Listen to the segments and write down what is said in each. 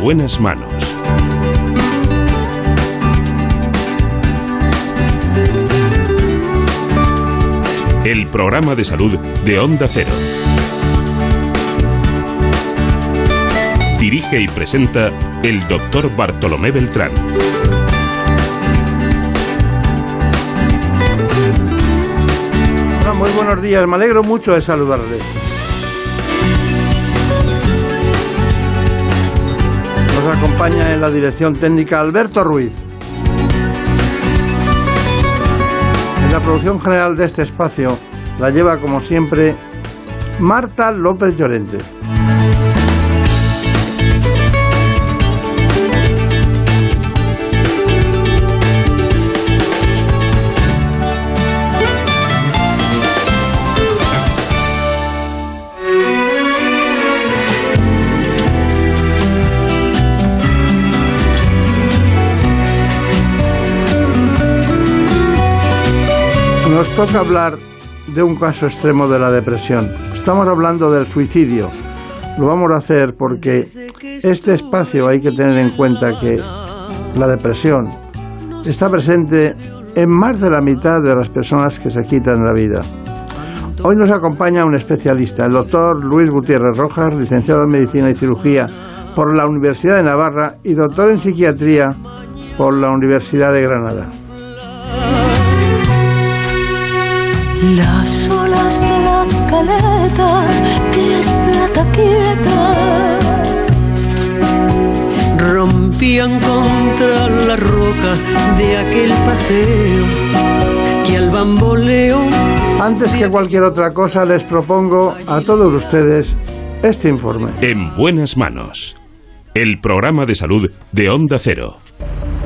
En buenas manos. El programa de salud de Onda Cero. Dirige y presenta el doctor Bartolomé Beltrán. Hola, muy buenos días. Me alegro mucho de saludarle. Nos acompaña en la dirección técnica Alberto Ruiz. En la producción general de este espacio la lleva, como siempre, Marta López Llorente. Nos toca hablar de un caso extremo de la depresión. Estamos hablando del suicidio. Lo vamos a hacer porque este espacio hay que tener en cuenta que la depresión está presente en más de la mitad de las personas que se quitan la vida. Hoy nos acompaña un especialista, el doctor Luis Gutiérrez Rojas, licenciado en Medicina y Cirugía por la Universidad de Navarra y doctor en Psiquiatría por la Universidad de Granada. Las olas de la caleta, que es plata quieta, rompían contra la roca de aquel paseo que al bamboleo. Antes que cualquier otra cosa, les propongo a todos ustedes este informe. En buenas manos. El programa de salud de Onda Cero.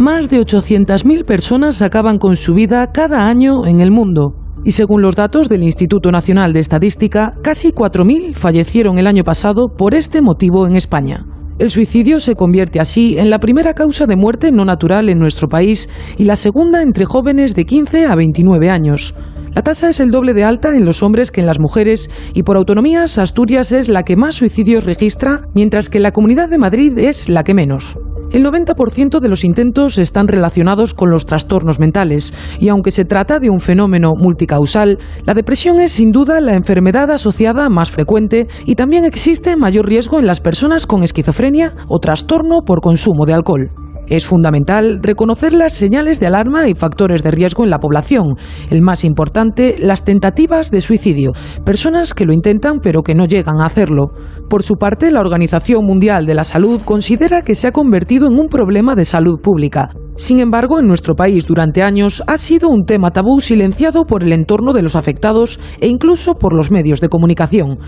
Más de 800.000 personas acaban con su vida cada año en el mundo. Y según los datos del Instituto Nacional de Estadística, casi 4.000 fallecieron el año pasado por este motivo en España. El suicidio se convierte así en la primera causa de muerte no natural en nuestro país y la segunda entre jóvenes de 15 a 29 años. La tasa es el doble de alta en los hombres que en las mujeres y por autonomías Asturias es la que más suicidios registra, mientras que la Comunidad de Madrid es la que menos. El 90% de los intentos están relacionados con los trastornos mentales y aunque se trata de un fenómeno multicausal, la depresión es sin duda la enfermedad asociada más frecuente y también existe mayor riesgo en las personas con esquizofrenia o trastorno por consumo de alcohol. Es fundamental reconocer las señales de alarma y factores de riesgo en la población. El más importante, las tentativas de suicidio. Personas que lo intentan pero que no llegan a hacerlo. Por su parte, la Organización Mundial de la Salud considera que se ha convertido en un problema de salud pública. Sin embargo, en nuestro país durante años ha sido un tema tabú silenciado por el entorno de los afectados e incluso por los medios de comunicación.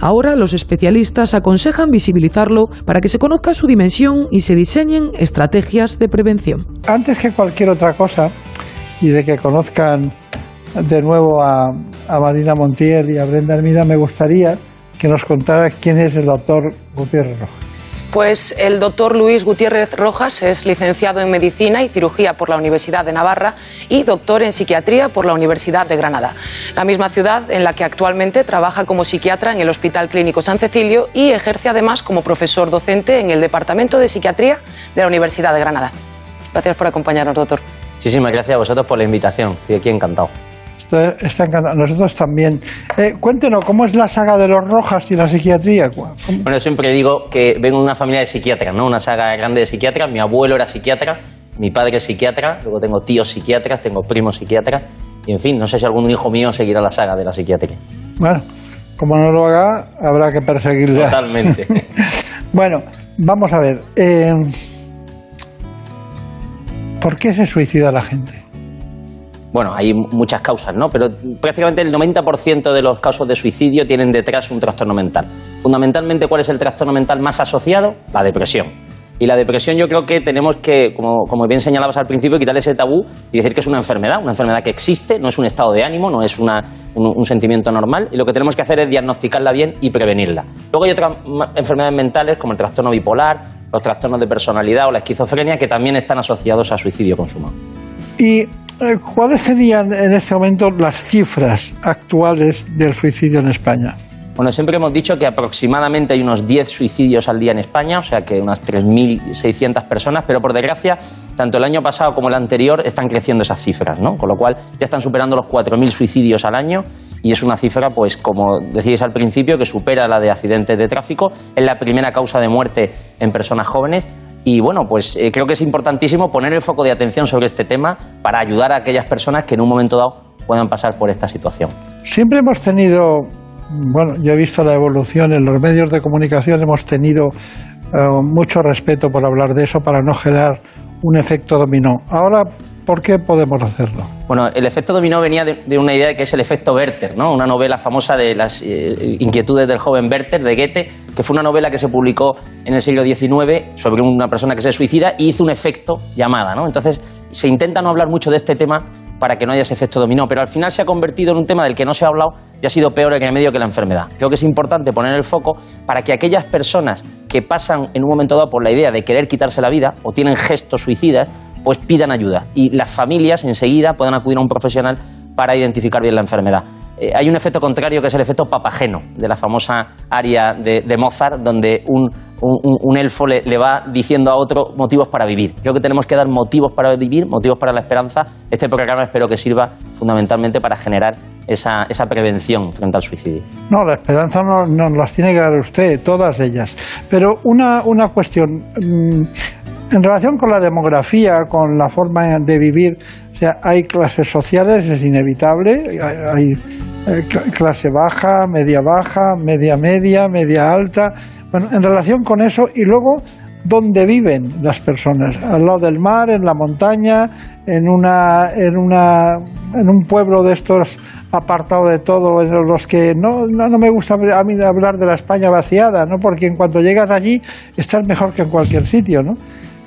Ahora los especialistas aconsejan visibilizarlo para que se conozca su dimensión y se diseñen estrategias de prevención. Antes que cualquier otra cosa, y de que conozcan de nuevo a, Marina Montiel y a Brenda Hermida, me gustaría que nos contara quién es el doctor Gutiérrez Rojas. Pues el doctor Luis Gutiérrez Rojas es licenciado en Medicina y Cirugía por la Universidad de Navarra y doctor en Psiquiatría por la Universidad de Granada, la misma ciudad en la que actualmente trabaja como psiquiatra en el Hospital Clínico San Cecilio y ejerce además como profesor docente en el Departamento de Psiquiatría de la Universidad de Granada. Gracias por acompañarnos, doctor. Muchísimas gracias a vosotros por la invitación. Estoy aquí encantado. Está, está encantado. Nosotros también. Eh, cuéntenos, ¿cómo es la saga de los Rojas y la psiquiatría? ¿Cómo- Bueno, yo siempre digo que vengo de una familia de psiquiatras, ¿no? Una saga grande de psiquiatras. Mi abuelo era psiquiatra, mi padre es psiquiatra, luego tengo tíos psiquiatras, tengo primos psiquiatras. Y en fin, no sé si algún hijo mío seguirá la saga de la psiquiatría. Bueno, como no lo haga, habrá que perseguirle. Totalmente. bueno, vamos a ver. eh, ¿Por qué se suicida la gente? Bueno, hay muchas causas, ¿no? Pero prácticamente el 90% de los casos de suicidio tienen detrás un trastorno mental. Fundamentalmente, ¿cuál es el trastorno mental más asociado? La depresión. Y la depresión yo creo que tenemos que, como, bien señalabas al principio, quitarle ese tabú y decir que es una enfermedad, una enfermedad que existe, no es un estado de ánimo, no es un, un sentimiento normal, y lo que tenemos que hacer es diagnosticarla bien y prevenirla. Luego hay otras enfermedades mentales como el trastorno bipolar, los trastornos de personalidad o la esquizofrenia que también están asociados a suicidio consumado. ¿Y cuáles serían en este momento las cifras actuales del suicidio en España? Bueno, siempre hemos dicho que aproximadamente hay unos 10 suicidios al día en España, o sea que unas 3.600 personas, pero por desgracia, tanto el año pasado como el anterior están creciendo esas cifras, ¿no? Con lo cual ya están superando los 4.000 suicidios al año y es una cifra, pues como decíais al principio, que supera la de accidentes de tráfico, es la primera causa de muerte en personas jóvenes. Y bueno, pues eh, creo que es importantísimo poner el foco de atención sobre este tema para ayudar a aquellas personas que en un momento dado puedan pasar por esta situación. Siempre hemos tenido bueno, yo he visto la evolución en los medios de comunicación, hemos tenido eh, mucho respeto por hablar de eso para no generar un efecto dominó. Ahora, ¿por qué podemos hacerlo? Bueno, el efecto dominó venía de, una idea que es el efecto Werther, ¿no? una novela famosa de las eh, inquietudes del joven Werther de Goethe, que fue una novela que se publicó en el siglo XIX sobre una persona que se suicida y hizo un efecto llamada. ¿no? Entonces, se intenta no hablar mucho de este tema para que no haya ese efecto dominó, pero al final se ha convertido en un tema del que no se ha hablado y ha sido peor el remedio que la enfermedad. Creo que es importante poner el foco para que aquellas personas que pasan en un momento dado por la idea de querer quitarse la vida o tienen gestos suicidas, pues pidan ayuda y las familias enseguida puedan acudir a un profesional para identificar bien la enfermedad. Eh, hay un efecto contrario que es el efecto papageno de la famosa aria de, Mozart, donde un, elfo le, va diciendo a otro motivos para vivir. Creo que tenemos que dar motivos para vivir, motivos para la esperanza. Este programa espero que sirva fundamentalmente para generar esa, prevención frente al suicidio. No, la esperanza nos no las tiene que dar usted, todas ellas. Pero una, cuestión. Mm, en relación con la demografía, con la forma de vivir, o sea, hay clases sociales, es inevitable, hay eh, clase baja, media baja, media media, media alta. Bueno, en relación con eso, y luego, ¿dónde viven las personas? ¿Al lado del mar, en la montaña, en, una, en, una, en un pueblo de estos apartado de todo, en los que no, no, no, me gusta a mí hablar de la España vaciada, ¿no? porque en cuanto llegas allí estás mejor que en cualquier sitio. ¿no?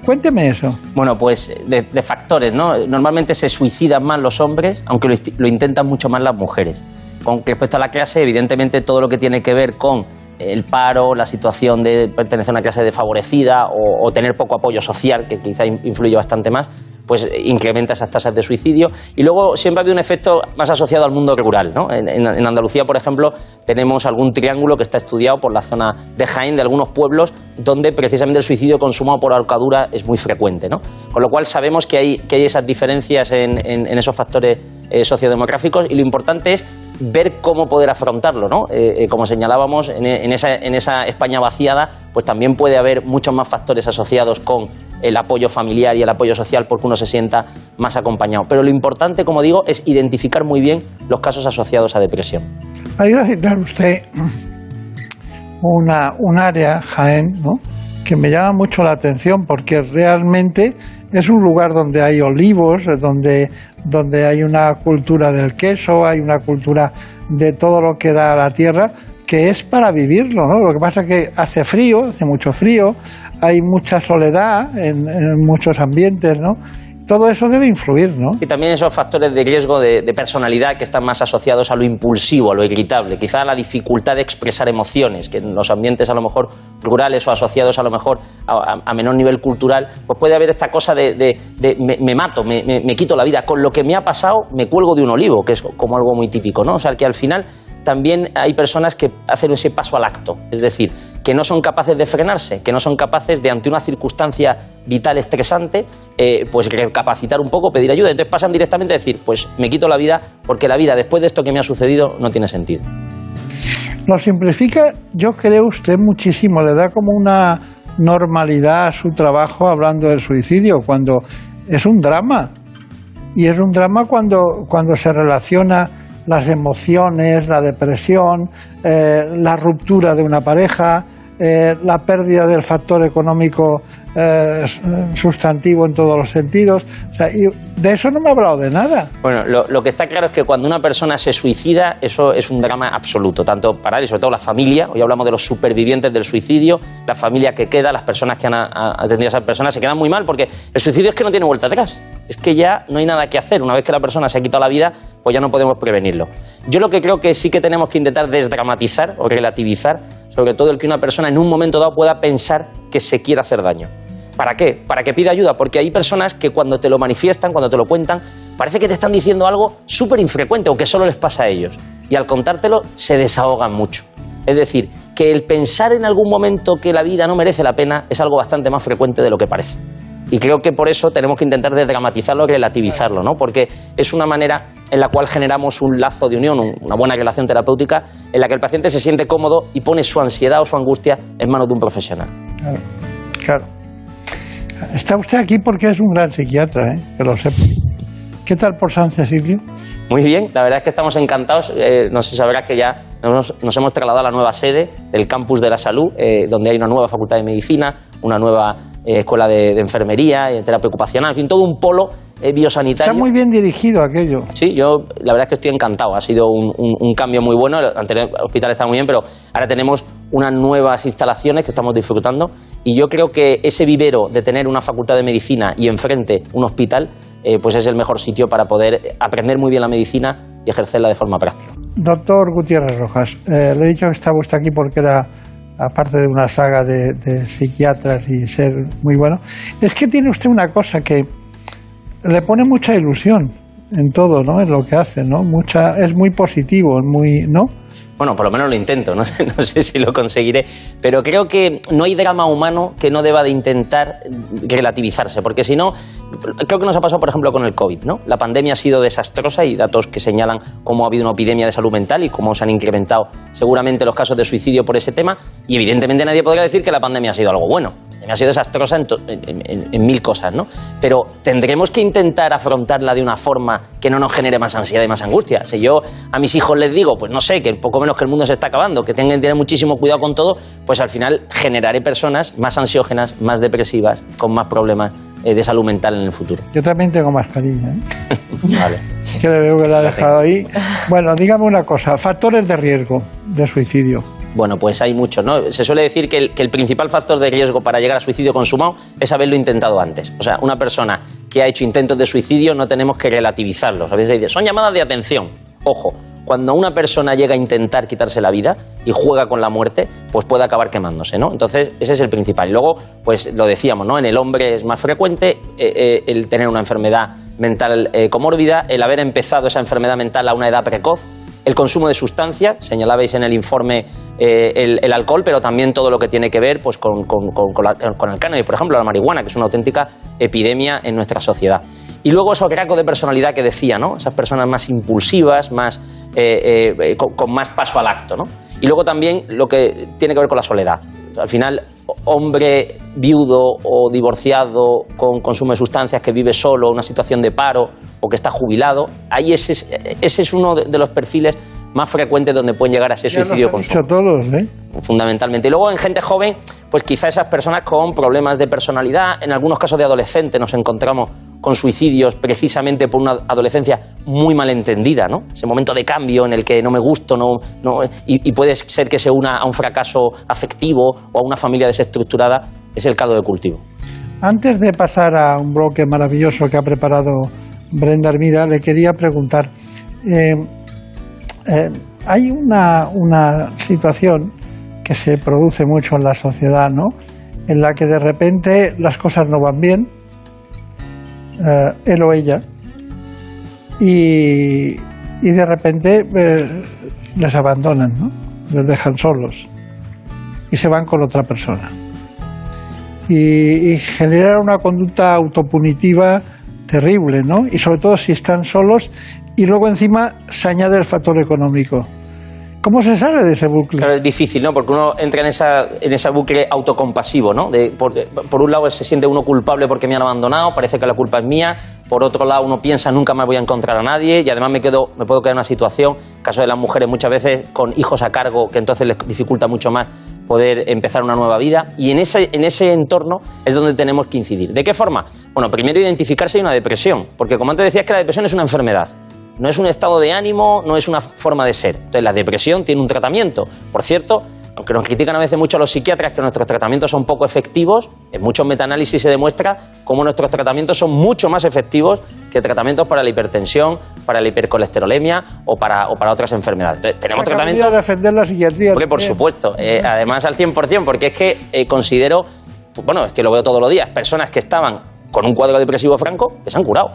Cuénteme eso. Bueno, pues de, factores, ¿no? Normalmente se suicidan más los hombres, aunque lo, intentan mucho más las mujeres. Con respecto a la clase, evidentemente todo lo que tiene que ver con el paro, la situación de pertenecer a una clase desfavorecida o, o tener poco apoyo social, que quizá influye bastante más, pues incrementa esas tasas de suicidio. Y luego siempre ha habido un efecto más asociado al mundo rural. ¿no? En, Andalucía, por ejemplo, tenemos algún triángulo que está estudiado por la zona de Jaén, de algunos pueblos, donde precisamente el suicidio consumado por ahorcadura es muy frecuente. ¿no? Con lo cual sabemos que hay, que hay esas diferencias en, esos factores eh, sociodemográficos y lo importante es ver cómo poder afrontarlo, ¿no? Eh, eh, como señalábamos, en, esa, en, esa, España vaciada, pues también puede haber muchos más factores asociados con el apoyo familiar y el apoyo social porque uno se sienta más acompañado. Pero lo importante, como digo, es identificar muy bien los casos asociados a depresión. Ayuda a citar usted un área, Jaén, ¿no? que me llama mucho la atención porque realmente es un lugar donde hay olivos, donde, donde hay una cultura del queso, hay una cultura de todo lo que da la tierra, que es para vivirlo, ¿no? Lo que pasa es que hace frío, hace mucho frío, hay mucha soledad en, en muchos ambientes, ¿no? Todo eso debe influir, ¿no? Y también esos factores de riesgo de, personalidad que están más asociados a lo impulsivo, a lo irritable, quizá a la dificultad de expresar emociones, que en los ambientes a lo mejor rurales o asociados a lo mejor a, menor nivel cultural, pues puede haber esta cosa de, me, mato, me, me, quito la vida. Con lo que me ha pasado, me cuelgo de un olivo, que es como algo muy típico, ¿no? O sea, que al final también hay personas que hacen ese paso al acto, es decir, que no son capaces de frenarse, que no son capaces de, ante una circunstancia vital estresante, eh, pues recapacitar un poco, pedir ayuda. Entonces pasan directamente a decir, pues me quito la vida porque la vida después de esto que me ha sucedido no tiene sentido. Lo simplifica, yo creo usted muchísimo, le da como una normalidad a su trabajo hablando del suicidio, cuando es un drama. Y es un drama cuando, cuando se relaciona las emociones, la depresión, eh, la ruptura de una pareja, eh, la pérdida del factor económico eh, sustantivo en todos los sentidos. O sea, y de eso no me ha hablado de nada. Bueno, lo, que está claro es que cuando una persona se suicida, eso es un drama absoluto, tanto para él y sobre todo la familia. Hoy hablamos de los supervivientes del suicidio, la familia que queda, las personas que han atendido a esas personas se quedan muy mal porque el suicidio es que no tiene vuelta atrás. Es que ya no hay nada que hacer. Una vez que la persona se ha quitado la vida, pues ya no podemos prevenirlo. Yo lo que creo que sí que tenemos que intentar desdramatizar o relativizar sobre todo el que una persona en un momento dado pueda pensar que se quiere hacer daño. ¿Para qué? Para que pida ayuda, porque hay personas que cuando te lo manifiestan, cuando te lo cuentan, parece que te están diciendo algo súper infrecuente o que solo les pasa a ellos. Y al contártelo se desahogan mucho. Es decir, que el pensar en algún momento que la vida no merece la pena es algo bastante más frecuente de lo que parece. Y creo que por eso tenemos que intentar desdramatizarlo, relativizarlo, ¿no? Porque es una manera en la cual generamos un lazo de unión, un- una buena relación terapéutica, en la que el paciente se siente cómodo y pone su ansiedad o su angustia en manos de un profesional. Claro. Está usted aquí porque es un gran psiquiatra, ¿eh? que lo sepa. ¿Qué tal por San Cecilio? Muy bien, la verdad es que estamos encantados. Eh, no sé si sabrás que ya nos, hemos trasladado a la nueva sede del campus de la salud, eh, donde hay una nueva facultad de medicina, una nueva eh, escuela de, de enfermería, y terapia ocupacional, en fin, todo un polo biosanitario. Está muy bien dirigido aquello. Sí, yo la verdad es que estoy encantado. Ha sido un, un- un cambio muy bueno. El anterior hospital está muy bien, pero ahora tenemos unas nuevas instalaciones que estamos disfrutando. Y yo creo que ese vivero de tener una facultad de medicina y enfrente un hospital, eh, pues es el mejor sitio para poder aprender muy bien la medicina y ejercerla de forma práctica. Doctor Gutiérrez Rojas, eh, le he dicho que estaba usted aquí porque era, aparte de una saga de, de psiquiatras y ser muy bueno, es que tiene usted una cosa que le pone mucha ilusión en todo, ¿no? En lo que hace, ¿no? Mucha, es muy positivo, muy, ¿no? Bueno, por lo menos lo intento, no sé, no sé si lo conseguiré, pero creo que no hay drama humano que no deba de intentar relativizarse, porque si no, creo que nos ha pasado, por ejemplo, con el COVID, ¿no? La pandemia ha sido desastrosa y datos que señalan cómo ha habido una epidemia de salud mental y cómo se han incrementado seguramente los casos de suicidio por ese tema, y evidentemente nadie podría decir que la pandemia ha sido algo bueno. Ha sido desastrosa en, en- en- en mil cosas, ¿no? Pero tendremos que intentar afrontarla de una forma que no nos genere más ansiedad y más angustia. Si yo a mis hijos les digo, pues no sé, que poco menos que el mundo se está acabando, que tengan que tener muchísimo cuidado con todo, pues al final generaré personas más ansiógenas, más depresivas, con más problemas eh, de salud mental en el futuro. Yo también tengo mascarilla, ¿eh? Vale. Que le veo que la ha dejado ahí. Bueno, dígame una cosa, factores de riesgo de suicidio. Bueno, pues hay muchos, ¿no? Se suele decir que el, que el principal factor de riesgo para llegar a suicidio consumado es haberlo intentado antes. O sea, una persona que ha hecho intentos de suicidio no tenemos que relativizarlos. A veces dice, son llamadas de atención. Ojo, cuando una persona llega a intentar quitarse la vida y juega con la muerte, pues puede acabar quemándose, ¿no? Entonces, ese es el principal. Luego, pues lo decíamos, ¿no? En el hombre es más frecuente eh, eh, el tener una enfermedad mental eh, comórbida, el haber empezado esa enfermedad mental a una edad precoz, el consumo de sustancias, señalabais en el informe eh, el, alcohol, pero también todo lo que tiene que ver pues, con, con- con- con el cannabis, por ejemplo, la marihuana, que es una auténtica epidemia en nuestra sociedad. Y luego esos rasgos de personalidad que decía, ¿no? Esas personas más impulsivas, más, eh, eh, con, con más paso al acto, ¿no? Y luego también lo que tiene que ver con la soledad. Al final, hombre viudo o divorciado con consumo de sustancias que vive solo, una situación de paro o que está jubilado, ahí ese es, ese es uno de, los perfiles más frecuentes donde pueden llegar a ese Ya suicidio todos, ¿eh? fundamentalmente. Y luego en gente joven, pues quizá esas personas con problemas de personalidad, en algunos casos de adolescentes nos encontramos con suicidios precisamente por una adolescencia muy malentendida, ¿no? Ese momento de cambio en el que no me gusto, no, y, y puede ser que se una a un fracaso afectivo o a una familia desestructurada, es el caldo de cultivo. Antes de pasar a un bloque maravilloso que ha preparado Brenda Hermida, le quería preguntar, eh, eh, hay una, una situación que se produce mucho en la sociedad, ¿no? En la que de repente las cosas no van bien, eh, él o ella, y, y de repente eh, les abandonan, ¿no? Les dejan solos y se van con otra persona y, y una conducta autopunitiva terrible, ¿no? Y sobre todo si están solos y luego encima se añade el factor económico. ¿Cómo se sale de ese bucle? Claro, es difícil, ¿no? Porque uno entra en esa, en ese bucle autocompasivo, ¿no? Por un lado se siente uno culpable porque me han abandonado, parece que la culpa es mía. Por otro lado uno piensa nunca más voy a encontrar a nadie y además me quedo, me puedo quedar en una situación, caso de las mujeres muchas veces con hijos a cargo, que entonces les dificulta mucho más poder empezar una nueva vida. Y en ese, en ese entorno es donde tenemos que incidir. ¿De qué forma? Bueno, primero identificarse hay una depresión, porque como antes decías que la depresión es una enfermedad. No es un estado de ánimo, no es una forma de ser. Entonces, la depresión tiene un tratamiento. Por cierto, aunque nos critican a veces mucho los psiquiatras que nuestros tratamientos son poco efectivos, en muchos metaanálisis se demuestra cómo nuestros tratamientos son mucho más efectivos que tratamientos para la hipertensión, para la hipercolesterolemia o para, o para otras enfermedades. Entonces, tenemos Ha tratamientos a defender la psiquiatría. Hombre, por supuesto. Eh, además, al 100%, porque es que eh, considero, pues, bueno, es que lo veo todos los días, personas que estaban con un cuadro depresivo franco que se han curado.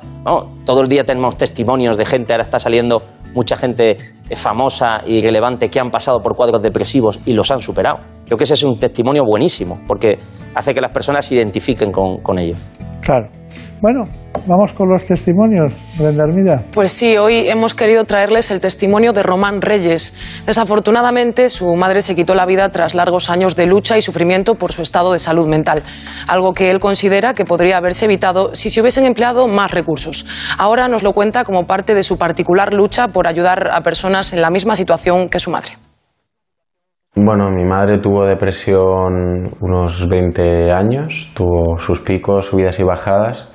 Todo el día tenemos testimonios de gente, ahora está saliendo mucha gente famosa y relevante que han pasado por cuadros depresivos y los han superado. Creo que ese es un testimonio buenísimo, porque hace que las personas se identifiquen con, con. Claro. Bueno, vamos con los testimonios, Brenda Hermida. Pues sí, hoy hemos querido traerles el testimonio de Román Reyes. Desafortunadamente, su madre se quitó la vida tras largos años de lucha y sufrimiento por su estado de salud mental, algo que él considera que podría haberse evitado si se hubiesen empleado más recursos. Ahora nos lo cuenta como parte de su particular lucha por ayudar a personas en la misma situación que su madre. Bueno, mi madre tuvo depresión unos 20 años, tuvo sus picos, subidas y bajadas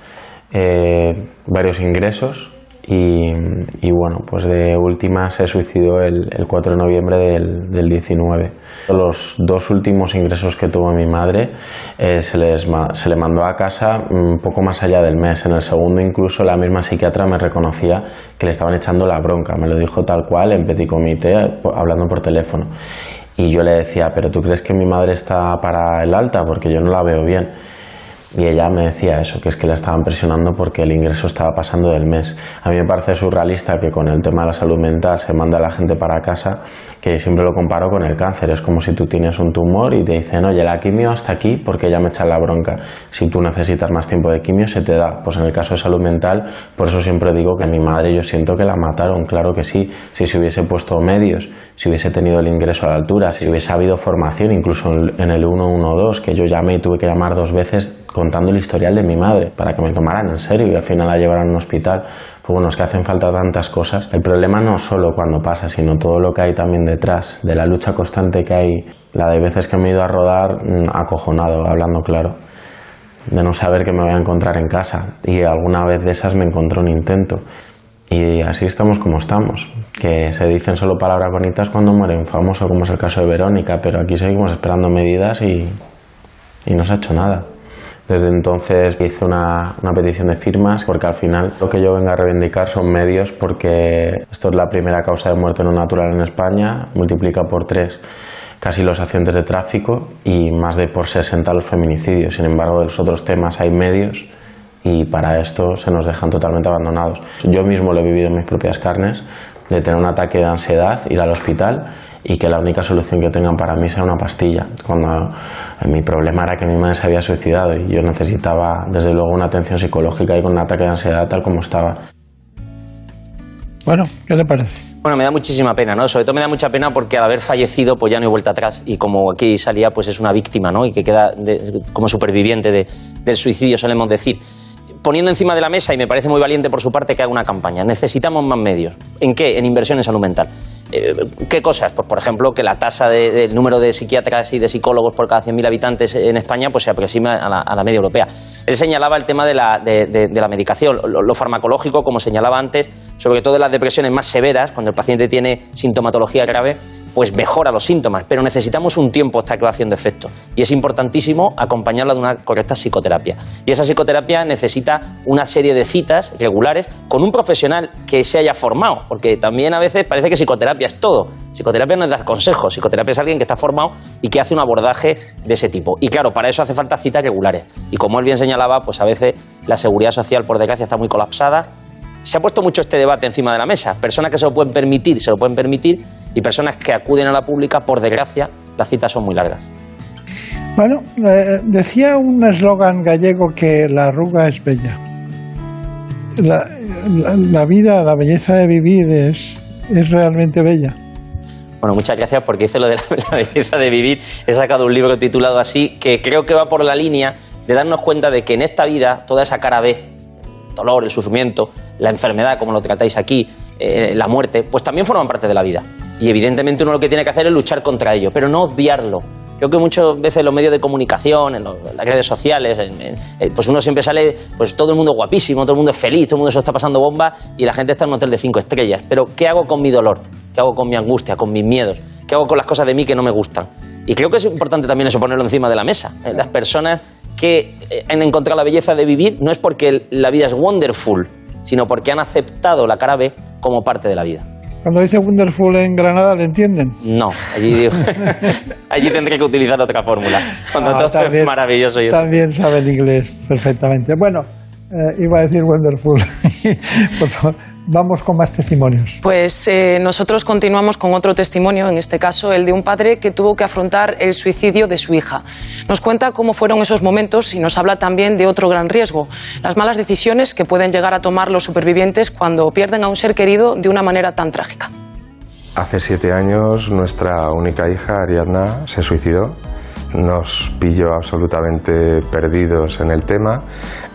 eh, varios ingresos y, bueno, pues de última se suicidó el, el 4 de noviembre del, del, 19. Los dos últimos ingresos que tuvo mi madre eh, se, les, se le mandó a casa un poco más allá del mes. En el segundo incluso la misma psiquiatra me reconocía que le estaban echando la bronca. Me lo dijo tal cual en petit comité, hablando por teléfono. Y yo le decía, pero ¿tú crees que mi madre está para el alta? Porque yo no la veo bien. Y ella me decía eso, que es que la estaban presionando porque el ingreso estaba pasando del mes. A mí me parece surrealista que con el tema de la salud mental se manda a la gente para casa, que siempre lo comparo con el cáncer. Es como si tú tienes un tumor y te dicen, oye, la quimio hasta aquí porque ya me echan la bronca. Si tú necesitas más tiempo de quimio, se te da. Pues en el caso de salud mental, por eso siempre digo que mi madre yo siento que la mataron, claro que sí. Si se hubiese puesto medios, si hubiese tenido el ingreso a la altura, si hubiese habido formación, incluso en el 112, que yo llamé y tuve que llamar dos veces contando el historial de mi madre para que me tomaran en serio y al final la llevaran a un hospital. Pues bueno, es que hacen falta tantas cosas. El problema no solo cuando pasa, sino todo lo que hay también detrás, de la lucha constante que hay, la de veces que me he ido a rodar mm, acojonado, hablando claro, de no saber que me voy a encontrar en casa y alguna vez de esas me encontró un intento. Y así estamos como estamos, que se dicen solo palabras bonitas cuando muere un famoso, como es el caso de Verónica, pero aquí seguimos esperando medidas y, y no se ha hecho nada. Desde entonces hice una, una, petición de firmas porque al final lo que yo vengo a reivindicar son medios porque esto es la primera causa de muerte no natural en España, multiplica por tres casi los accidentes de tráfico y más de por 60 los feminicidios. Sin embargo, de los otros temas hay medios y para esto se nos dejan totalmente abandonados. Yo mismo lo he vivido en mis propias carnes, de tener un ataque de ansiedad, ir al hospital y que la única solución que tengan para mí sea una pastilla. Cuando mi problema era que mi madre se había suicidado y yo necesitaba, desde luego, una atención psicológica y con un ataque de ansiedad tal como estaba. Bueno, ¿qué le parece? Bueno, me da muchísima pena, ¿no? Sobre todo me da mucha pena porque al haber fallecido, pues ya no hay vuelta atrás. Y como aquí salía, pues es una víctima, ¿no? Y que queda de, como superviviente de, del suicidio, solemos decir poniendo encima de la mesa, y me parece muy valiente por su parte, que haga una campaña. Necesitamos más medios. ¿En qué? En inversión en salud mental. Eh, ¿Qué cosas? Pues, por ejemplo, que la tasa del de, de número de psiquiatras y de psicólogos por cada 100.000 habitantes en España pues, se aproxima a la, media europea. Él señalaba el tema de la, de la medicación, lo, lo, farmacológico, como señalaba antes, sobre todo en las depresiones más severas, cuando el paciente tiene sintomatología grave, pues mejora los síntomas, pero necesitamos un tiempo hasta que va haciendo efecto. Y es importantísimo acompañarla de una correcta psicoterapia. Y esa psicoterapia necesita una serie de citas regulares con un profesional que se haya formado, porque también a veces parece que psicoterapia es todo. Psicoterapia no es dar consejos, psicoterapia es alguien que está formado y que hace un abordaje de ese tipo. Y claro, para eso hace falta citas regulares. Y como él bien señalaba, pues a veces la seguridad social, por desgracia, está muy colapsada. Se ha puesto mucho este debate encima de la mesa. Personas que se lo pueden permitir, se lo pueden permitir, y personas que acuden a la pública, por desgracia, las citas son muy largas. Bueno, eh, decía un eslogan gallego que la arruga es bella. La, la, la, vida, la belleza de vivir es, es realmente bella. Bueno, muchas gracias porque dice lo de la, la, belleza de vivir. He sacado un libro titulado así que creo que va por la línea de darnos cuenta de que en esta vida toda esa cara B, dolor, el sufrimiento, la enfermedad, como lo tratáis aquí, eh, la muerte, pues también forman parte de la vida. Y evidentemente uno lo que tiene que hacer es luchar contra ello, pero no odiarlo. Creo que muchas veces en los medios de comunicación, en, las redes sociales, en, pues uno siempre sale, pues todo el mundo guapísimo, todo el mundo es feliz, todo el mundo se está pasando bomba y la gente está en un hotel de cinco estrellas. Pero ¿qué hago con mi dolor? ¿Qué hago con mi angustia, con mis miedos? ¿Qué hago con las cosas de mí que no me gustan? Y creo que es importante también eso ponerlo encima de la mesa. Las personas que han encontrado la belleza de vivir no es porque la vida es wonderful, sino porque han aceptado la cara B como parte de la vida. Cuando dice Wonderful en Granada, ¿le entienden? No, allí, digo, allí tendré que utilizar otra fórmula. Cuando ah, todo también, es maravilloso. Yo también sabe el inglés perfectamente. Bueno, eh, iba a decir Wonderful. Por favor. Vamos con más testimonios. Pues eh, nosotros continuamos con otro testimonio, en este caso el de un padre que tuvo que afrontar el suicidio de su hija. Nos cuenta cómo fueron esos momentos y nos habla también de otro gran riesgo, las malas decisiones que pueden llegar a tomar los supervivientes cuando pierden a un ser querido de una manera tan trágica. Hace siete años nuestra única hija, Ariadna, se suicidó. Nos pilló absolutamente perdidos en el tema.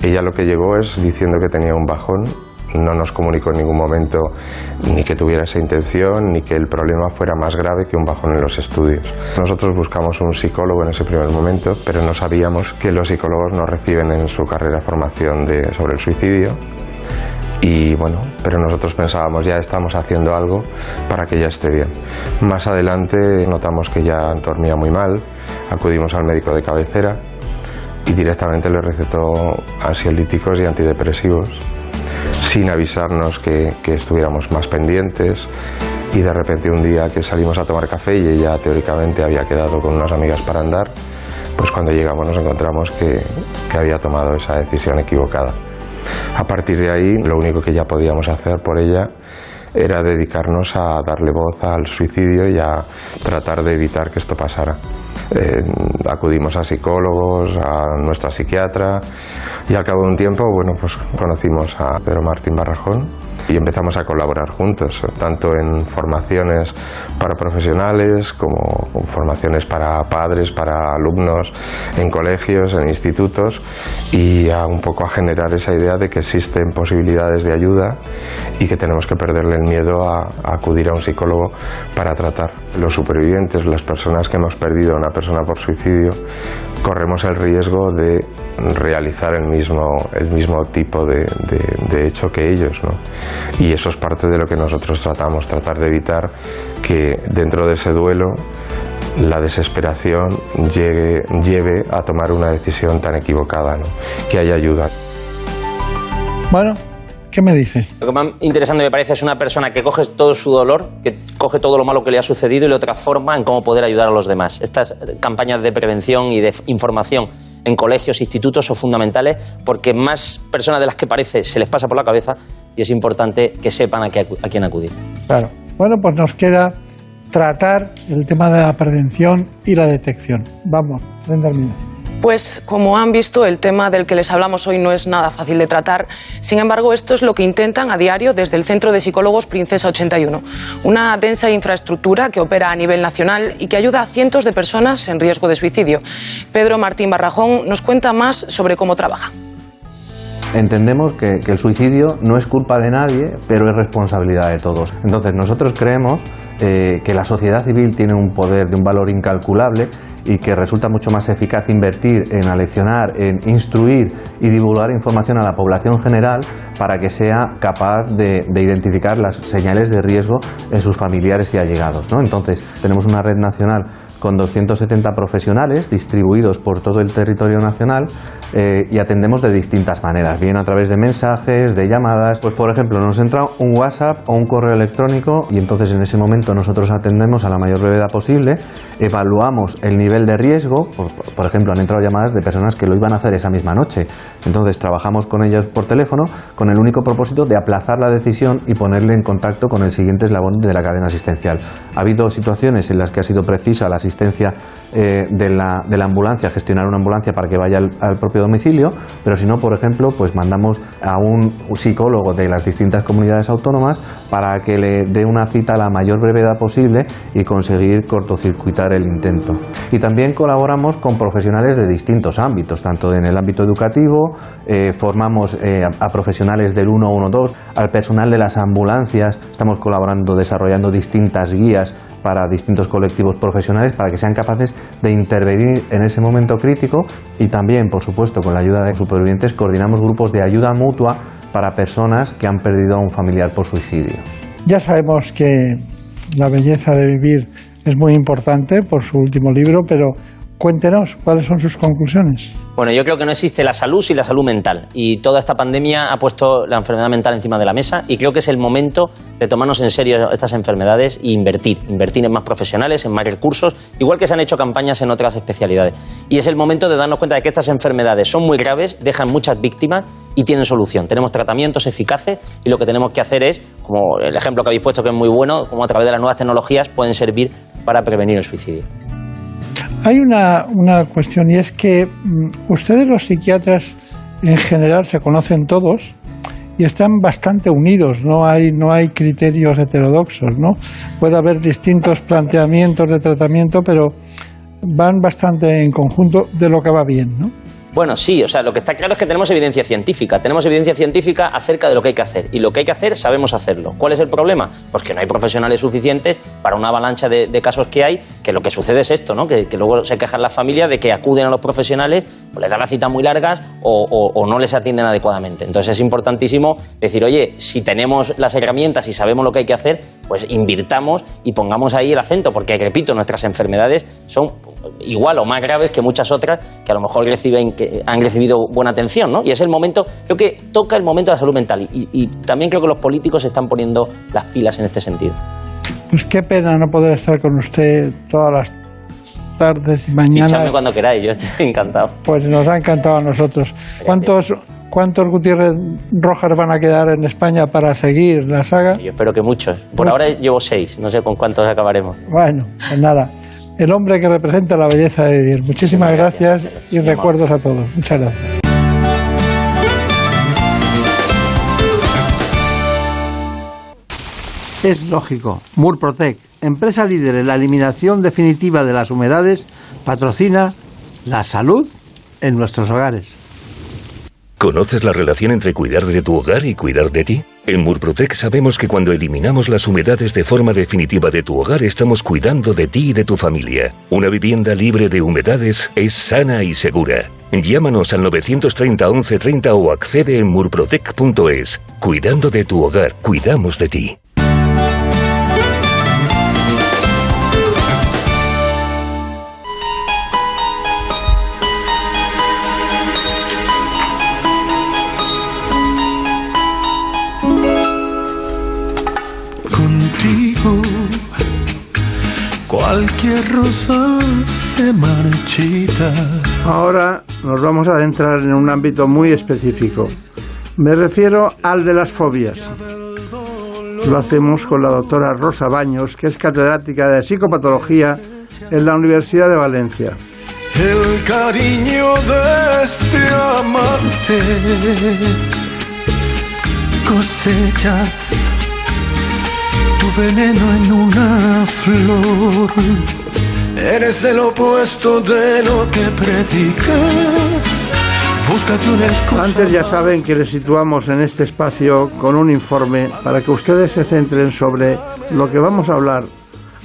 Ella lo que llegó es diciendo que tenía un bajón. No nos comunicó en ningún momento ni que tuviera esa intención, ni que el problema fuera más grave que un bajón en los estudios. Nosotros buscamos un psicólogo en ese primer momento, pero no sabíamos que los psicólogos no reciben en su carrera formación sobre el suicidio y bueno, pero nosotros pensábamos ya estamos haciendo algo para que ella esté bien. Más adelante notamos que ya dormía muy mal, acudimos al médico de cabecera y directamente le recetó ansiolíticos y antidepresivos sin avisarnos que, que estuviéramos más pendientes y de repente un día que salimos a tomar café y ella teóricamente había quedado con unas amigas para andar, pues cuando llegamos nos encontramos que, que había tomado esa decisión equivocada. A partir de ahí, lo único que ya podíamos hacer por ella era dedicarnos a darle voz al suicidio y a tratar de evitar que esto pasara. Eh, acudimos a psicólogos, a nuestra psiquiatra y al cabo de un tiempo, bueno, pues conocimos a Pedro Martín Barrajón y empezamos a colaborar juntos, tanto en formaciones para profesionales como formaciones para padres, para alumnos, en colegios, en institutos y a un poco a generar esa idea de que existen posibilidades de ayuda y que tenemos que perderle el miedo a, a acudir a un psicólogo para tratar. Los supervivientes, las personas que hemos perdido a una persona por suicidio, corremos el riesgo de realizar el mismo, el mismo tipo de, hecho que ellos. ¿no? Y eso es parte de lo que nosotros tratamos, tratar de evitar que dentro de ese duelo la desesperación llegue, lleve a tomar una decisión tan equivocada, que haya ayuda. Bueno, ¿qué me dice? Lo que más interesante me parece es una persona que coge todo su dolor, que coge todo lo malo que le ha sucedido y lo transforma en cómo poder ayudar a los demás. Estas campañas de prevención y de información en colegios, institutos son fundamentales porque más personas de las que parece se les pasa por la cabeza y es importante que sepan a, qué, a quién acudir. Claro. Bueno, pues nos queda tratar el tema de la prevención y la detección. Vamos, Brenda Hermida. Pues como han visto, el tema del que les hablamos hoy no es nada fácil de tratar. Sin embargo, esto es lo que intentan a diario desde el Centro de Psicólogos Princesa 81, una densa infraestructura que opera a nivel nacional y que ayuda a cientos de personas en riesgo de suicidio. Pedro Martín Barrajón nos cuenta más sobre cómo trabaja. Entendemos que, el suicidio no es culpa de nadie, pero es responsabilidad de todos. Entonces nosotros creemos eh, que la sociedad civil tiene un poder de un valor incalculable y que resulta mucho más eficaz invertir en aleccionar, en instruir y divulgar información a la población general para que sea capaz de, de identificar las señales de riesgo en sus familiares y allegados. ¿no? Entonces tenemos una red nacional con 270 profesionales distribuidos por todo el territorio nacional eh, y atendemos de distintas maneras, bien a través de mensajes, de llamadas. Pues por ejemplo, nos entra un WhatsApp o un correo electrónico y entonces en ese momento nosotros atendemos a la mayor brevedad posible, evaluamos el nivel de riesgo, por, ejemplo, han entrado llamadas de personas que lo iban a hacer esa misma noche. Entonces trabajamos con ellos por teléfono con el único propósito de aplazar la decisión y ponerle en contacto con el siguiente eslabón de la cadena asistencial. Ha habido situaciones en las que ha sido precisa la asistencia eh, de, la, de, la, ambulancia, gestionar una ambulancia para que vaya al, propio domicilio, pero si no, por ejemplo, pues mandamos a un psicólogo de las distintas comunidades autónomas para que le dé una cita a la mayor brevedad posible y conseguir cortocircuitar el intento. Y también colaboramos con profesionales de distintos ámbitos, tanto en el ámbito educativo, eh, formamos eh, a, a profesionales del 112, al personal de las ambulancias, estamos colaborando, desarrollando distintas guías para distintos colectivos profesionales para que sean capaces de intervenir en ese momento crítico y también, por supuesto, con la ayuda de supervivientes, coordinamos grupos de ayuda mutua para personas que han perdido a un familiar por suicidio. Ya sabemos que la belleza de vivir es muy importante por su último libro, pero Cuéntenos cuáles son sus conclusiones. Bueno, yo creo que no existe la salud sin la salud mental. Y toda esta pandemia ha puesto la enfermedad mental encima de la mesa y creo que es el momento de tomarnos en serio estas enfermedades e invertir. Invertir en más profesionales, en más recursos, igual que se han hecho campañas en otras especialidades. Y es el momento de darnos cuenta de que estas enfermedades son muy graves, dejan muchas víctimas y tienen solución. Tenemos tratamientos eficaces y lo que tenemos que hacer es, como el ejemplo que habéis puesto que es muy bueno, como a través de las nuevas tecnologías pueden servir para prevenir el suicidio. Hay una, una cuestión y es que mm, ustedes los psiquiatras en general se conocen todos y están bastante unidos, no hay, no hay criterios heterodoxos, ¿no? Puede haber distintos planteamientos de tratamiento, pero van bastante en conjunto de lo que va bien, ¿no? Bueno, sí, o sea, lo que está claro es que tenemos evidencia científica. Tenemos evidencia científica acerca de lo que hay que hacer. Y lo que hay que hacer, sabemos hacerlo. ¿Cuál es el problema? Pues que no hay profesionales suficientes para una avalancha de, casos que hay, que lo que sucede es esto, ¿no? Que, que luego se quejan las familias de que acuden a los profesionales, pues les dan las citas muy largas o, no les atienden adecuadamente. Entonces es importantísimo decir, oye, si tenemos las herramientas y sabemos lo que hay que hacer, pues invirtamos y pongamos ahí el acento, porque repito, nuestras enfermedades son igual o más graves que muchas otras que a lo mejor reciben, que han recibido buena atención, ¿no? Y es el momento, creo que toca el momento de la salud mental y, y también creo que los políticos se están poniendo las pilas en este sentido. Pues qué pena no poder estar con usted todas las tardes y mañanas. cuando queráis, yo estoy encantado. Pues nos ha encantado a nosotros. ¿Cuántos, ¿Cuántos Gutiérrez Rojas van a quedar en España para seguir la saga? Yo espero que muchos. Por Uf. ahora llevo seis, no sé con cuántos acabaremos. Bueno, pues nada. El hombre que representa la belleza de vivir. Muchísimas gracias y Muy recuerdos a todos. Muchas gracias. Es lógico. Murprotec, empresa líder en la eliminación definitiva de las humedades, patrocina la salud en nuestros hogares. ¿Conoces la relación entre cuidar de tu hogar y cuidar de ti? En Murprotec sabemos que cuando eliminamos las humedades de forma definitiva de tu hogar estamos cuidando de ti y de tu familia. Una vivienda libre de humedades es sana y segura. Llámanos al 930 1130 o accede en murprotec.es. Cuidando de tu hogar, cuidamos de ti. Cualquier rosa se marchita. Ahora nos vamos a adentrar en un ámbito muy específico. Me refiero al de las fobias. Lo hacemos con la doctora Rosa Baños, que es catedrática de psicopatología en la Universidad de Valencia. El cariño de este amante cosechas tu veneno en una flor. Eres el opuesto de lo que predicas. Antes ya saben que les situamos en este espacio con un informe para que ustedes se centren sobre lo que vamos a hablar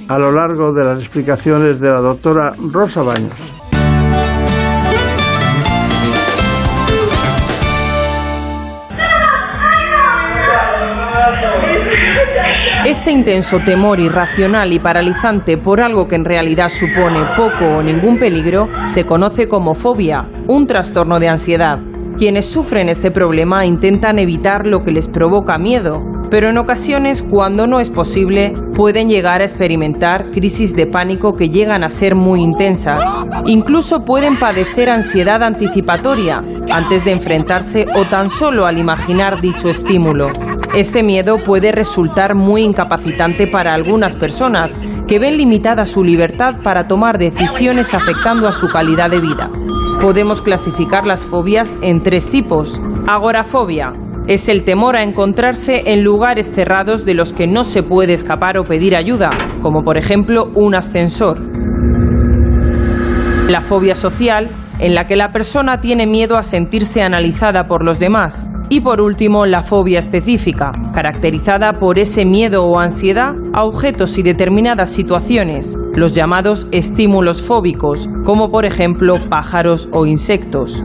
a lo largo de las explicaciones de la doctora Rosa Baños. Este intenso temor irracional y paralizante por algo que en realidad supone poco o ningún peligro se conoce como fobia, un trastorno de ansiedad. Quienes sufren este problema intentan evitar lo que les provoca miedo, pero en ocasiones, cuando no es posible, pueden llegar a experimentar crisis de pánico que llegan a ser muy intensas. Incluso pueden padecer ansiedad anticipatoria antes de enfrentarse o tan solo al imaginar dicho estímulo. Este miedo puede resultar muy incapacitante para algunas personas que ven limitada su libertad para tomar decisiones afectando a su calidad de vida. Podemos clasificar las fobias en tres tipos. Agorafobia, es el temor a encontrarse en lugares cerrados de los que no se puede escapar o pedir ayuda, como por ejemplo un ascensor. La fobia social, en la que la persona tiene miedo a sentirse analizada por los demás. Y por último, la fobia específica, caracterizada por ese miedo o ansiedad a objetos y determinadas situaciones, los llamados estímulos fóbicos, como por ejemplo pájaros o insectos.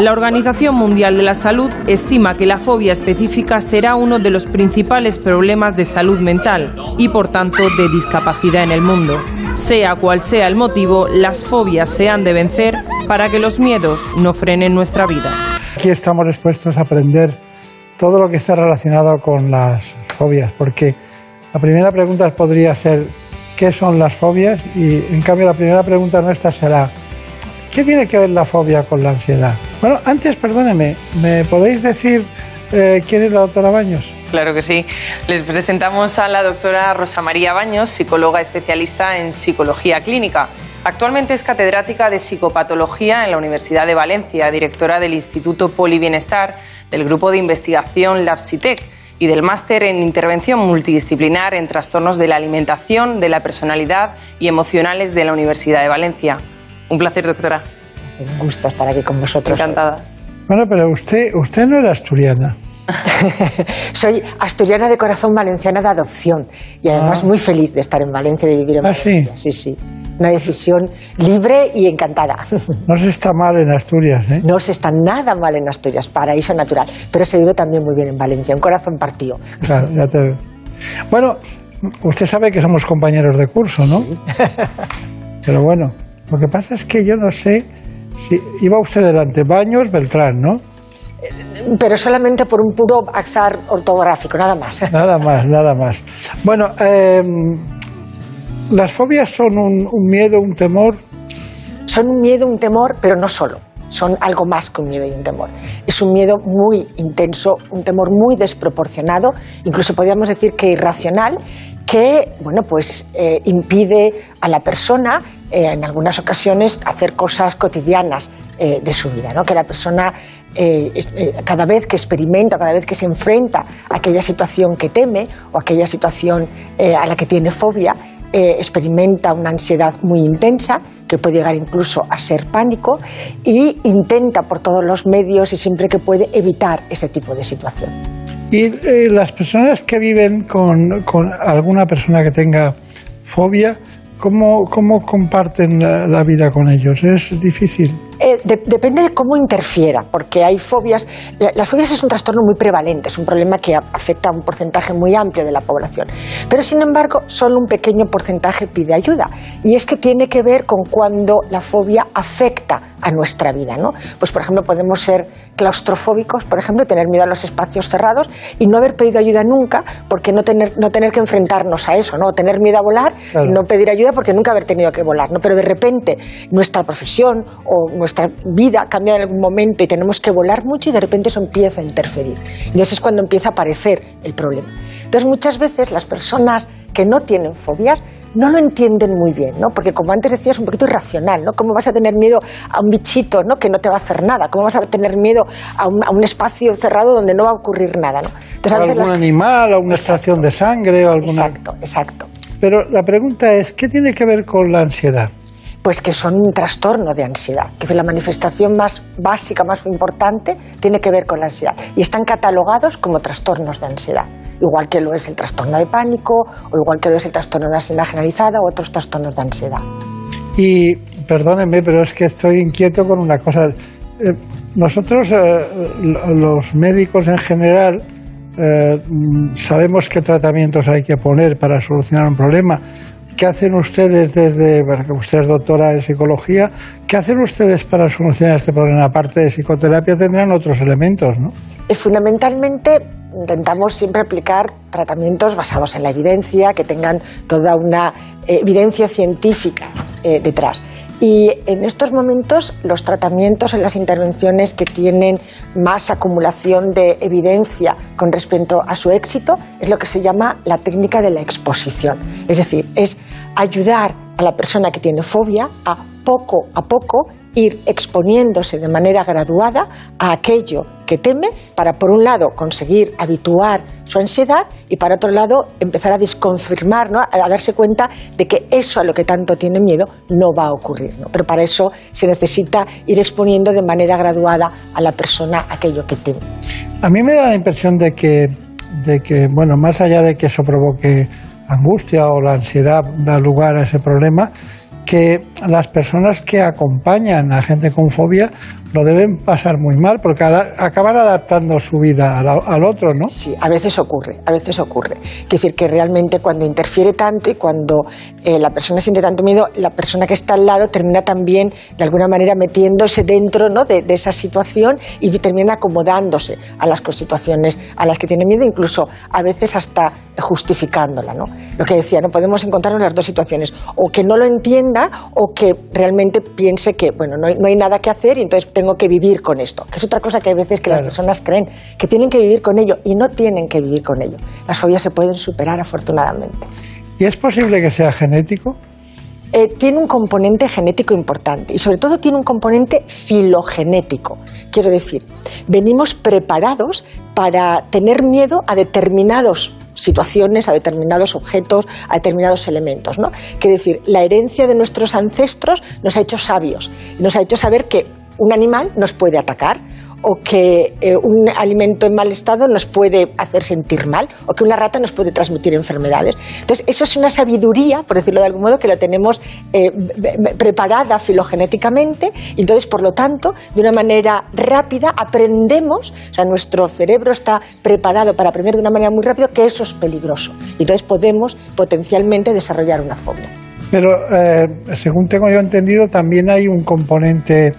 La Organización Mundial de la Salud estima que la fobia específica será uno de los principales problemas de salud mental y por tanto de discapacidad en el mundo. Sea cual sea el motivo, las fobias se han de vencer para que los miedos no frenen nuestra vida. Aquí estamos dispuestos a aprender todo lo que está relacionado con las fobias, porque la primera pregunta podría ser ¿qué son las fobias? Y en cambio la primera pregunta nuestra será ¿qué tiene que ver la fobia con la ansiedad? Bueno, antes, perdóneme, ¿me podéis decir eh, quién es la doctora Baños? Claro que sí. Les presentamos a la doctora Rosa María Baños, psicóloga especialista en psicología clínica. Actualmente es catedrática de psicopatología en la Universidad de Valencia, directora del Instituto Polibienestar, del grupo de investigación LabSitec y del máster en intervención multidisciplinar en trastornos de la alimentación, de la personalidad y emocionales de la Universidad de Valencia. Un placer, doctora. Un gusto estar aquí con vosotros. Encantada. Bueno, pero usted, usted no era asturiana. Soy asturiana de corazón, valenciana de adopción y además Ah. muy feliz de estar en Valencia, de vivir en ¿Ah, sí? Valencia. Sí, sí. Una decisión libre y encantada. No se está mal en Asturias, ¿eh? No se está nada mal en Asturias, paraíso natural, pero se vive también muy bien en Valencia, un corazón partido. Claro, ya te veo. Bueno, usted sabe que somos compañeros de curso, ¿no? Pero bueno, lo que pasa es que yo no sé si iba usted delante, Baños, Beltrán, ¿no? Pero solamente por un puro azar ortográfico, nada más. Nada más, nada más. Bueno, eh, las fobias son un, un miedo, un temor. Son un miedo, un temor, pero no solo. Son algo más que un miedo y un temor. Es un miedo muy intenso, un temor muy desproporcionado, incluso podríamos decir que irracional, que bueno, pues, eh, impide a la persona eh, en algunas ocasiones hacer cosas cotidianas eh, de su vida, ¿no? que la persona eh, eh, cada vez que experimenta, cada vez que se enfrenta a aquella situación que teme o aquella situación eh, a la que tiene fobia, eh, experimenta una ansiedad muy intensa, que puede llegar incluso a ser pánico, y intenta por todos los medios y siempre que puede evitar ese tipo de situación. Y eh, las personas que viven con, con alguna persona que tenga fobia, ¿cómo, cómo comparten la, la vida con ellos? ¿Es difícil? Eh, de- depende de cómo interfiera, porque hay fobias. la- Las fobias es un trastorno muy prevalente, es un problema que a- afecta a un porcentaje muy amplio de la población. Pero, sin embargo, solo un pequeño porcentaje pide ayuda. Y es que tiene que ver con cuando la fobia afecta a nuestra vida. ¿no? Pues, por ejemplo, podemos ser claustrofóbicos, por ejemplo, tener miedo a los espacios cerrados y no haber pedido ayuda nunca, porque no tener, no tener que enfrentarnos a eso, ¿no? O tener miedo a volar Claro. y no pedir ayuda porque nunca haber tenido que volar, ¿no? Pero de repente nuestra profesión o nuestra vida cambia en algún momento y tenemos que volar mucho y de repente eso empieza a interferir. Y así es cuando empieza a aparecer el problema. Entonces muchas veces las personas que no tienen fobias no lo entienden muy bien, ¿no? Porque como antes decías, es un poquito irracional, ¿no? ¿Cómo vas a tener miedo a un bichito, ¿no? Que no te va a hacer nada. ¿Cómo vas a tener miedo a un, a un espacio cerrado donde no va a ocurrir nada, ¿no? Entonces, a ¿O veces algún las- animal, o una extracción de sangre? O alguna... Exacto, exacto. Pero la pregunta es, ¿qué tiene que ver con la ansiedad? Pues que son un trastorno de ansiedad. Es la manifestación más básica, más importante, tiene que ver con la ansiedad. Y están catalogados como trastornos de ansiedad. Igual que lo es el trastorno de pánico, o igual que lo es el trastorno de ansiedad generalizada, o otros trastornos de ansiedad. Y perdónenme, pero es que estoy inquieto con una cosa. Eh, nosotros, eh, lo- los médicos en general, eh, mm, sabemos qué tratamientos hay que poner para solucionar un problema. ¿Qué hacen ustedes desde, porque usted es doctora en psicología, qué hacen ustedes para solucionar este problema? Aparte de psicoterapia tendrán otros elementos, ¿no? Y fundamentalmente intentamos siempre aplicar tratamientos basados en la evidencia, que tengan toda una eh, evidencia científica eh, detrás. Y en estos momentos los tratamientos en las intervenciones que tienen más acumulación de evidencia con respecto a su éxito es lo que se llama la técnica de la exposición. Es decir, es ayudar a la persona que tiene fobia a poco a poco ir exponiéndose de manera graduada a aquello que teme para, por un lado, conseguir habituar su ansiedad y, para otro lado, empezar a desconfirmar, ¿no? a, darse cuenta de que eso a lo que tanto tiene miedo no va a ocurrir. ¿no? Pero para eso se necesita ir exponiendo de manera graduada a la persona aquello que teme. A mí me da la impresión de que, de que, bueno, más allá de que eso provoque angustia o la ansiedad da lugar a ese problema, que las personas que acompañan a gente con fobia lo deben pasar muy mal porque acaban adaptando su vida al, al otro, ¿no? Sí, a veces ocurre, a veces ocurre. Es decir, que realmente cuando interfiere tanto y cuando eh, la persona siente tanto miedo, la persona que está al lado termina también, de alguna manera, metiéndose dentro ¿no? de, de esa situación y termina acomodándose a las situaciones a las que tiene miedo, incluso a veces hasta justificándola. ¿no? Lo que decía, no podemos encontrarnos las dos situaciones, o que no lo entienda o que realmente piense que bueno, no hay, no hay nada que hacer y entonces tengo que vivir con esto, que es otra cosa que hay veces que las personas creen, que tienen que vivir con ello y no tienen que vivir con ello. Las fobias se pueden superar afortunadamente. ¿Y es posible que sea genético? Eh, tiene un componente genético importante y sobre todo tiene un componente filogenético. Quiero decir, venimos preparados para tener miedo a determinados situaciones, a determinados objetos, a determinados elementos. ¿no? Quiere decir, la herencia de nuestros ancestros nos ha hecho sabios y nos ha hecho saber que un animal nos puede atacar o que eh, un alimento en mal estado nos puede hacer sentir mal o que una rata nos puede transmitir enfermedades. Entonces, eso es una sabiduría, por decirlo de algún modo, que la tenemos eh, preparada filogenéticamente y entonces, por lo tanto, de una manera rápida aprendemos, o sea, nuestro cerebro está preparado para aprender de una manera muy rápida que eso es peligroso. Y entonces podemos potencialmente desarrollar una fobia. Pero eh, según tengo yo entendido, también hay un componente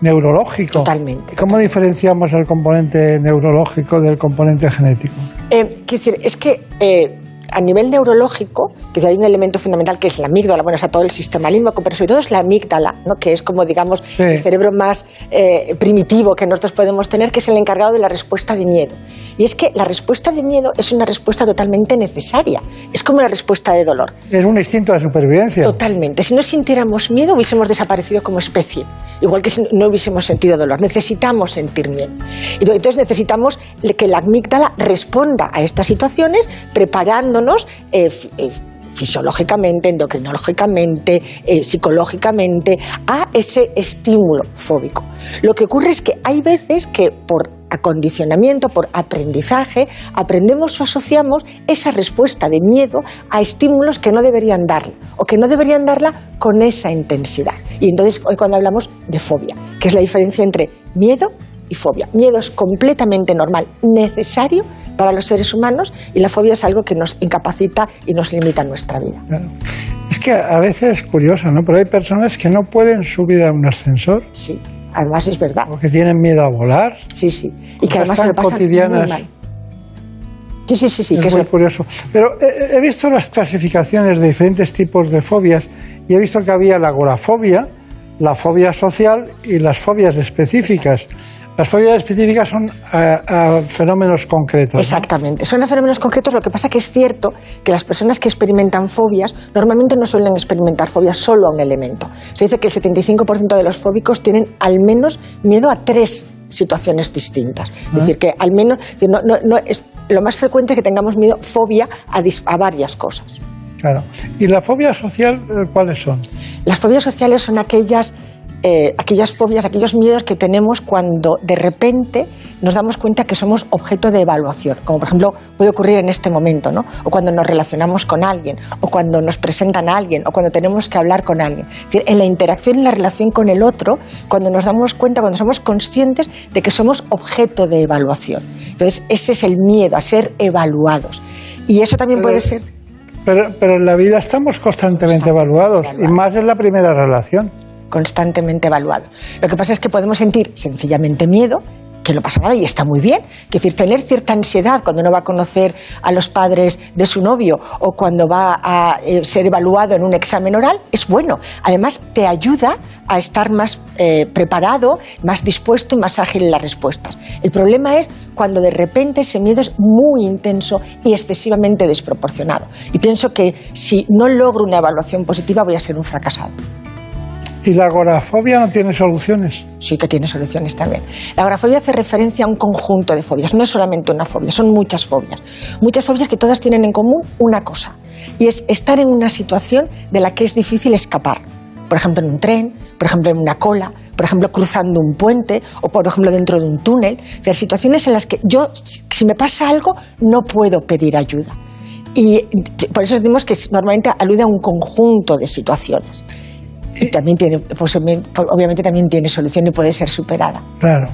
neurológico. Totalmente. ¿Cómo diferenciamos el componente neurológico del componente genético? Eh, quiero decir, es que eh, a nivel neurológico, que hay un elemento fundamental que es la amígdala, bueno, está todo el sistema límbico, pero sobre todo es la amígdala, ¿no? que es como, digamos, el cerebro más eh, primitivo que nosotros podemos tener, que es el encargado de la respuesta de miedo. Y es que la respuesta de miedo es una respuesta totalmente necesaria, es como la respuesta de dolor. Es un instinto de supervivencia. Totalmente. Si no sintiéramos miedo, hubiésemos desaparecido como especie. Igual que si no hubiésemos sentido dolor. Necesitamos sentir miedo. Entonces necesitamos que la amígdala responda a estas situaciones eh, eh, fisiológicamente, endocrinológicamente, eh, psicológicamente a ese estímulo fóbico. Lo que ocurre es que hay veces que por acondicionamiento, por aprendizaje, aprendemos o asociamos esa respuesta de miedo a estímulos que no deberían darla o que no deberían darla con esa intensidad. Y entonces hoy cuando hablamos de fobia, que es la diferencia entre miedo y fobia. Miedo es completamente normal, necesario para los seres humanos y la fobia es algo que nos incapacita y nos limita nuestra vida. Es que a veces es curioso, ¿no? Pero hay personas que no pueden subir a un ascensor. Sí, además es verdad. O que tienen miedo a volar. Sí, sí. Y que además se tan lo pasan cotidianas. muy mal. Sí, sí, sí, sí. es que muy eso- curioso. Pero he, he visto las clasificaciones de diferentes tipos de fobias y he visto que había la agorafobia, la fobia social y las fobias específicas. Las fobias específicas son a, a fenómenos concretos. ¿no? Exactamente. Son a fenómenos concretos. Lo que pasa que es cierto que las personas que experimentan fobias normalmente no suelen experimentar fobias solo a un elemento. Se dice que el 75% de los fóbicos tienen al menos miedo a tres situaciones distintas. Es decir, que al menos no, no- no es lo más frecuente es que tengamos miedo, fobia a, dis- a varias cosas. Claro. ¿Y la fobia social eh, cuáles son? Las fobias sociales son aquellas, eh, aquellas fobias, aquellos miedos que tenemos cuando de repente nos damos cuenta que somos objeto de evaluación, como por ejemplo puede ocurrir en este momento, ¿no? o cuando nos relacionamos con alguien, o cuando nos presentan a alguien, o cuando tenemos que hablar con alguien. Es decir, en la interacción y la relación con el otro, cuando nos damos cuenta, cuando somos conscientes de que somos objeto de evaluación. Entonces, ese es el miedo a ser evaluados. Y eso también puede ser Pero, pero en la vida estamos constantemente evaluados, y más en la primera relación. Constantemente evaluado. Lo que pasa es que podemos sentir sencillamente miedo, que no pasa nada y está muy bien. Es decir, tener cierta ansiedad cuando no va a conocer a los padres de su novio o cuando va a eh, ser evaluado en un examen oral es bueno. Además, te ayuda a estar más eh, preparado, más dispuesto y más ágil en las respuestas. El problema es cuando de repente ese miedo es muy intenso y excesivamente desproporcionado. Y pienso que si no logro una evaluación positiva voy a ser un fracasado. ¿Y la agorafobia no tiene soluciones? Sí que tiene soluciones también. La agorafobia hace referencia a un conjunto de fobias, no es solamente una fobia, son muchas fobias. Muchas fobias que todas tienen en común una cosa, y es estar en una situación de la que es difícil escapar. Por ejemplo, en un tren, por ejemplo, en una cola, por ejemplo, cruzando un puente o, por ejemplo, dentro de un túnel. O sea, situaciones en las que yo, si me pasa algo, no puedo pedir ayuda. Y por eso decimos que normalmente alude a un conjunto de situaciones. Y también tiene, pues, obviamente también tiene solución y puede ser superada. Claro.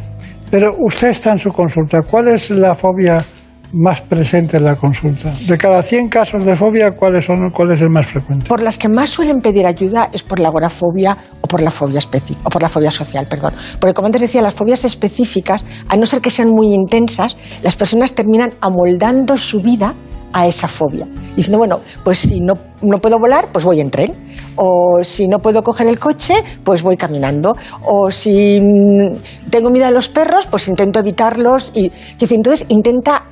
Pero usted está en su consulta. ¿Cuál es la fobia más presente en la consulta? De cada 100 casos de fobia, ¿cuáles son, ¿cuál es el más frecuente? Por las que más suelen pedir ayuda es por la agorafobia o por la fobia específica, o por la fobia social, perdón. Porque como antes decía, las fobias específicas, a no ser que sean muy intensas, las personas terminan amoldando su vida a esa fobia. Diciendo, bueno, pues si no, no puedo volar, pues voy en tren. O si no puedo coger el coche, pues voy caminando. O si mm, tengo miedo a los perros, pues intento evitarlos. Y, entonces intenta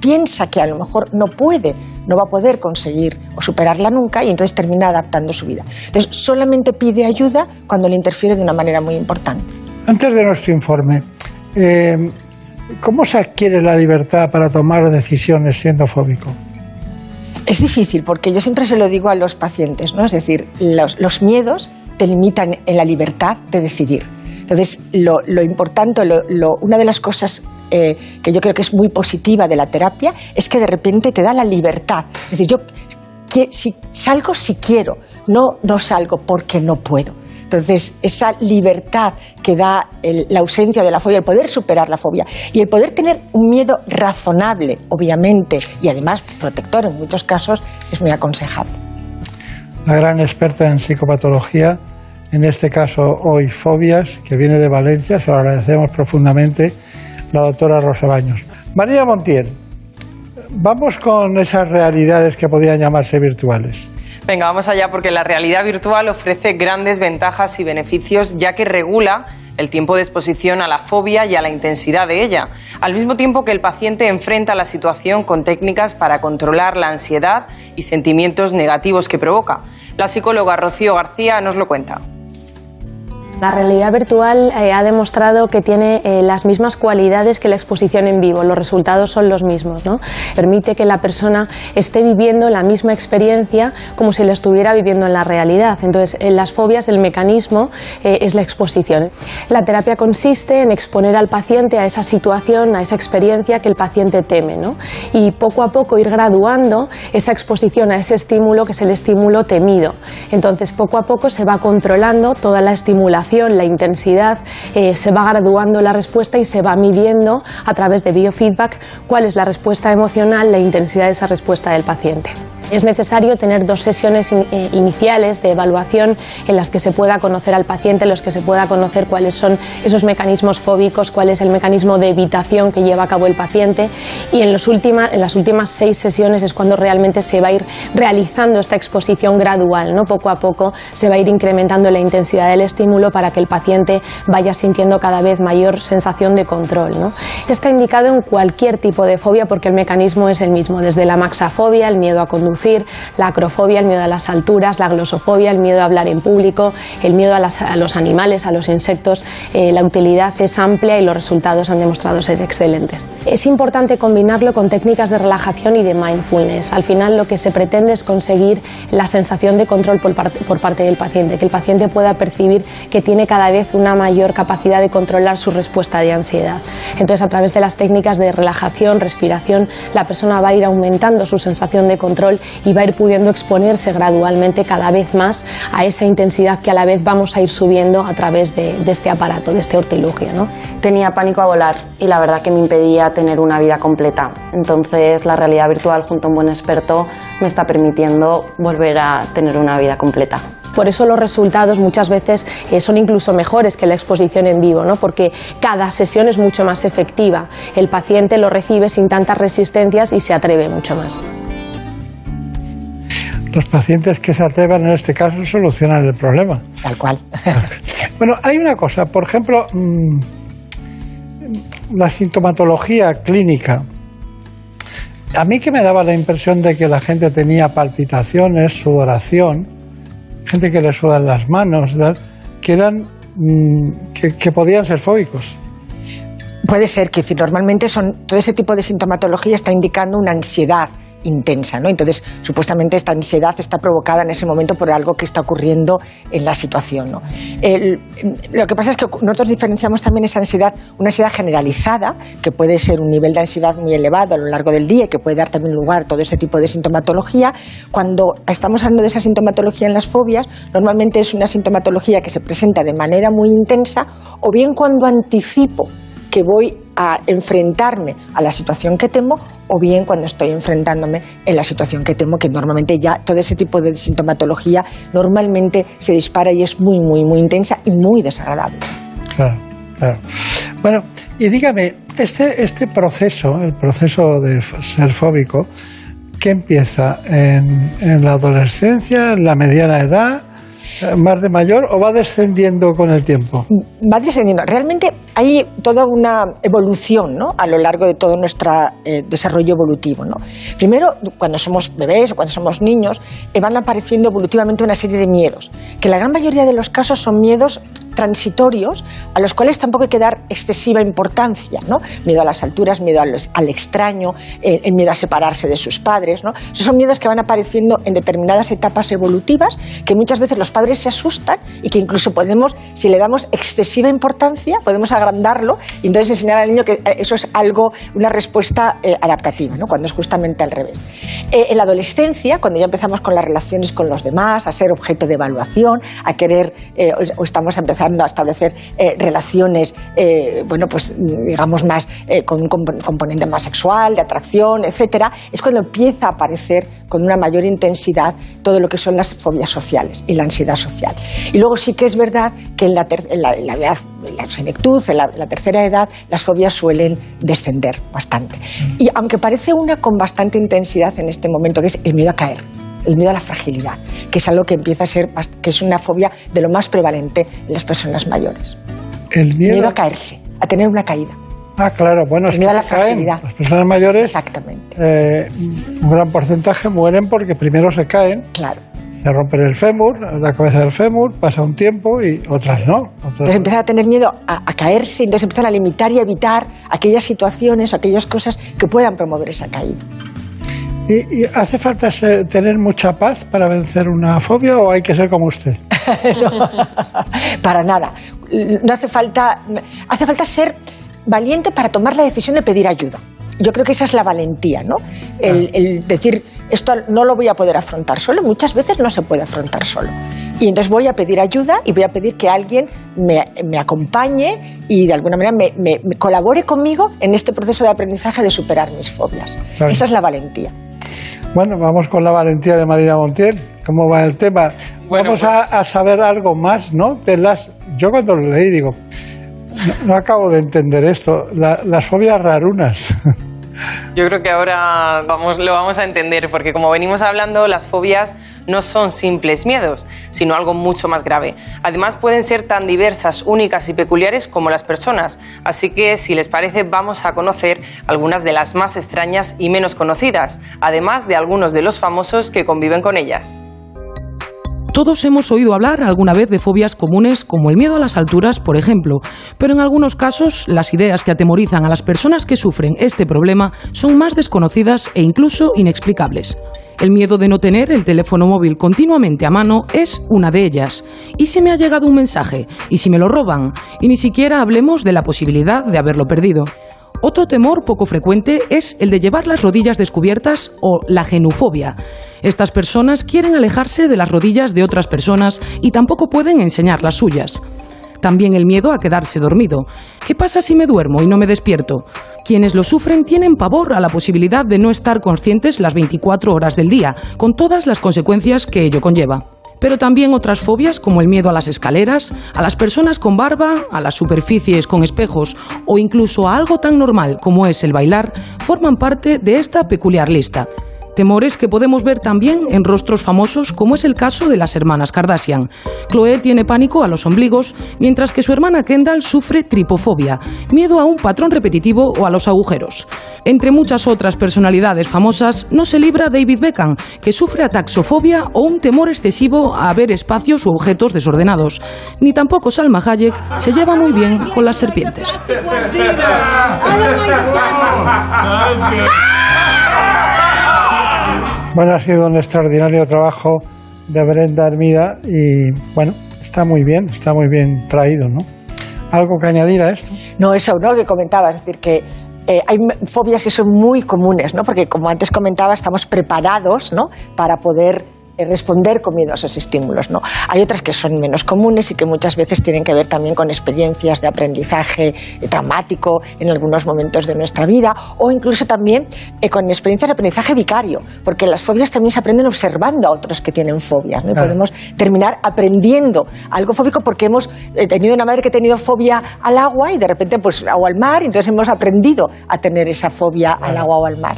piensa que a lo mejor no puede, no va a poder conseguir o superarla nunca y entonces termina adaptando su vida. Entonces solamente pide ayuda cuando le interfiere de una manera muy importante. Antes de nuestro informe, eh, ¿cómo se adquiere la libertad para tomar decisiones siendo fóbico? Es difícil porque yo siempre se lo digo a los pacientes, ¿no? Es decir, los, miedos te limitan en la libertad de decidir. Entonces, lo, importante, una de las cosas eh, que yo creo que es muy positiva de la terapia es que de repente te da la libertad. Es decir, yo si salgo si quiero, no, no salgo porque no puedo. Entonces, esa libertad que da la ausencia de la fobia, el poder superar la fobia y el poder tener un miedo razonable, obviamente, y además protector en muchos casos, es muy aconsejable. La gran experta en psicopatología, en este caso hoy fobias, que viene de Valencia, se lo agradecemos profundamente la doctora Rosa Baños. María Montiel, vamos con esas realidades que podrían llamarse virtuales. Venga, vamos allá porque la realidad virtual ofrece grandes ventajas y beneficios ya que regula el tiempo de exposición a la fobia y a la intensidad de ella, al mismo tiempo que el paciente enfrenta la situación con técnicas para controlar la ansiedad y sentimientos negativos que provoca. La psicóloga Rocío García nos lo cuenta. La realidad virtual eh, ha demostrado que tiene eh, las mismas cualidades que la exposición en vivo, los resultados son los mismos. ¿no? Permite que la persona esté viviendo la misma experiencia como si la estuviera viviendo en la realidad. Entonces, en las fobias el mecanismo eh, es la exposición. La terapia consiste en exponer al paciente a esa situación, a esa experiencia que el paciente teme ¿no? y poco a poco ir graduando esa exposición a ese estímulo que es el estímulo temido. Entonces, poco a poco se va controlando toda la estimulación la intensidad, eh, se va graduando la respuesta y se va midiendo a través de biofeedback cuál es la respuesta emocional, la intensidad de esa respuesta del paciente. Es necesario tener dos sesiones eh, iniciales de evaluación en las que se pueda conocer al paciente, en los que se pueda conocer cuáles son esos mecanismos fóbicos, cuál es el mecanismo de evitación que lleva a cabo el paciente y en, los en las últimas seis sesiones es cuando realmente se va a ir realizando esta exposición gradual, ¿no? poco a poco se va a ir incrementando la intensidad del estímulo para que el paciente vaya sintiendo cada vez mayor sensación de control. Está indicado en cualquier tipo de fobia porque el mecanismo es el mismo, desde la maxafobia, el miedo a conducir, la acrofobia, el miedo a las alturas, la glosofobia, el miedo a hablar en público, el miedo a, los animales, a los insectos. Eh, la utilidad es amplia y los resultados han demostrado ser excelentes. Es importante combinarlo con técnicas de relajación y de mindfulness. Al final lo que se pretende es conseguir la sensación de control por parte, por parte del paciente, que el paciente pueda percibir que tiene cada vez una mayor capacidad de controlar su respuesta de ansiedad. Entonces, a través de las técnicas de relajación, respiración, la persona va a ir aumentando su sensación de control y va a ir pudiendo exponerse gradualmente cada vez más a esa intensidad que a la vez vamos a ir subiendo a través de, este aparato, de este hortilugio. ¿no? Tenía pánico a volar y la verdad que me impedía tener una vida completa. Entonces la realidad virtual junto a un buen experto me está permitiendo volver a tener una vida completa. Por eso los resultados muchas veces eh, son incluso mejores que la exposición en vivo, ¿no? porque cada sesión es mucho más efectiva. El paciente lo recibe sin tantas resistencias y se atreve mucho más los pacientes que se atrevan en este caso solucionan el problema. Tal cual. Bueno, hay una cosa, por ejemplo, mm, la sintomatología clínica. A mí que me daba la impresión de que la gente tenía palpitaciones, sudoración, gente que le sudan las manos, que eran mm, que, podían ser fóbicos. Puede ser que si normalmente son todo ese tipo de sintomatología está indicando una ansiedad intensa. ¿no? Entonces, supuestamente esta ansiedad está provocada en ese momento por algo que está ocurriendo en la situación. ¿no? Lo que pasa es que nosotros diferenciamos también esa ansiedad, una ansiedad generalizada, que puede ser un nivel de ansiedad muy elevado a lo largo del día y que puede dar también lugar a todo ese tipo de sintomatología. Cuando estamos hablando de esa sintomatología en las fobias, normalmente es una sintomatología que se presenta de manera muy intensa o bien cuando anticipo que voy a enfrentarme a la situación que temo o bien cuando estoy enfrentándome en la situación que temo, que normalmente ya todo ese tipo de sintomatología normalmente se dispara y es muy, muy, muy intensa y muy desagradable. Claro, claro. Bueno, y dígame, este, este proceso, el proceso de ser fóbico, ¿qué empieza en, en la adolescencia, en la mediana edad, más de mayor o va descendiendo con el tiempo? va descendiendo. Realmente hay toda una evolución ¿no? a lo largo de todo nuestro eh, desarrollo evolutivo. ¿no? Primero, cuando somos bebés o cuando somos niños, eh, van apareciendo evolutivamente una serie de miedos, que la gran mayoría de los casos son miedos transitorios a los cuales tampoco hay que dar excesiva importancia, ¿no? Miedo a las alturas, miedo al, extraño, eh, el miedo a separarse de sus padres, ¿no? Esos son miedos que van apareciendo en determinadas etapas evolutivas que muchas veces los padres se asustan y que incluso podemos, si le damos excesiva importancia, podemos agrandarlo y entonces enseñar al niño que eh, eso es algo, una respuesta eh, adaptativa, ¿no? Cuando es justamente al revés. Eh, en la adolescencia, cuando ya empezamos con las relaciones con los demás, a ser objeto de evaluación, a querer, eh, o- estamos empezando a establecer eh, relaciones, eh, bueno, pues mm, digamos más eh, con un comp- componente más sexual, de atracción, etcétera, es cuando empieza a aparecer con una mayor intensidad todo lo que son las fobias sociales y la ansiedad social. Y luego sí que es verdad que en la, ter- en la- en la edad, en la senectud, en la, la tercera edad, las fobias suelen descender bastante. Y aunque parece una con bastante intensidad en este momento, que es el miedo a caer el miedo a la fragilidad, que es algo que empieza a ser, que es una fobia de lo más prevalente en las personas mayores. El miedo, a caerse, a tener una caída. Ah, claro, bueno, es El miedo que a se la caen. Las personas mayores, Exactamente. eh, un gran porcentaje mueren porque primero se caen, Claro. se rompen el fémur, la cabeza del fémur, pasa un tiempo y otras no. Otras Entonces empiezan a tener miedo a, a caerse, entonces empiezan a limitar y evitar aquellas situaciones o aquellas cosas que puedan promover esa caída. ¿Y, y hace falta tener mucha paz para vencer una fobia o hay que ser como usted? Para nada. No hace falta, hace falta ser valiente para tomar la decisión de pedir ayuda. Yo creo que esa es la valentía, ¿no? El, el decir, esto no lo voy a poder afrontar solo, muchas veces no se puede afrontar solo. Y entonces voy a pedir ayuda y voy a pedir que alguien me, me acompañe y de alguna manera me, me- me colabore conmigo en este proceso de aprendizaje de superar mis fobias. Claro. Esa es la valentía. Bueno, vamos con la valentía de Marina Montiel. ¿Cómo va el tema? vamos a, a saber algo más, ¿no? De las. Yo cuando lo leí digo, no, no acabo de entender esto. La- las fobias rarunas. Yo creo que ahora vamos, lo vamos a entender, porque como venimos hablando, las fobias no son simples miedos, sino algo mucho más grave. Además, pueden ser tan diversas, únicas y peculiares como las personas. Así que, si les parece, vamos a conocer algunas de las más extrañas y menos conocidas, además de algunos de los famosos que conviven con ellas. Todos hemos oído hablar alguna vez de fobias comunes como el miedo a las alturas, por ejemplo, pero en algunos casos las ideas que atemorizan a las personas que sufren este problema son más desconocidas e incluso inexplicables. El miedo de no tener el teléfono móvil continuamente a mano es una de ellas. ¿Y si me ha llegado un mensaje? ¿Y si me lo roban? Y ni siquiera hablemos de la posibilidad de haberlo perdido. Otro temor poco frecuente es el de llevar las rodillas descubiertas o la genufobia. Estas personas quieren alejarse de las rodillas de otras personas y tampoco pueden enseñar las suyas. También el miedo a quedarse dormido. ¿Qué pasa si me duermo y no me despierto? Quienes lo sufren tienen pavor a la posibilidad de no estar conscientes las 24 horas del día, con todas las consecuencias que ello conlleva. Pero también otras fobias como el miedo a las escaleras, a las personas con barba, a las superficies con espejos o incluso a algo tan normal como es el bailar, forman parte de esta peculiar lista. Temores que podemos ver también en rostros famosos como es el caso de las hermanas Kardashian. Chloe tiene pánico a los ombligos, mientras que su hermana Kendall sufre tripofobia, miedo a un patrón repetitivo o a los agujeros. Entre muchas otras personalidades famosas, no se libra David Beckham, que sufre ataxofobia o un temor excesivo a ver espacios u objetos desordenados. Ni tampoco Salma Hayek se lleva muy bien con las serpientes. Bueno, ha sido un extraordinario trabajo de Brenda Hermida y bueno, está muy bien, está muy bien traído, ¿no? ¿Algo que añadir a esto? No, eso, ¿no? Que comentaba, es decir, que eh, hay fobias que son muy comunes, ¿no? Porque como antes comentaba, estamos preparados, ¿no? Para poder responder con miedo a esos estímulos, ¿no? Hay otras que son menos comunes y que muchas veces tienen que ver también con experiencias de aprendizaje eh, traumático en algunos momentos de nuestra vida o incluso también eh, con experiencias de aprendizaje vicario, porque las fobias también se aprenden observando a otros que tienen fobias, ¿no? Y Claro. podemos terminar aprendiendo algo fóbico porque hemos eh, tenido una madre que ha tenido fobia al agua y de repente pues o al mar, y entonces hemos aprendido a tener esa fobia al agua o al mar.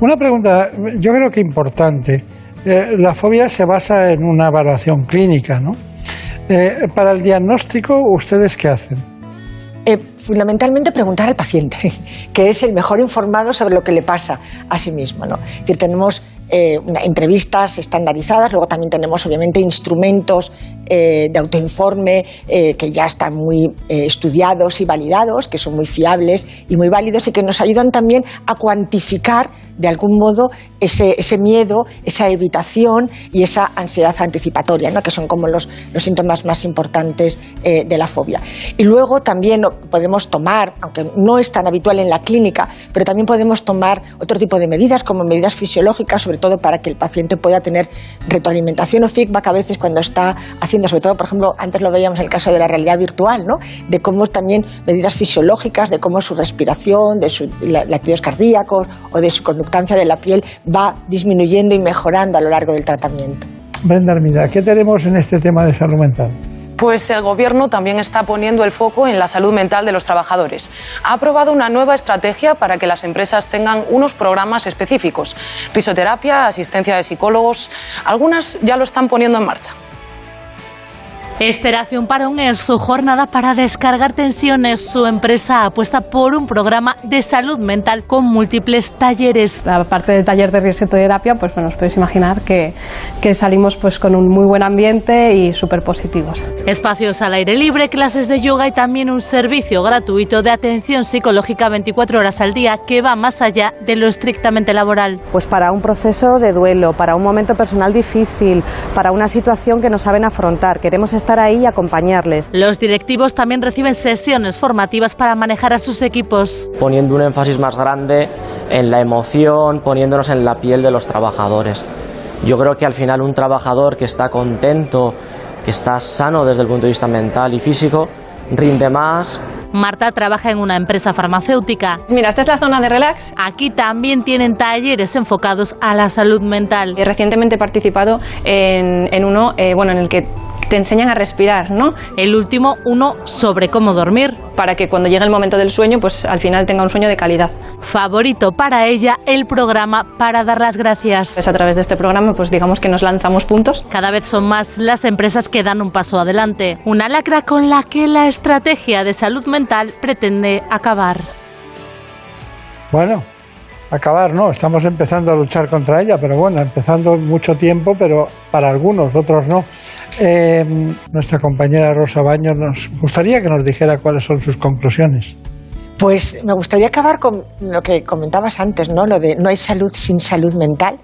Una pregunta, yo creo que importante. Eh, la fobia se basa en una evaluación clínica, ¿no? Eh, para el diagnóstico, ¿ustedes qué hacen? Eh, fundamentalmente preguntar al paciente, que es el mejor informado sobre lo que le pasa a sí mismo. ¿no? Es decir, tenemos entrevistas estandarizadas, luego también tenemos obviamente instrumentos de autoinforme que ya están muy estudiados y validados, que son muy fiables y muy válidos y que nos ayudan también a cuantificar de algún modo ese, ese miedo, esa evitación y esa ansiedad anticipatoria, ¿no? que son como los, los síntomas más importantes eh, de la fobia. Y luego también podemos tomar, aunque no es tan habitual en la clínica, pero también podemos tomar otro tipo de medidas, como medidas fisiológicas, sobre todo para que el paciente pueda tener retroalimentación o feedback a veces cuando está haciendo, sobre todo, por ejemplo, antes lo veíamos en el caso de la realidad virtual, ¿no? de cómo también medidas fisiológicas, de cómo su respiración, de sus la- latidos cardíacos o de su conductancia de la piel va disminuyendo y mejorando a lo largo del tratamiento. Brenda Hermida, ¿qué tenemos en este tema de salud mental? Pues el Gobierno también está poniendo el foco en la salud mental de los trabajadores. Ha aprobado una nueva estrategia para que las empresas tengan unos programas específicos. Risoterapia, asistencia de psicólogos, algunas ya lo están poniendo en marcha. Esteración Parón es su jornada para descargar tensiones. Su empresa apuesta por un programa de salud mental con múltiples talleres. Aparte del taller de risoterapia, pues bueno, os podéis imaginar que, que salimos pues con un muy buen ambiente y súper positivos. Espacios al aire libre, clases de yoga y también un servicio gratuito de atención psicológica 24 horas al día que va más allá de lo estrictamente laboral. Pues para un proceso de duelo, para un momento personal difícil, para una situación que no saben afrontar. Queremos estar ahí y acompañarles. Los directivos también reciben sesiones formativas para manejar a sus equipos. poniendo un énfasis más grande en la emoción, poniéndonos en la piel de los trabajadores. Yo creo que al final un trabajador que está contento, que está sano desde el punto de vista mental y físico, rinde más, Marta trabaja en una empresa farmacéutica. Mira, esta es la zona de relax. Aquí también tienen talleres enfocados a la salud mental. Y recientemente he participado en, en uno eh, bueno, en el que te enseñan a respirar, ¿no? El último, uno sobre cómo dormir. Para que cuando llegue el momento del sueño, pues al final tenga un sueño de calidad. Favorito para ella el programa para dar las gracias. Pues a través de este programa, pues digamos que nos lanzamos puntos. Cada vez son más las empresas que dan un paso adelante. Una lacra con la que la estrategia de salud mental pretende acabar. Bueno, acabar no, estamos empezando a luchar contra ella, pero bueno, empezando mucho tiempo, pero para algunos, otros no. Eh, nuestra compañera Rosa Baños nos gustaría que nos dijera cuáles son sus conclusiones. Pues me gustaría acabar con lo que comentabas antes, ¿no? Lo de no hay salud sin salud mental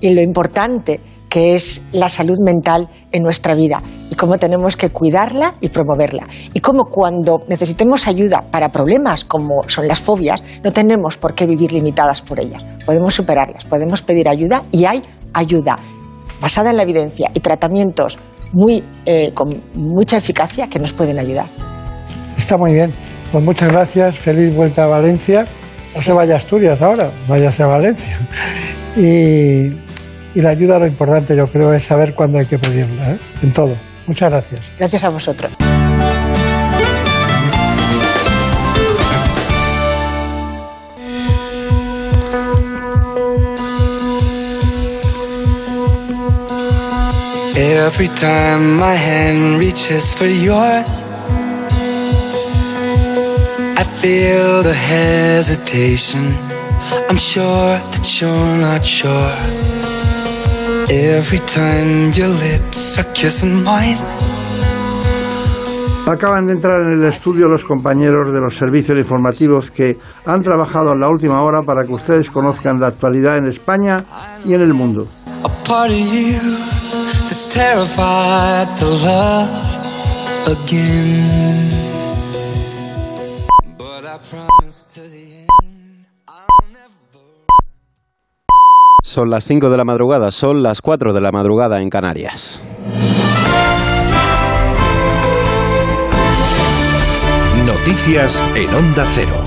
y lo importante que es la salud mental en nuestra vida y cómo tenemos que cuidarla y promoverla. Y cómo cuando necesitemos ayuda para problemas como son las fobias, no tenemos por qué vivir limitadas por ellas. Podemos superarlas, podemos pedir ayuda y hay ayuda basada en la evidencia y tratamientos muy, eh, con mucha eficacia que nos pueden ayudar. Está muy bien. Pues muchas gracias, feliz vuelta a Valencia. No se vaya a Asturias ahora, váyase a Valencia. Y, y la ayuda, lo importante yo creo es saber cuándo hay que pedirla, ¿eh? en todo. Muchas gracias. Gracias a vosotros. Every time my hand reaches for yours, I feel the hesitation. I'm sure that you're not sure. Every time your lips are kissing mine, Acaban de entrar en el estudio los compañeros de los servicios informativos que han trabajado en la última hora para que ustedes conozcan la actualidad en España y en el mundo. A Son las 5 de la madrugada, son las 4 de la madrugada en Canarias. Noticias en Onda Cero.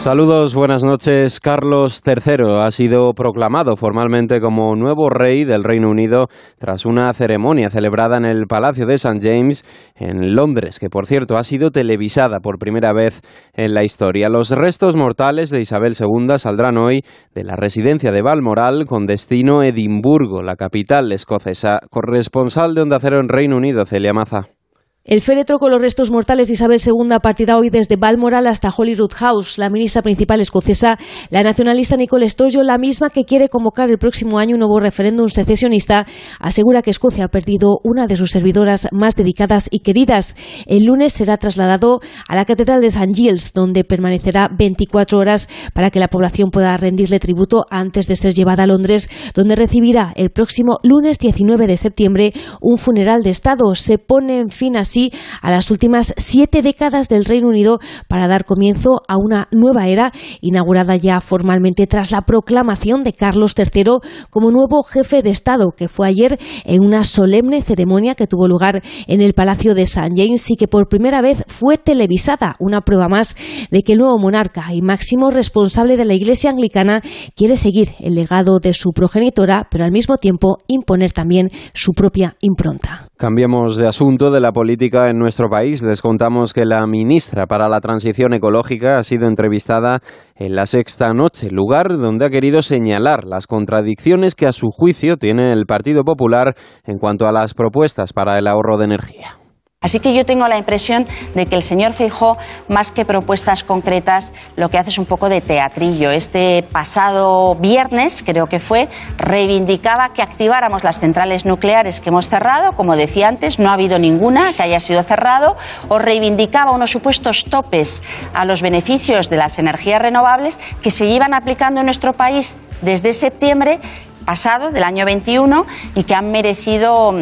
Saludos, buenas noches. Carlos III ha sido proclamado formalmente como nuevo rey del Reino Unido tras una ceremonia celebrada en el Palacio de St. James en Londres, que por cierto ha sido televisada por primera vez en la historia. Los restos mortales de Isabel II saldrán hoy de la residencia de Balmoral con destino Edimburgo, la capital escocesa. Corresponsal de Onda Cero en Reino Unido, Celia Maza. El féretro con los restos mortales de Isabel II partirá hoy desde Balmoral hasta Holyrood House. La ministra principal escocesa, la nacionalista Nicole Sturgeon, la misma que quiere convocar el próximo año un nuevo referéndum secesionista, asegura que Escocia ha perdido una de sus servidoras más dedicadas y queridas. El lunes será trasladado a la Catedral de St. Giles, donde permanecerá 24 horas para que la población pueda rendirle tributo antes de ser llevada a Londres, donde recibirá el próximo lunes 19 de septiembre un funeral de Estado. Se pone en fin así a las últimas siete décadas del Reino Unido para dar comienzo a una nueva era inaugurada ya formalmente tras la proclamación de Carlos III como nuevo jefe de Estado, que fue ayer en una solemne ceremonia que tuvo lugar en el Palacio de St. James y que por primera vez fue televisada, una prueba más de que el nuevo monarca y máximo responsable de la Iglesia anglicana quiere seguir el legado de su progenitora, pero al mismo tiempo imponer también su propia impronta. Cambiamos de asunto de la política en nuestro país. Les contamos que la ministra para la Transición Ecológica ha sido entrevistada en la sexta noche, lugar donde ha querido señalar las contradicciones que a su juicio tiene el Partido Popular en cuanto a las propuestas para el ahorro de energía. Así que yo tengo la impresión de que el señor Feijó, más que propuestas concretas, lo que hace es un poco de teatrillo. Este pasado viernes, creo que fue, reivindicaba que activáramos las centrales nucleares que hemos cerrado. Como decía antes, no ha habido ninguna que haya sido cerrado. O reivindicaba unos supuestos topes a los beneficios de las energías renovables que se llevan aplicando en nuestro país desde septiembre pasado, del año 21, y que han merecido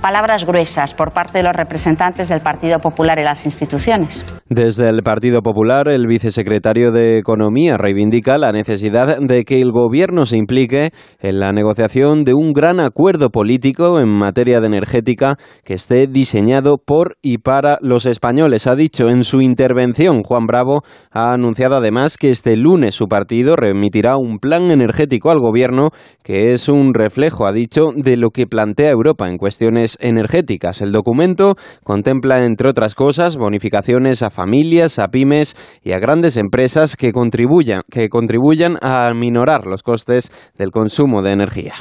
palabras gruesas por parte de los representantes del Partido Popular en las instituciones. Desde el Partido Popular, el vicesecretario de Economía reivindica la necesidad de que el Gobierno se implique en la negociación de un gran acuerdo político en materia de energética que esté diseñado por y para los españoles. Ha dicho en su intervención, Juan Bravo ha anunciado además que este lunes su partido remitirá un plan energético al Gobierno que es un reflejo, ha dicho, de lo que plantea Europa en cuestiones energéticas. El documento contempla, entre otras cosas, bonificaciones a familias, a pymes y a grandes empresas que contribuyan, que contribuyan a minorar los costes del consumo de energía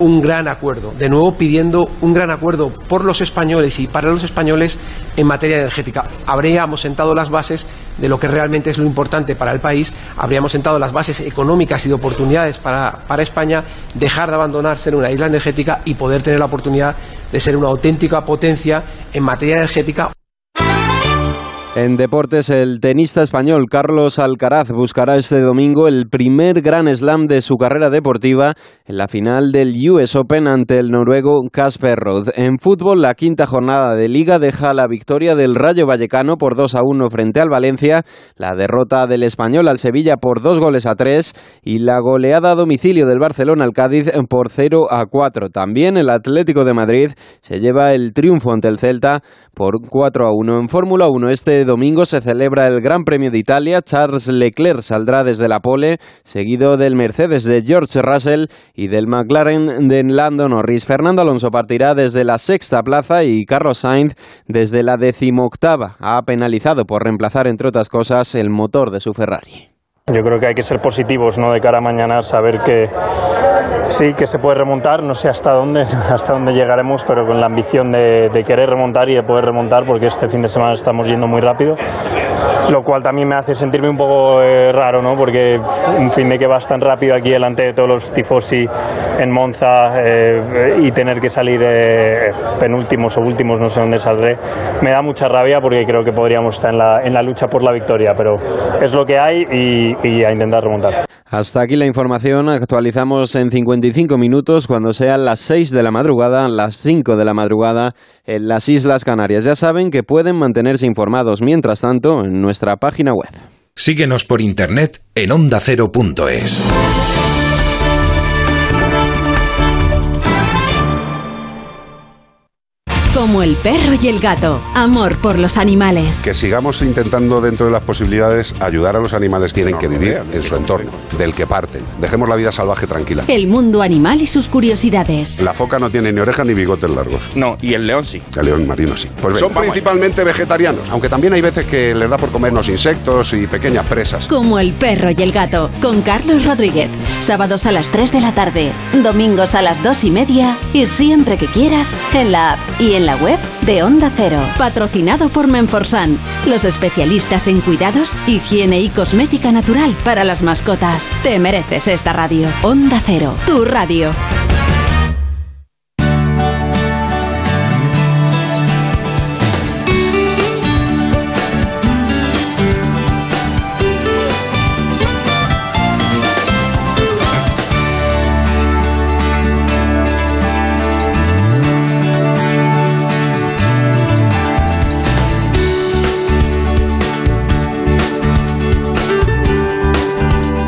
un gran acuerdo, de nuevo pidiendo un gran acuerdo por los españoles y para los españoles en materia energética. Habríamos sentado las bases de lo que realmente es lo importante para el país, habríamos sentado las bases económicas y de oportunidades para, para España, dejar de abandonar ser una isla energética y poder tener la oportunidad de ser una auténtica potencia en materia energética. En deportes, el tenista español Carlos Alcaraz buscará este domingo el primer gran slam de su carrera deportiva en la final del US Open ante el noruego Casper Ruud. En fútbol, la quinta jornada de liga deja la victoria del Rayo Vallecano por 2 a 1 frente al Valencia, la derrota del español al Sevilla por 2 goles a 3 y la goleada a domicilio del Barcelona al Cádiz por 0 a 4. También el Atlético de Madrid se lleva el triunfo ante el Celta por 4 a 1. En Fórmula 1 este domingo se celebra el Gran Premio de Italia. Charles Leclerc saldrá desde la pole, seguido del Mercedes de George Russell y del McLaren de Lando Norris. Fernando Alonso partirá desde la sexta plaza y Carlos Sainz desde la decimoctava. Ha penalizado por reemplazar, entre otras cosas, el motor de su Ferrari. Yo creo que hay que ser positivos, ¿no? De cara a mañana, saber que sí, que se puede remontar, no sé hasta dónde, hasta dónde llegaremos, pero con la ambición de, de querer remontar y de poder remontar, porque este fin de semana estamos yendo muy rápido, lo cual también me hace sentirme un poco eh, raro, ¿no? Porque un fin de que vas tan rápido aquí delante de todos los tifosi en Monza eh, y tener que salir eh, penúltimos o últimos, no sé dónde saldré, me da mucha rabia porque creo que podríamos estar en la, en la lucha por la victoria, pero es lo que hay y, y a intentar remontar. Hasta aquí la información. Actualizamos en 55 minutos cuando sean las 6 de la madrugada, las 5 de la madrugada en las Islas Canarias. Ya saben que pueden mantenerse informados mientras tanto en nuestra página web. Síguenos por internet en ondacero.es. Como el perro y el gato. Amor por los animales. Que sigamos intentando dentro de las posibilidades ayudar a los animales que tienen que vivir en su entorno, del que parten. Dejemos la vida salvaje tranquila. El mundo animal y sus curiosidades. La foca no tiene ni orejas ni bigotes largos. No, y el león sí. El león marino sí. Pues son principalmente vegetarianos, aunque también hay veces que les da por comernos insectos y pequeñas presas. Como el perro y el gato. Con Carlos Rodríguez. Sábados a las 3 de la tarde. Domingos a las 2 y media. Y siempre que quieras en la app y en la web de Onda Cero. Patrocinado por Menforsan, los especialistas en cuidados, higiene y cosmética natural para las mascotas. Te mereces esta radio. Onda Cero, tu radio.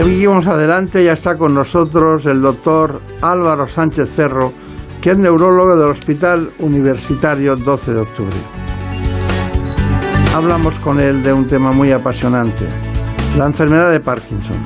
Seguimos adelante, ya está con nosotros el doctor Álvaro Sánchez Cerro, que es neurólogo del Hospital Universitario 12 de Octubre. Hablamos con él de un tema muy apasionante, la enfermedad de Parkinson.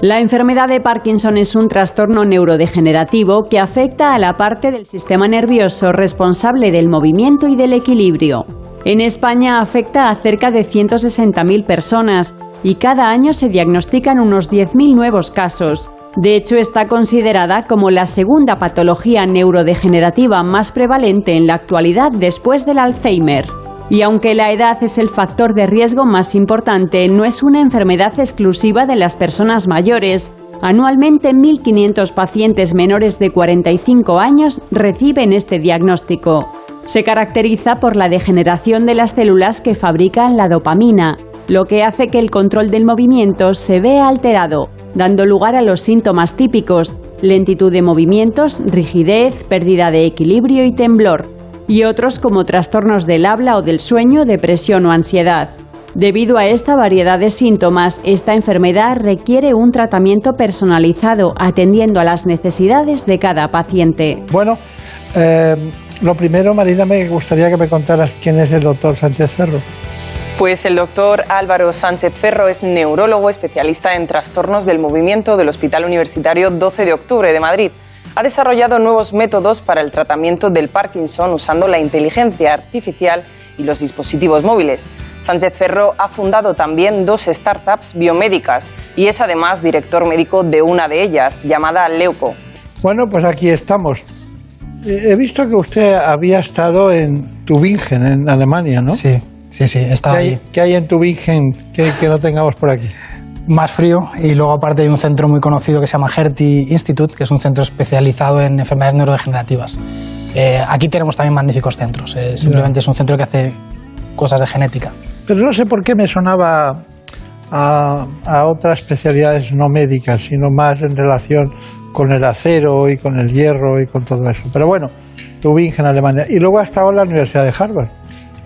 La enfermedad de Parkinson es un trastorno neurodegenerativo que afecta a la parte del sistema nervioso responsable del movimiento y del equilibrio. En España afecta a cerca de 160.000 personas y cada año se diagnostican unos 10.000 nuevos casos. De hecho, está considerada como la segunda patología neurodegenerativa más prevalente en la actualidad después del Alzheimer. Y aunque la edad es el factor de riesgo más importante, no es una enfermedad exclusiva de las personas mayores. Anualmente 1.500 pacientes menores de 45 años reciben este diagnóstico. Se caracteriza por la degeneración de las células que fabrican la dopamina, lo que hace que el control del movimiento se vea alterado, dando lugar a los síntomas típicos, lentitud de movimientos, rigidez, pérdida de equilibrio y temblor, y otros como trastornos del habla o del sueño, depresión o ansiedad. Debido a esta variedad de síntomas, esta enfermedad requiere un tratamiento personalizado atendiendo a las necesidades de cada paciente. Bueno, eh, lo primero, Marina, me gustaría que me contaras quién es el doctor Sánchez Ferro. Pues el doctor Álvaro Sánchez Ferro es neurólogo especialista en trastornos del movimiento del Hospital Universitario 12 de Octubre de Madrid. Ha desarrollado nuevos métodos para el tratamiento del Parkinson usando la inteligencia artificial y los dispositivos móviles. Sánchez Ferro ha fundado también dos startups biomédicas y es además director médico de una de ellas, llamada Leuco. Bueno, pues aquí estamos. Eh, He visto que usted había estado en Tübingen, en Alemania, ¿no? Sí, sí, sí, ¿Qué estaba hay, ahí. qué hay en Tübingen que, que no tengamos por aquí? Más frío y luego aparte hay un centro muy conocido que se llama Hertie Institute, que es un centro especializado en enfermedades neurodegenerativas. Eh, aquí tenemos también magníficos centros. eh, simplemente es un centro que hace cosas de genética. Pero no sé por qué me sonaba a, a otras especialidades no médicas, sino más en relación con el acero y con el hierro y con todo eso. Pero bueno, Tübingen, Alemania. Y luego ha estado en la Universidad de Harvard.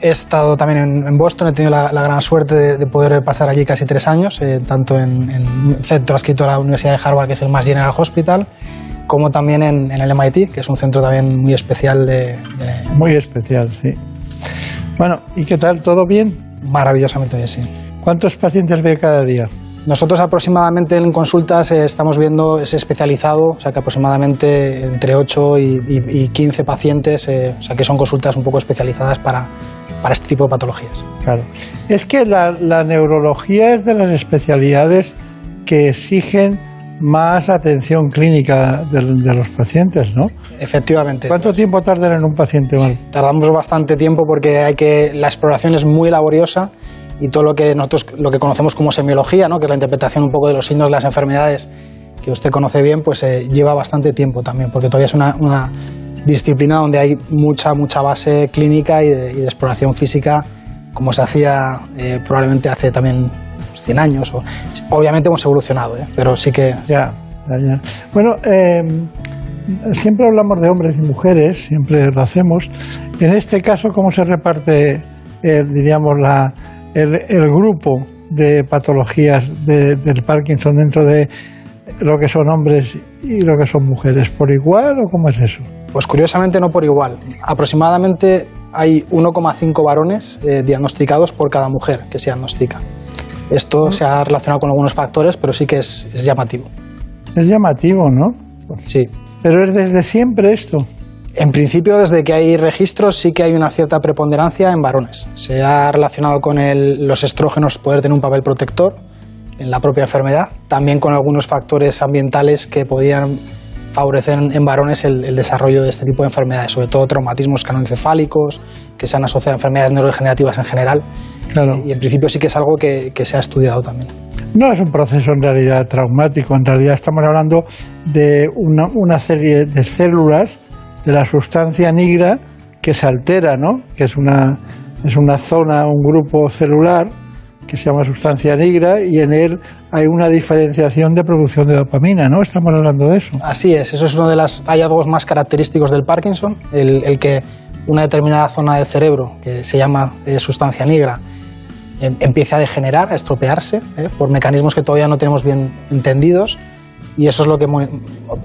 he estado también en, en Boston, he tenido la, la gran suerte de, de poder pasar allí casi tres años, eh, tanto en, en un centro adscrito a la Universidad de Harvard, que es el Mass General Hospital, como también en, en el MIT, que es un centro también muy especial de, de- Muy especial, sí. Bueno, ¿y qué tal? ¿Todo bien? Maravillosamente bien, sí. ¿Cuántos pacientes ve cada día? Nosotros aproximadamente en consultas eh, estamos viendo ese especializado, o sea que aproximadamente entre 8 y, y- y 15 pacientes, eh, o sea que son consultas un poco especializadas para, para este tipo de patologías. Claro. Es que la, la neurología es de las especialidades que exigen más atención clínica de, de los pacientes, ¿no? Efectivamente. ¿Cuánto tiempo tardan en un paciente mal? Tardamos bastante tiempo porque hay que la exploración es muy laboriosa y todo lo que nosotros lo que conocemos como semiología, ¿no? que es la interpretación un poco de los signos de las enfermedades que usted conoce bien, pues eh, lleva bastante tiempo también, porque todavía es una, disciplina donde hay mucha mucha base clínica y de, exploración física, como se hacía eh, probablemente hace también 100 años. O, obviamente hemos evolucionado, ¿eh? pero sí que Ya, ya, ya. Bueno, eh, siempre hablamos de hombres y mujeres, siempre lo hacemos. En este caso, ¿cómo se reparte, el, diríamos, la, el, el grupo de patologías de- del Parkinson dentro de lo que son hombres y lo que son mujeres? ¿Por igual o cómo es eso? Pues curiosamente no por igual. Aproximadamente hay 1,5 varones eh, diagnosticados por cada mujer que se diagnostica. Esto se ha relacionado con algunos factores, pero sí que es, es llamativo. Es llamativo, ¿no? Sí. Pero es desde siempre esto. En principio, desde que hay registros, sí que hay una cierta preponderancia en varones. Se ha relacionado con el- los estrógenos poder tener un papel protector en la propia enfermedad, también con algunos factores ambientales que podían favorecer en, varones el, el desarrollo de este tipo de enfermedades, sobre todo traumatismos canoencefálicos, que se han asociado a enfermedades neurodegenerativas en general. Claro. Y en principio sí que es algo que, que se ha estudiado también. No es un proceso en realidad traumático, en realidad estamos hablando de una, una serie de células de la sustancia nigra que se altera, ¿no? Que es una, es una zona, un grupo celular que se llama sustancia nigra y en él hay una diferenciación de producción de dopamina, ¿no? Estamos hablando de eso. Así es, eso es uno de los hallazgos más característicos del Parkinson, el, el que una determinada zona del cerebro, que se llama eh, sustancia negra, em- empiece a degenerar, a estropearse, eh, por mecanismos que todavía no tenemos bien entendidos, y eso es lo que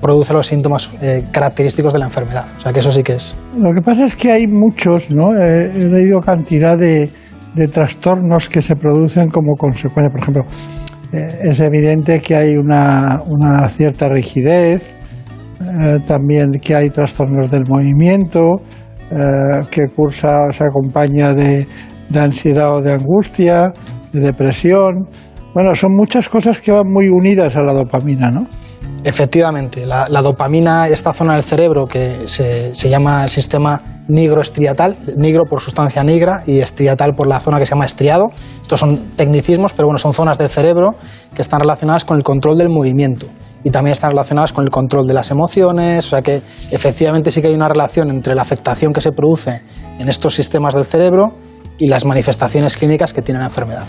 produce los síntomas eh, característicos de la enfermedad. O sea que eso sí que es. Lo que pasa es que hay muchos, ¿no? Eh, he leído cantidad de, de trastornos que se producen como consecuencia. Por ejemplo, eh, es evidente que hay una, una cierta rigidez, también que hay trastornos del movimiento, que cursa, se acompaña de, de ansiedad o de angustia, de depresión. Bueno, son muchas cosas que van muy unidas a la dopamina, ¿no? Efectivamente, la, la dopamina, esta zona del cerebro que se, se llama el sistema nigroestriatal, nigro por sustancia negra y estriatal por la zona que se llama estriado. Estos son tecnicismos, pero bueno, son zonas del cerebro que están relacionadas con el control del movimiento y también están relacionadas con el control de las emociones, o sea que efectivamente sí que hay una relación entre la afectación que se produce en estos sistemas del cerebro y las manifestaciones clínicas que tiene la enfermedad.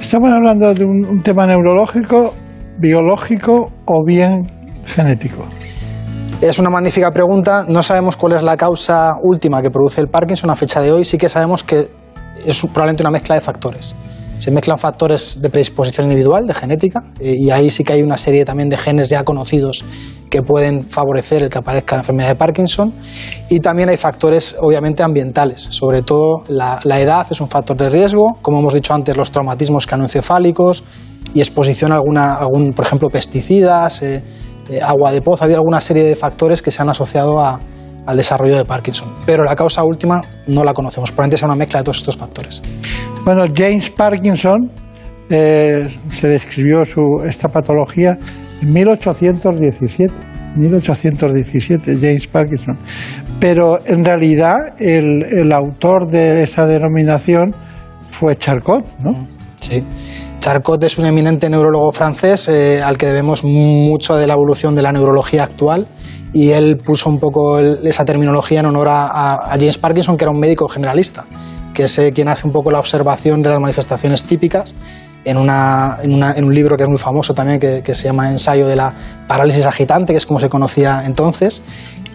Estamos hablando de un, un tema neurológico, biológico o bien genético. Es una magnífica pregunta. No sabemos cuál es la causa última que produce el Parkinson a fecha de hoy. Sí que sabemos que es probablemente una mezcla de factores. Se mezclan factores de predisposición individual, de genética, eh, y ahí sí que hay una serie también de genes ya conocidos que pueden favorecer el que aparezca la enfermedad de Parkinson. Y también hay factores, obviamente, ambientales. Sobre todo la, edad es un factor de riesgo, como hemos dicho antes, los traumatismos canoencefálicos y exposición a alguna, algún, por ejemplo, pesticidas, eh, eh, agua de pozo. Había alguna serie de factores que se han asociado al desarrollo de Parkinson. Pero la causa última no la conocemos. Probablemente sea una mezcla de todos estos factores. Bueno, James Parkinson eh, se describió su, esta patología en 1817. 1817, James Parkinson. Pero en realidad el, el autor de esa denominación fue Charcot, ¿no? Sí. Charcot es un eminente neurólogo francés eh, al que debemos mucho de la evolución de la neurología actual y él puso un poco el- esa terminología en honor a- a James Parkinson, que era un médico generalista, que es eh, quien hace un poco la observación de las manifestaciones típicas en, una- en una- en un libro que es muy famoso también, que, que se llama Ensayo de la parálisis agitante, que es como se conocía entonces.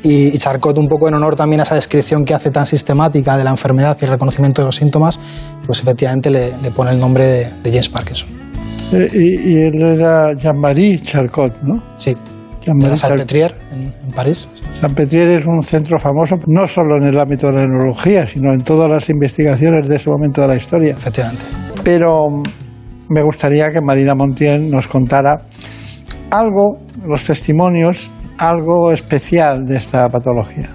Y, y Charcot, un poco en honor también a esa descripción que hace tan sistemática de la enfermedad y el reconocimiento de los síntomas, pues efectivamente le, le pone el nombre de, de James Parkinson. Eh, y, y él era Jean-Marie Charcot, ¿no? Sí. Salpêtrière, en, en París. Salpêtrière es un centro famoso no solo en el ámbito de la neurología, sino en todas las investigaciones de ese momento de la historia. Efectivamente. Pero me gustaría que Marina Montiel nos contara algo, los testimonios, algo especial de esta patología.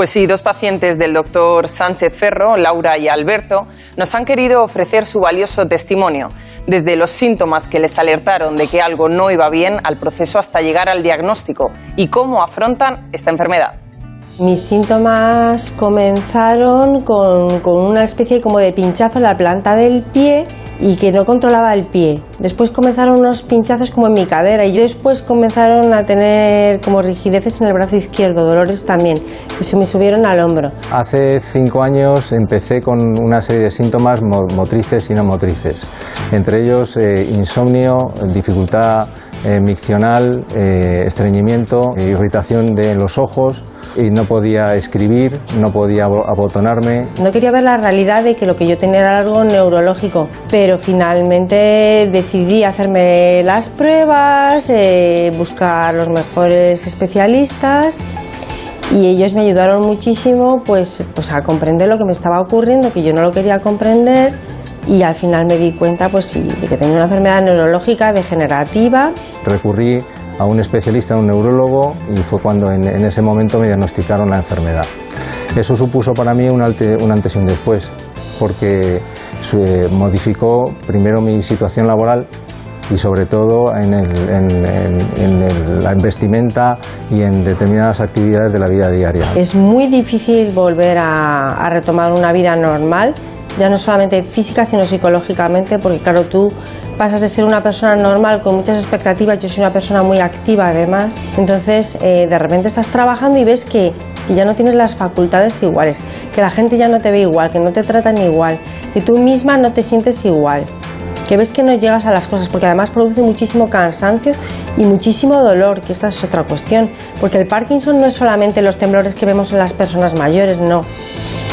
Pues sí, dos pacientes del doctor Sánchez Ferro, Laura y Alberto, nos han querido ofrecer su valioso testimonio, desde los síntomas que les alertaron de que algo no iba bien al proceso hasta llegar al diagnóstico y cómo afrontan esta enfermedad. Mis síntomas comenzaron con, con una especie como de pinchazo en la planta del pie y que no controlaba el pie. Después comenzaron unos pinchazos como en mi cadera y después comenzaron a tener como rigideces en el brazo izquierdo, dolores también, que se me subieron al hombro. Hace cinco años empecé con una serie de síntomas mo- motrices y no motrices, entre ellos eh, insomnio, dificultad eh, miccional, eh, estreñimiento, irritación de los ojos y no podía escribir, no podía abo- abotonarme. No quería ver la realidad de que lo que yo tenía era algo neurológico, pero finalmente decidí hacerme las pruebas, eh, buscar los mejores especialistas y ellos me ayudaron muchísimo pues, pues a comprender lo que me estaba ocurriendo, que yo no lo quería comprender y al final me di cuenta pues sí, de que tenía una enfermedad neurológica degenerativa Recurrí a un especialista, a un neurólogo, y fue cuando en, en ese momento me diagnosticaron la enfermedad. Eso supuso para mí un, alte- un antes y un después, porque se modificó primero mi situación laboral y sobre todo en, el- en- en- en la vestimenta y en determinadas actividades de la vida diaria. Es muy difícil volver a, a retomar una vida normal, ya no solamente física, sino psicológicamente, porque claro, tú pasas de ser una persona normal con muchas expectativas, yo soy una persona muy activa además, entonces eh, de repente estás trabajando y ves que, que ya no tienes las facultades iguales, que la gente ya no te ve igual, que no te tratan igual, que tú misma no te sientes igual que ves que no llegas a las cosas, porque además produce muchísimo cansancio y muchísimo dolor, que esa es otra cuestión, porque el Parkinson no es solamente los temblores que vemos en las personas mayores, no.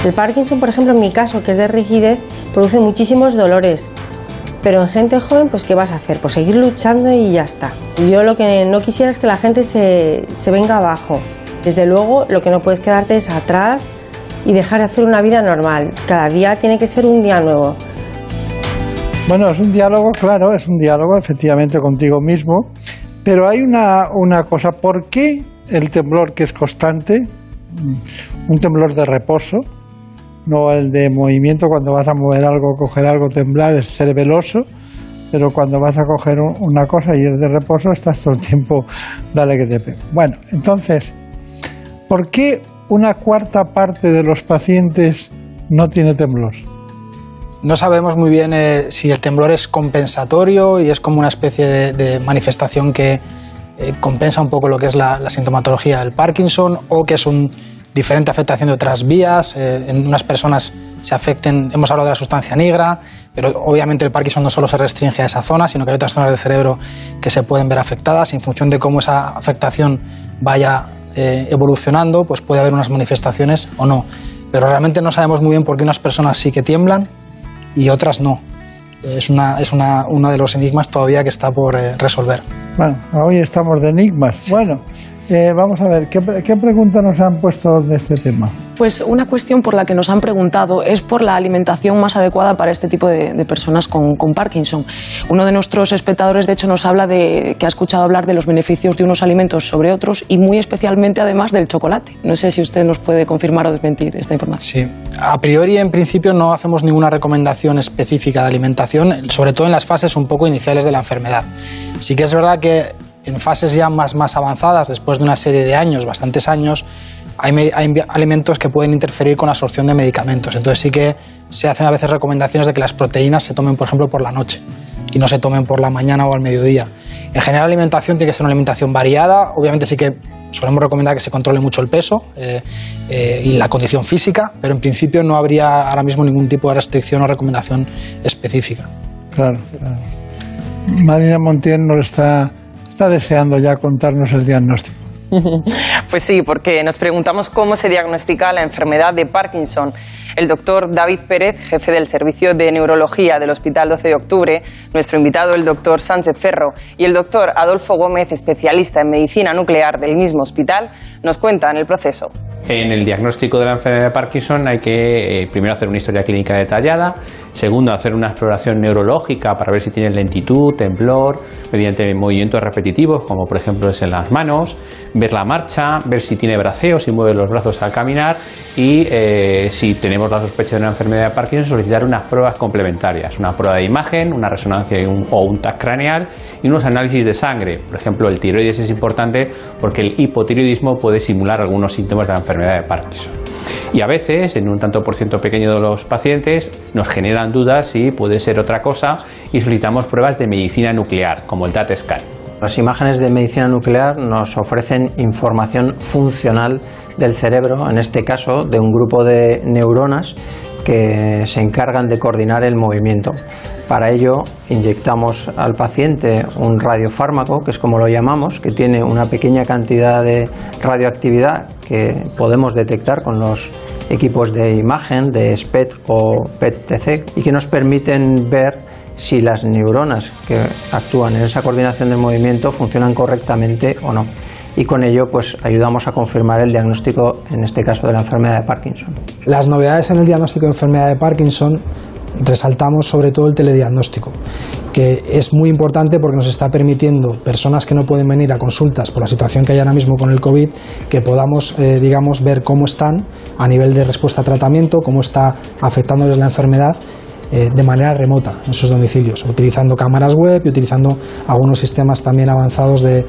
El Parkinson, por ejemplo, en mi caso, que es de rigidez, produce muchísimos dolores. Pero en gente joven, pues ¿qué vas a hacer? Pues seguir luchando y ya está. Yo lo que no quisiera es que la gente se, se venga abajo. Desde luego, lo que no puedes quedarte es atrás y dejar de hacer una vida normal. Cada día tiene que ser un día nuevo. Bueno, es un diálogo, claro, es un diálogo efectivamente contigo mismo, pero hay una, una cosa, ¿por qué el temblor que es constante, un temblor de reposo, no el de movimiento, cuando vas a mover algo, coger algo, temblar, es cerebeloso, pero cuando vas a coger un- una cosa y es de reposo, estás todo el tiempo, dale que te pego. Bueno, entonces, ¿por qué una cuarta parte de los pacientes no tiene temblor? No sabemos muy bien eh, si el temblor es compensatorio y es como una especie de, manifestación que eh, compensa un poco lo que es la, sintomatología del Parkinson o que es una diferente afectación de otras vías. eh, en unas personas se afecten, hemos hablado de la sustancia negra, pero obviamente el Parkinson no solo se restringe a esa zona, sino que hay otras zonas del cerebro que se pueden ver afectadas. En función de cómo esa afectación vaya eh, evolucionando, pues puede haber unas manifestaciones o no. Pero realmente no sabemos muy bien por qué unas personas sí que tiemblan y otras no. Es, una, es una, uno de los enigmas todavía que está por eh, resolver. Bueno, hoy estamos de enigmas. Bueno, eh, vamos a ver, ¿qué, ¿qué pregunta nos han puesto de este tema? Pues una cuestión por la que nos han preguntado es por la alimentación más adecuada para este tipo de, de personas con, con Parkinson. Uno de nuestros espectadores, de hecho, nos habla de que ha escuchado hablar de los beneficios de unos alimentos sobre otros y muy especialmente, además, del chocolate. No sé si usted nos puede confirmar o desmentir esta información. Sí, a priori en principio no hacemos ninguna recomendación específica de alimentación, sobre todo en las fases un poco iniciales de la enfermedad. Sí que es verdad que en fases ya más, más avanzadas, después de una serie de años, bastantes años, hay, hay alimentos que pueden interferir con la absorción de medicamentos. Entonces sí que se hacen a veces recomendaciones de que las proteínas se tomen, por ejemplo, por la noche y no se tomen por la mañana o al mediodía. En general, la alimentación tiene que ser una alimentación variada. Obviamente sí que solemos recomendar que se controle mucho el peso eh, eh, y la condición física, pero en principio no habría ahora mismo ningún tipo de restricción o recomendación específica. Claro, claro. Marina Montiel nos está, está deseando ya contarnos el diagnóstico. Pues sí, porque nos preguntamos cómo se diagnostica la enfermedad de Parkinson. El doctor David Pérez, jefe del Servicio de Neurología del Hospital 12 de Octubre, nuestro invitado el doctor Sánchez Ferro y el doctor Adolfo Gómez, especialista en medicina nuclear del mismo hospital, nos cuentan el proceso. En el diagnóstico de la enfermedad de Parkinson hay que eh, primero hacer una historia clínica detallada, segundo hacer una exploración neurológica para ver si tiene lentitud, temblor, mediante movimientos repetitivos como por ejemplo es en las manos, ver la marcha, ver si tiene braceo, si mueve los brazos al caminar y eh, si tenemos la sospecha de una enfermedad de Parkinson solicitar unas pruebas complementarias, una prueba de imagen, una resonancia o un TAC craneal y unos análisis de sangre. Por ejemplo, el tiroides es importante porque el hipotiroidismo puede simular algunos síntomas de la enfermedad de Parkinson. Y a veces, en un tanto por ciento pequeño de los pacientes, nos generan dudas si puede ser otra cosa y solicitamos pruebas de medicina nuclear, como el DAT scan. Las imágenes de medicina nuclear nos ofrecen información funcional del cerebro, en este caso de un grupo de neuronas que se encargan de coordinar el movimiento. Para ello inyectamos al paciente un radiofármaco, que es como lo llamamos, que tiene una pequeña cantidad de radioactividad que podemos detectar con los equipos de imagen de SPET o PET-TC y que nos permiten ver si las neuronas que actúan en esa coordinación del movimiento funcionan correctamente o no. Y con ello pues ayudamos a confirmar el diagnóstico, en este caso de la enfermedad de Parkinson. Las novedades en el diagnóstico de enfermedad de Parkinson resaltamos sobre todo el telediagnóstico, que es muy importante porque nos está permitiendo personas que no pueden venir a consultas por la situación que hay ahora mismo con el COVID, que podamos, eh, digamos, ver cómo están a nivel de respuesta a tratamiento, cómo está afectándoles la enfermedad eh, de manera remota en sus domicilios, utilizando cámaras web y utilizando algunos sistemas también avanzados de,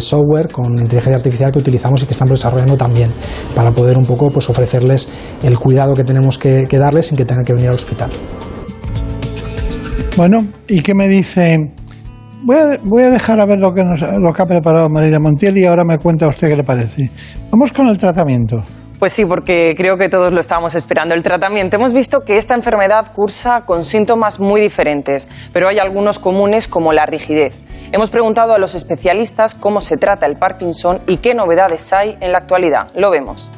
software con inteligencia artificial que utilizamos y que estamos desarrollando también para poder un poco pues, ofrecerles el cuidado que tenemos que, darles sin que tengan que venir al hospital. Bueno, ¿y qué me dice? Voy a, voy a dejar a ver lo que, nos, lo que ha preparado María Montiel y ahora me cuenta usted qué le parece. Vamos con el tratamiento. Pues sí, porque creo que todos lo estábamos esperando. El tratamiento. Hemos visto que esta enfermedad cursa con síntomas muy diferentes, pero hay algunos comunes como la rigidez. Hemos preguntado a los especialistas cómo se trata el Parkinson y qué novedades hay en la actualidad. Lo vemos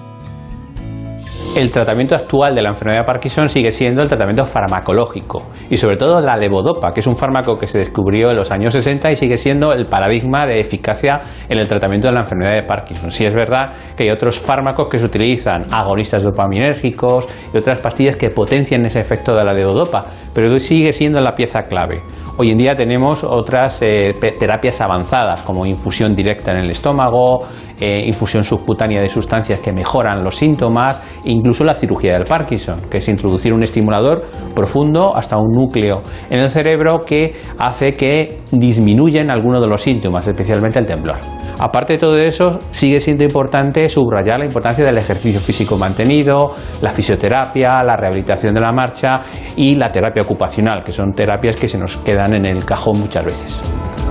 el tratamiento actual de la enfermedad de Parkinson sigue siendo el tratamiento farmacológico y sobre todo la levodopa, que es un fármaco que se descubrió en los años 60 y sigue siendo el paradigma de eficacia en el tratamiento de la enfermedad de Parkinson. Sí es verdad que hay otros fármacos que se utilizan, agonistas dopaminérgicos y otras pastillas que potencian ese efecto de la levodopa, pero sigue siendo la pieza clave. Hoy en día tenemos otras eh, terapias avanzadas como infusión directa en el estómago, eh, infusión subcutánea de sustancias que mejoran los síntomas, incluso la cirugía del Parkinson, que es introducir un estimulador profundo hasta un núcleo en el cerebro que hace que disminuyan algunos de los síntomas, especialmente el temblor. Aparte de todo eso, sigue siendo importante subrayar la importancia del ejercicio físico mantenido, la fisioterapia, la rehabilitación de la marcha y la terapia ocupacional, que son terapias que se nos quedan en el cajón muchas veces.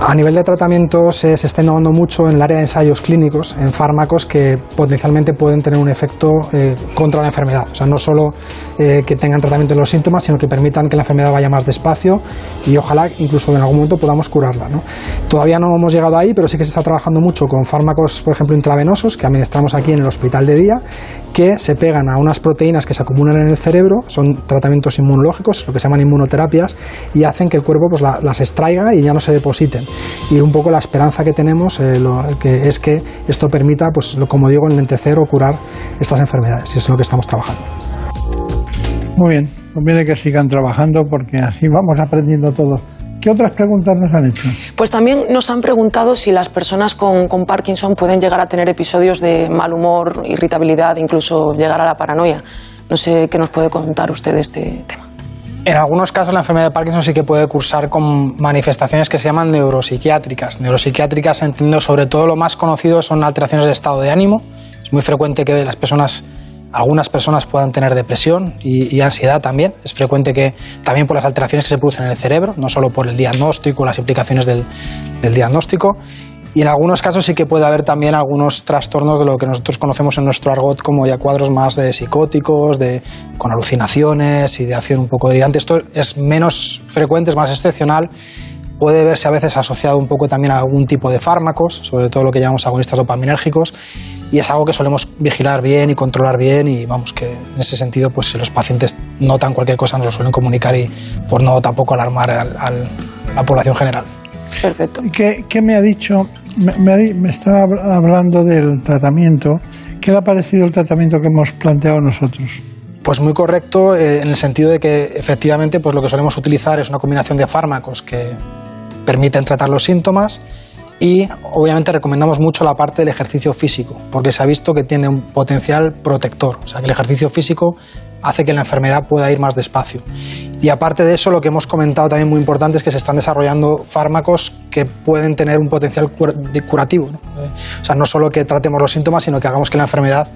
A nivel de tratamiento se, está innovando mucho en el área de ensayos clínicos, en fármacos que potencialmente pueden tener un efecto eh, contra la enfermedad. O sea, no solo eh, que tengan tratamiento de los síntomas, sino que permitan que la enfermedad vaya más despacio y ojalá incluso en algún momento podamos curarla. Todavía no hemos llegado ahí, pero sí que se está trabajando mucho con fármacos, por ejemplo, intravenosos, que administramos aquí en el hospital de día, que se pegan a unas proteínas que se acumulan en el cerebro, son tratamientos inmunológicos, lo que se llaman inmunoterapias, y hacen que el cuerpo pues, las extraiga y ya no se depositen. Y un poco la esperanza que tenemos eh, que es que esto permita, pues, como digo, enlentecer o curar estas enfermedades, y es en lo que estamos trabajando. Muy bien, conviene que sigan trabajando porque así vamos aprendiendo todos. ¿Qué otras preguntas nos han hecho? Pues también nos han preguntado si las personas con, con, Parkinson pueden llegar a tener episodios de mal humor, irritabilidad, incluso llegar a la paranoia. No sé qué nos puede contar usted de este tema. En algunos casos la enfermedad de Parkinson sí que puede cursar con manifestaciones que se llaman neuropsiquiátricas. Neuropsiquiátricas, entiendo, sobre todo lo más conocido son alteraciones de estado de ánimo. Es muy frecuente que las personas algunas personas puedan tener depresión y, ansiedad también. Es frecuente que también por las alteraciones que se producen en el cerebro, no solo por el diagnóstico, las implicaciones del, diagnóstico. Y en algunos casos sí que puede haber también algunos trastornos de lo que nosotros conocemos en nuestro argot como ya cuadros más de psicóticos, de, con alucinaciones, y de acción un poco delirante. Esto es menos frecuente, es más excepcional puede verse a veces asociado un poco también a algún tipo de fármacos, sobre todo lo que llamamos agonistas dopaminérgicos, y es algo que solemos vigilar bien y controlar bien y vamos que en ese sentido pues si los pacientes notan cualquier cosa nos lo suelen comunicar y por no tampoco alarmar a la población general. Perfecto. ¿Qué, qué me ha dicho? Me, me, me estaba hablando del tratamiento. ¿Qué le ha parecido el tratamiento que hemos planteado nosotros? Pues muy correcto eh, en el sentido de que efectivamente pues lo que solemos utilizar es una combinación de fármacos que permiten tratar los síntomas y obviamente recomendamos mucho la parte del ejercicio físico porque se ha visto que tiene un potencial protector, o sea que el ejercicio físico hace que la enfermedad pueda ir más despacio. Y aparte de eso, lo que hemos comentado también muy importante es que se están desarrollando fármacos que pueden tener un potencial curativo. ¿no? Eh, o sea, no solo que tratemos los síntomas, sino que hagamos que la enfermedad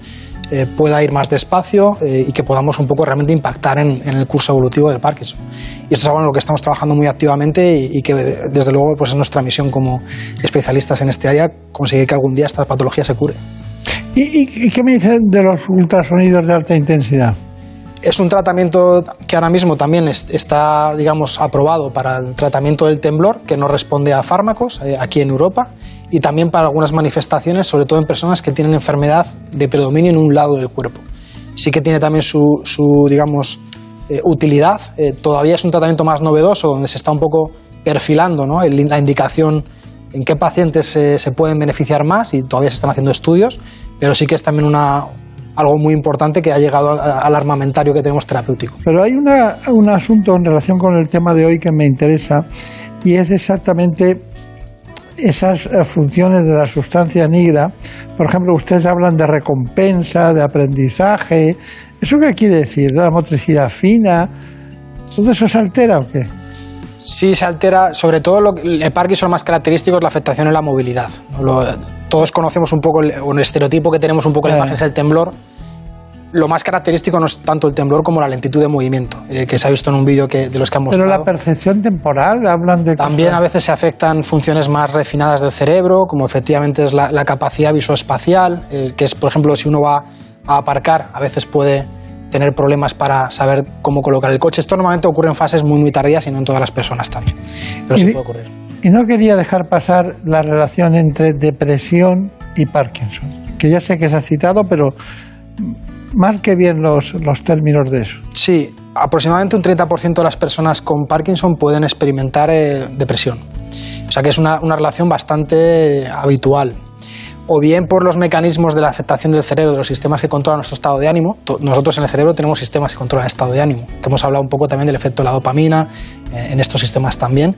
eh, pueda ir más despacio eh, y que podamos un poco realmente impactar en, el curso evolutivo del Parkinson. Y esto es algo en lo que estamos trabajando muy activamente y, que desde luego pues es nuestra misión como especialistas en este área conseguir que algún día esta patología se cure. ¿Y, y, y qué me dicen de los ultrasonidos de alta intensidad? Es un tratamiento que ahora mismo también está, digamos, aprobado para el tratamiento del temblor, que no responde a fármacos eh, aquí en Europa, y también para algunas manifestaciones, sobre todo en personas que tienen enfermedad de predominio en un lado del cuerpo. Sí que tiene también su, digamos, eh, utilidad. Eh, todavía es un tratamiento más novedoso, donde se está un poco perfilando ¿no? la indicación en qué pacientes se, se pueden beneficiar más y todavía se están haciendo estudios, pero sí que es también una, algo muy importante que ha llegado al armamentario que tenemos terapéutico. Pero hay una, un asunto en relación con el tema de hoy que me interesa y es exactamente esas funciones de la sustancia negra. Por ejemplo, ustedes hablan de recompensa, de aprendizaje. ¿Eso qué quiere decir? ¿La motricidad fina? ¿Todo eso se altera o qué? Sí, se altera. Sobre todo lo, el Parkinson más característico es la afectación en la movilidad. Lo, todos conocemos un poco el, el, estereotipo que tenemos un poco en la imagen es el temblor. Lo más característico no es tanto el temblor como la lentitud de movimiento, eh, que se ha visto en un vídeo de los que han mostrado. Pero la percepción temporal, hablan de... También a veces se afectan funciones más refinadas del cerebro, como efectivamente es la, la capacidad visoespacial, eh, que es, por ejemplo, si uno va a aparcar, a veces puede tener problemas para saber cómo colocar el coche. Esto normalmente ocurre en fases muy, muy tardías y no en todas las personas también, pero sí puede ocurrir. Y no quería dejar pasar la relación entre depresión y Parkinson, que ya sé que se ha citado, pero marque bien los, los términos de eso. Sí, aproximadamente un 30% de las personas con Parkinson pueden experimentar eh, depresión. O sea que es una, una relación bastante habitual o bien por los mecanismos de la afectación del cerebro, de los sistemas que controlan nuestro estado de ánimo. Nosotros en el cerebro tenemos sistemas que controlan el estado de ánimo, que hemos hablado un poco también del efecto de la dopamina eh, en estos sistemas también.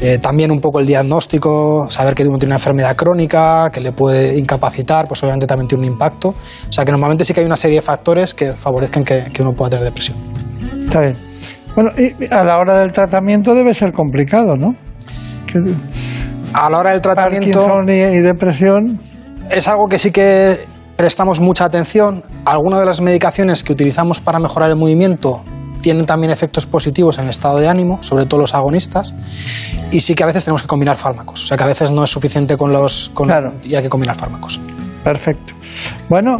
Eh, también un poco el diagnóstico, saber que uno tiene una enfermedad crónica, que le puede incapacitar, pues obviamente también tiene un impacto. O sea que normalmente sí que hay una serie de factores que favorezcan que, que uno pueda tener depresión. Está bien. Bueno, y a la hora del tratamiento debe ser complicado, ¿no? A la hora del tratamiento... Parkinson y, y depresión es algo que sí que prestamos mucha atención. Algunas de las medicaciones que utilizamos para mejorar el movimiento tienen también efectos positivos en el estado de ánimo, sobre todo los agonistas, y sí que a veces tenemos que combinar fármacos. O sea que a veces no es suficiente con los. Con, claro. Y hay que combinar fármacos. Perfecto. Bueno,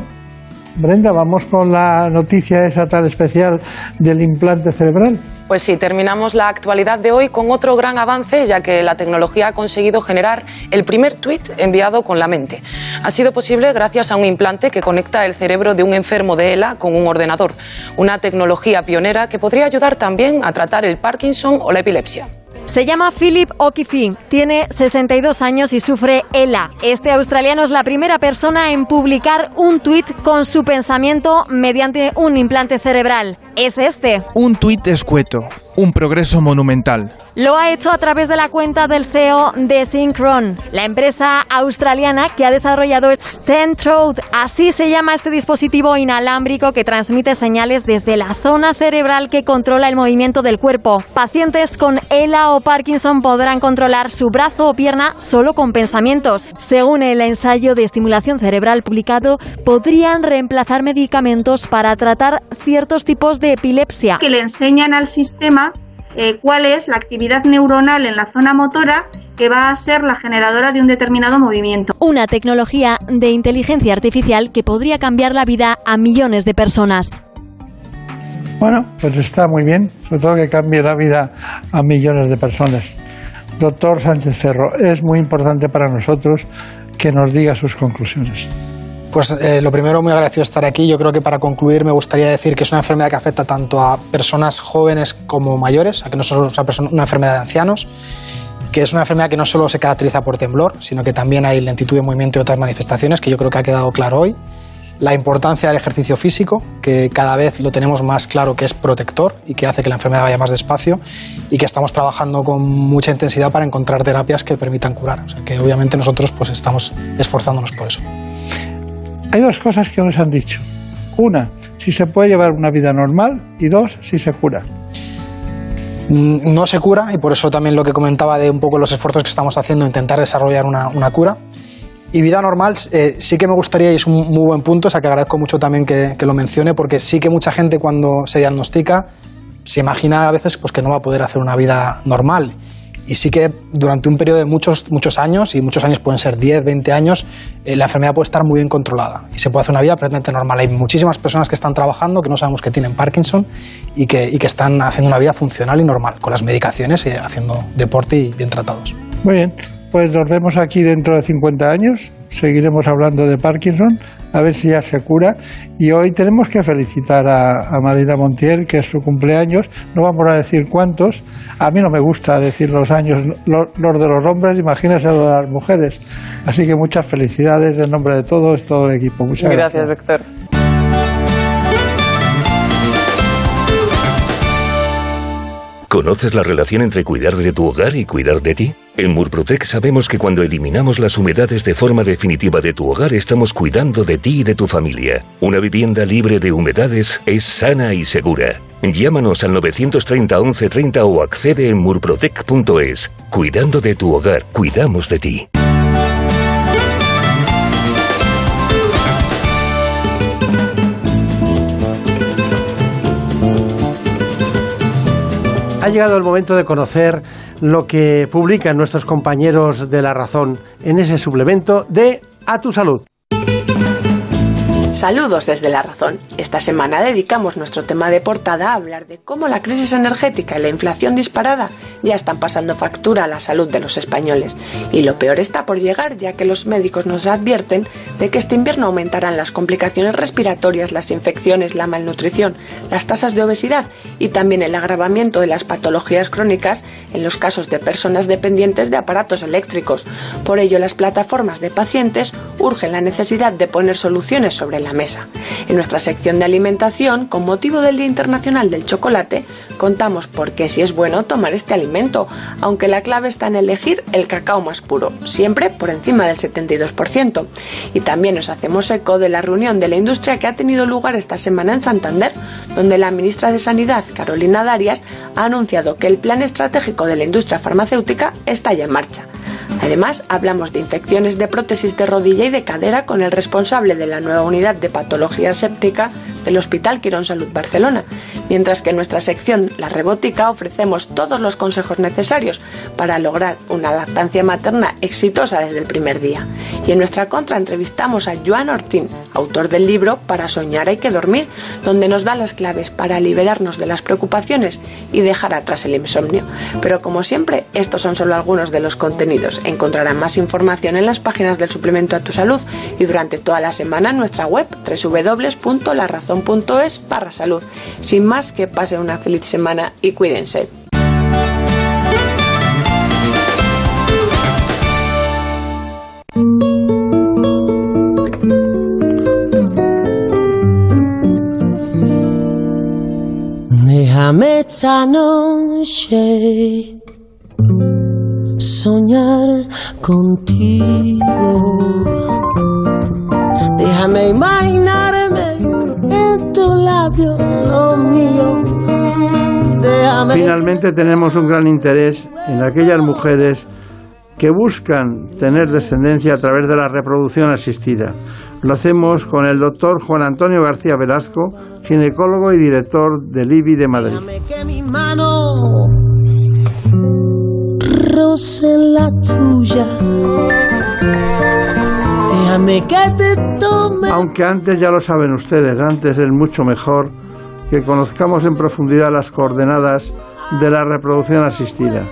Brenda, vamos con la noticia esa tan especial del implante cerebral. Pues sí, terminamos la actualidad de hoy con otro gran avance, ya que la tecnología ha conseguido generar el primer tuit enviado con la mente. Ha sido posible gracias a un implante que conecta el cerebro de un enfermo de ELA con un ordenador. Una tecnología pionera que podría ayudar también a tratar el Parkinson o la epilepsia. Se llama Philip O'Keefe, tiene 62 años y sufre ELA. Este australiano es la primera persona en publicar un tuit con su pensamiento mediante un implante cerebral. Es este. Un tuit escueto, un progreso monumental. Lo ha hecho a través de la cuenta del CEO de Synchron, la empresa australiana que ha desarrollado Stentrode. Así se llama este dispositivo inalámbrico que transmite señales desde la zona cerebral que controla el movimiento del cuerpo. Pacientes con ELA o Parkinson podrán controlar su brazo o pierna solo con pensamientos. Según el ensayo de estimulación cerebral publicado, podrían reemplazar medicamentos para tratar ciertos tipos de epilepsia. Que le enseñan al sistema eh, cuál es la actividad neuronal en la zona motora que va a ser la generadora de un determinado movimiento. Una tecnología de inteligencia artificial que podría cambiar la vida a millones de personas. Bueno, pues está muy bien, sobre todo que cambie la vida a millones de personas. Doctor Sánchez Cerro, es muy importante para nosotros que nos diga sus conclusiones. Pues eh, lo primero, muy agradecido de estar aquí. Yo creo que para concluir me gustaría decir que es una enfermedad que afecta tanto a personas jóvenes como mayores, a que no solo es una, una enfermedad de ancianos, que es una enfermedad que no solo se caracteriza por temblor, sino que también hay lentitud de movimiento y otras manifestaciones, que yo creo que ha quedado claro hoy. La importancia del ejercicio físico, que cada vez lo tenemos más claro que es protector y que hace que la enfermedad vaya más despacio y que estamos trabajando con mucha intensidad para encontrar terapias que permitan curar. O sea que obviamente nosotros pues estamos esforzándonos por eso. Hay dos cosas que nos han dicho. Una, si se puede llevar una vida normal y dos, si se cura. Mm, No se cura y por eso también lo que comentaba de un poco los esfuerzos que estamos haciendo intentar desarrollar una, una cura. Y vida normal, eh, sí que me gustaría, y es un muy buen punto, o sea que agradezco mucho también que, que lo mencione, porque sí que mucha gente cuando se diagnostica se imagina a veces pues, que no va a poder hacer una vida normal. Y sí que durante un periodo de muchos, muchos años, y muchos años pueden ser 10, 20 años, eh, la enfermedad puede estar muy bien controlada y se puede hacer una vida perfectamente normal. Hay muchísimas personas que están trabajando que no sabemos que tienen Parkinson y que, y que están haciendo una vida funcional y normal, con las medicaciones y haciendo deporte y bien tratados. Muy bien, pues nos vemos aquí dentro de 50 años. Seguiremos hablando de Parkinson, a ver si ya se cura. Y hoy tenemos que felicitar a, a Marina Montiel, que es su cumpleaños. No vamos a decir cuántos. A mí no me gusta decir los años, lo- los de los hombres, imagínese los de las mujeres. Así que muchas felicidades en nombre de todos, todo el equipo. Muchas gracias. doctor. ¿Conoces la relación entre cuidar de tu hogar y cuidar de ti? En Murprotec sabemos que cuando eliminamos las humedades de forma definitiva de tu hogar estamos cuidando de ti y de tu familia. Una vivienda libre de humedades es sana y segura. Llámanos al 930 1130 o accede en murprotec.es. Cuidando de tu hogar, cuidamos de ti. Ha llegado el momento de conocer lo que publican nuestros compañeros de La Razón en ese suplemento de A tu Salud. Saludos desde La Razón. Esta semana dedicamos nuestro tema de portada a hablar de cómo la crisis energética y la inflación disparada ya están pasando factura a la salud de los españoles. Y lo peor está por llegar, ya que los médicos nos advierten de que este invierno aumentarán las complicaciones respiratorias, las infecciones, la malnutrición, las tasas de obesidad y también el agravamiento de las patologías crónicas en los casos de personas dependientes de aparatos eléctricos. Por ello, las plataformas de pacientes urgen la necesidad de poner soluciones sobre la mesa. En nuestra sección de alimentación, con motivo del Día Internacional del Chocolate, contamos por qué si es bueno tomar este alimento, aunque la clave está en elegir el cacao más puro, siempre por encima del 72%. Y también nos hacemos eco de la reunión de la industria que ha tenido lugar esta semana en Santander, donde la ministra de Sanidad, Carolina Darias, ha anunciado que el plan estratégico de la industria farmacéutica está ya en marcha. Además, hablamos de infecciones de prótesis de rodilla y de cadera con el responsable de la nueva unidad de patología séptica del Hospital Quirón Salud Barcelona, mientras que en nuestra sección La Rebótica ofrecemos todos los consejos necesarios para lograr una lactancia materna exitosa desde el primer día. Y en nuestra contra entrevistamos a Joan Ortín, autor del libro Para soñar hay que dormir, donde nos da las claves para liberarnos de las preocupaciones y dejar atrás el insomnio. Pero como siempre, estos son solo algunos de los contenidos. Encontrarán más información en las páginas del suplemento a tu salud y durante toda la semana nuestra web www.larazón.es barra salud. Sin más, que pasen una feliz semana y cuídense. Esta noche soñar contigo. Déjame imaginarme en tu labio lo mío. Déjame. Finalmente tenemos un gran interés en aquellas mujeres que buscan tener descendencia a través de la reproducción asistida. Lo hacemos con el doctor Juan Antonio García Velasco, ginecólogo y director del IBI de Madrid. que mi mano en la tuya. Aunque antes ya lo saben ustedes, antes es mucho mejor que conozcamos en profundidad las coordenadas de la reproducción asistida.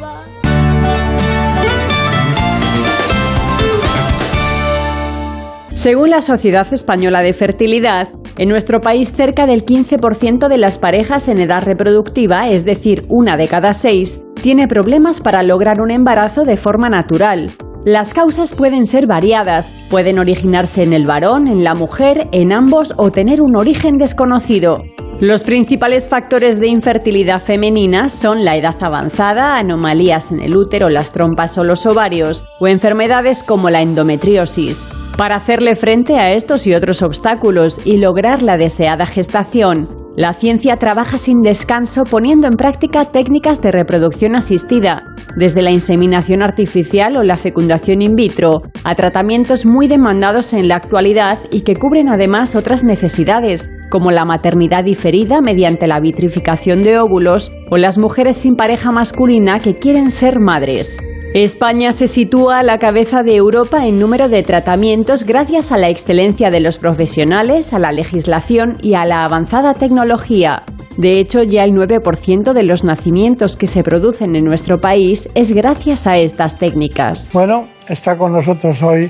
Según la Sociedad Española de Fertilidad, en nuestro país cerca del 15% de las parejas en edad reproductiva, es decir, una de cada seis, tiene problemas para lograr un embarazo de forma natural. Las causas pueden ser variadas, pueden originarse en el varón, en la mujer, en ambos o tener un origen desconocido. Los principales factores de infertilidad femenina son la edad avanzada, anomalías en el útero, las trompas o los ovarios, o enfermedades como la endometriosis. Para hacerle frente a estos y otros obstáculos y lograr la deseada gestación, la ciencia trabaja sin descanso poniendo en práctica técnicas de reproducción asistida, desde la inseminación artificial o la fecundación in vitro, a tratamientos muy demandados en la actualidad y que cubren además otras necesidades, como la maternidad diferida mediante la vitrificación de óvulos o las mujeres sin pareja masculina que quieren ser madres. España se sitúa a la cabeza de Europa en número de tratamientos gracias a la excelencia de los profesionales, a la legislación y a la avanzada tecnología. De hecho, ya el 9% de los nacimientos que se producen en nuestro país es gracias a estas técnicas. Bueno, está con nosotros hoy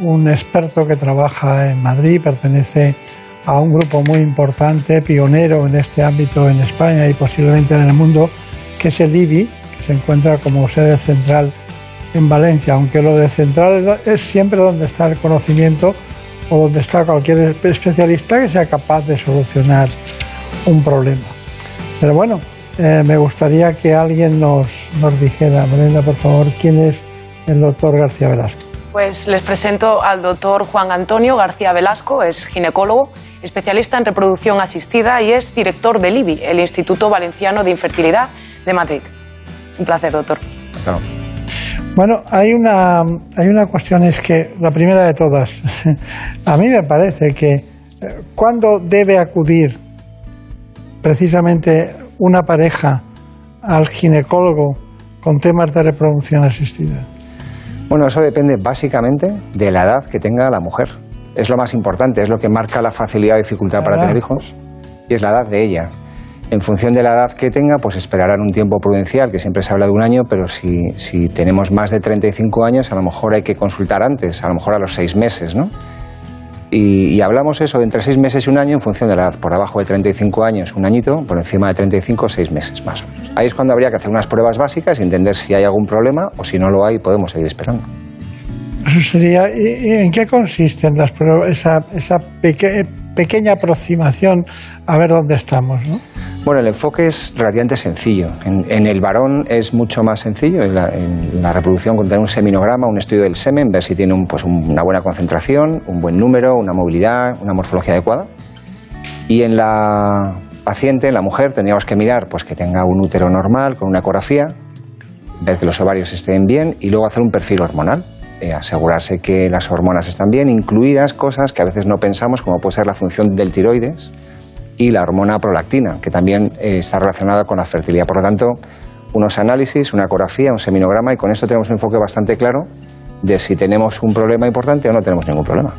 un experto que trabaja en Madrid, pertenece a un grupo muy importante, pionero en este ámbito en España y posiblemente en el mundo, que es el IBI, se encuentra como sede central en Valencia, aunque lo de central es siempre donde está el conocimiento o donde está cualquier especialista que sea capaz de solucionar un problema. Pero bueno, eh, me gustaría que alguien nos, nos dijera, Brenda, por favor, quién es el doctor García Velasco. Pues les presento al doctor Juan Antonio García Velasco, es ginecólogo, especialista en reproducción asistida y es director del IBI, el Instituto Valenciano de Infertilidad de Madrid. Un placer, doctor. Bueno, hay una, hay una cuestión, es que la primera de todas, a mí me parece que eh, cuando debe acudir precisamente una pareja al ginecólogo con temas de reproducción asistida. Bueno, eso depende básicamente de la edad que tenga la mujer. Es lo más importante, es lo que marca la facilidad o dificultad para tener hijos y es la edad de ella. En función de la edad que tenga, pues esperarán un tiempo prudencial, que siempre se habla de un año, pero si, si tenemos más de 35 años, a lo mejor hay que consultar antes, a lo mejor a los seis meses, ¿no? Y, y hablamos eso de entre seis meses y un año en función de la edad. Por abajo de 35 años, un añito, por encima de 35, seis meses más o menos. Ahí es cuando habría que hacer unas pruebas básicas y entender si hay algún problema o si no lo hay, podemos seguir esperando. Eso sería, ¿y- y ¿en qué consisten las pruebas, esa, esa peque- pequeña aproximación a ver dónde estamos? ¿no? Bueno, el enfoque es relativamente sencillo. En, en el varón es mucho más sencillo. En la, en la reproducción, con tener un seminograma, un estudio del semen, ver si tiene un, pues, un- una buena concentración, un buen número, una movilidad, una morfología adecuada. Y en la paciente, en la mujer, tendríamos que mirar pues, que tenga un útero normal, con una ecografía, ver que los ovarios estén bien y luego hacer un perfil hormonal. eh, asegurarse que las hormonas están bien, incluidas cosas que a veces no pensamos, como puede ser la función del tiroides, y la hormona prolactina, que también eh, está relacionada con la fertilidad. Por lo tanto, unos análisis, una ecografía, un seminograma, y con esto tenemos un enfoque bastante claro de si tenemos un problema importante o no tenemos ningún problema.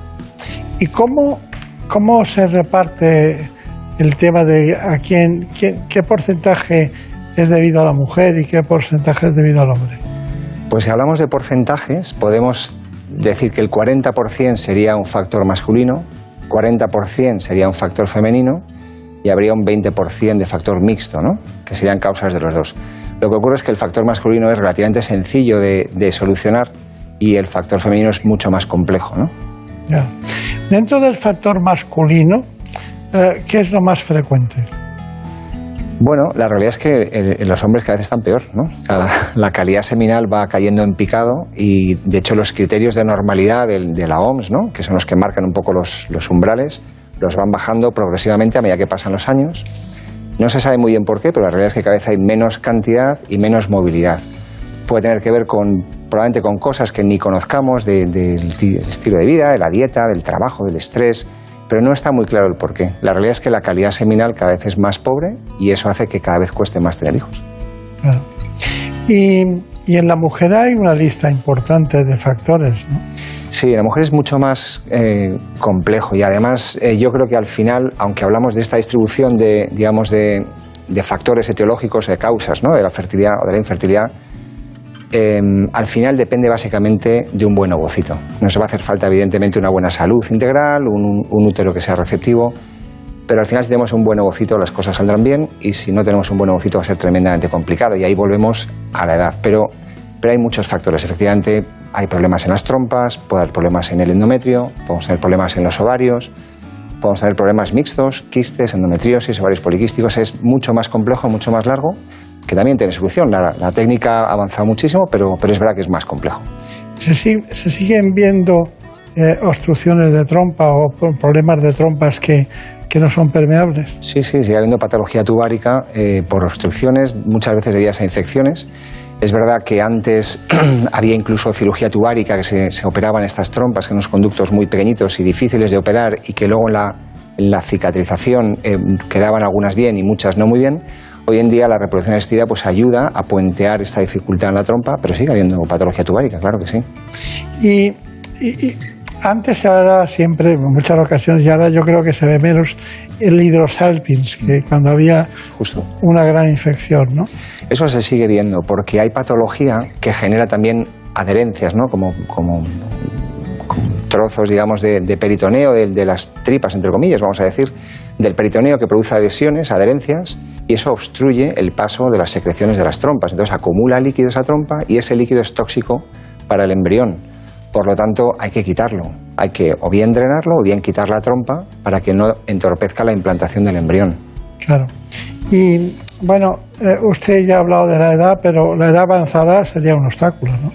¿Y cómo, cómo se reparte el tema de a quién, quién, qué porcentaje es debido a la mujer y qué porcentaje es debido al hombre? Pues si hablamos de porcentajes, podemos decir que el 40% sería un factor masculino, 40% sería un factor femenino y habría un 20% de factor mixto, ¿no? que serían causas de los dos. Lo que ocurre es que el factor masculino es relativamente sencillo de, de solucionar y el factor femenino es mucho más complejo. ¿no? Ya. Dentro del factor masculino, eh, ¿qué es lo más frecuente? Bueno, la realidad es que eh, los hombres cada vez están peor, ¿no? O sea, la, la calidad seminal va cayendo en picado y, de hecho, los criterios de normalidad de, la OMS, ¿no? Que son los que marcan un poco los, los umbrales, los van bajando progresivamente a medida que pasan los años. No se sabe muy bien por qué, pero la realidad es que cada vez hay menos cantidad y menos movilidad. Puede tener que ver con, probablemente con cosas que ni conozcamos de- del del estilo de vida, de la dieta, del trabajo, del estrés, pero no está muy claro el por qué. La realidad es que la calidad seminal cada vez es más pobre y eso hace que cada vez cueste más tener hijos. Y, y en la mujer hay una lista importante de factores. ¿no? Sí, la mujer es mucho más eh, complejo y además eh, yo creo que al final, aunque hablamos de esta distribución de, digamos, de, factores etiológicos, de causas ¿no? de la fertilidad o de la infertilidad, eh, al final depende básicamente de un buen ovocito. Nos va a hacer falta evidentemente una buena salud integral, un, un útero que sea receptivo, pero al final si tenemos un buen ovocito las cosas saldrán bien y si no tenemos un buen ovocito va a ser tremendamente complicado y ahí volvemos a la edad. Pero, pero hay muchos factores, efectivamente hay problemas en las trompas, puede haber problemas en el endometrio, podemos tener problemas en los ovarios, podemos tener problemas mixtos, quistes, endometriosis, ovarios poliquísticos, es mucho más complejo, mucho más largo, que también tiene solución. La, la técnica ha avanzado muchísimo, pero, pero es verdad que es más complejo. ¿Se, sig- se siguen viendo eh, obstrucciones de trompa o pro- problemas de trompas que, que no son permeables? Sí, sí, sigue habiendo patología tubárica eh, por obstrucciones, muchas veces debidas a infecciones. Es verdad que antes había incluso cirugía tubárica, que se, operaban estas trompas en unos conductos muy pequeñitos y difíciles de operar y que luego en la, cicatrización eh, quedaban algunas bien y muchas no muy bien. Hoy en día la reproducción asistida pues ayuda a puentear esta dificultad en la trompa, pero sigue habiendo patología tubárica, claro que sí. Y antes se hablaba siempre, en muchas ocasiones, y ahora yo creo que se ve menos, el hidrosalpins, que cuando había Justo. una gran infección, ¿no? Eso se sigue viendo porque hay patología que genera también adherencias, ¿no? Como, como, como trozos, digamos, de, de peritoneo, de, de las tripas, entre comillas, vamos a decir, del peritoneo que produce adhesiones, adherencias, y eso obstruye el paso de las secreciones de las trompas. Entonces acumula líquido esa trompa y ese líquido es tóxico para el embrión. Por lo tanto, hay que quitarlo. Hay que o bien drenarlo o bien quitar la trompa para que no entorpezca la implantación del embrión. Claro. Y bueno, eh, usted ya ha hablado de la edad, pero la edad avanzada sería un obstáculo, ¿no?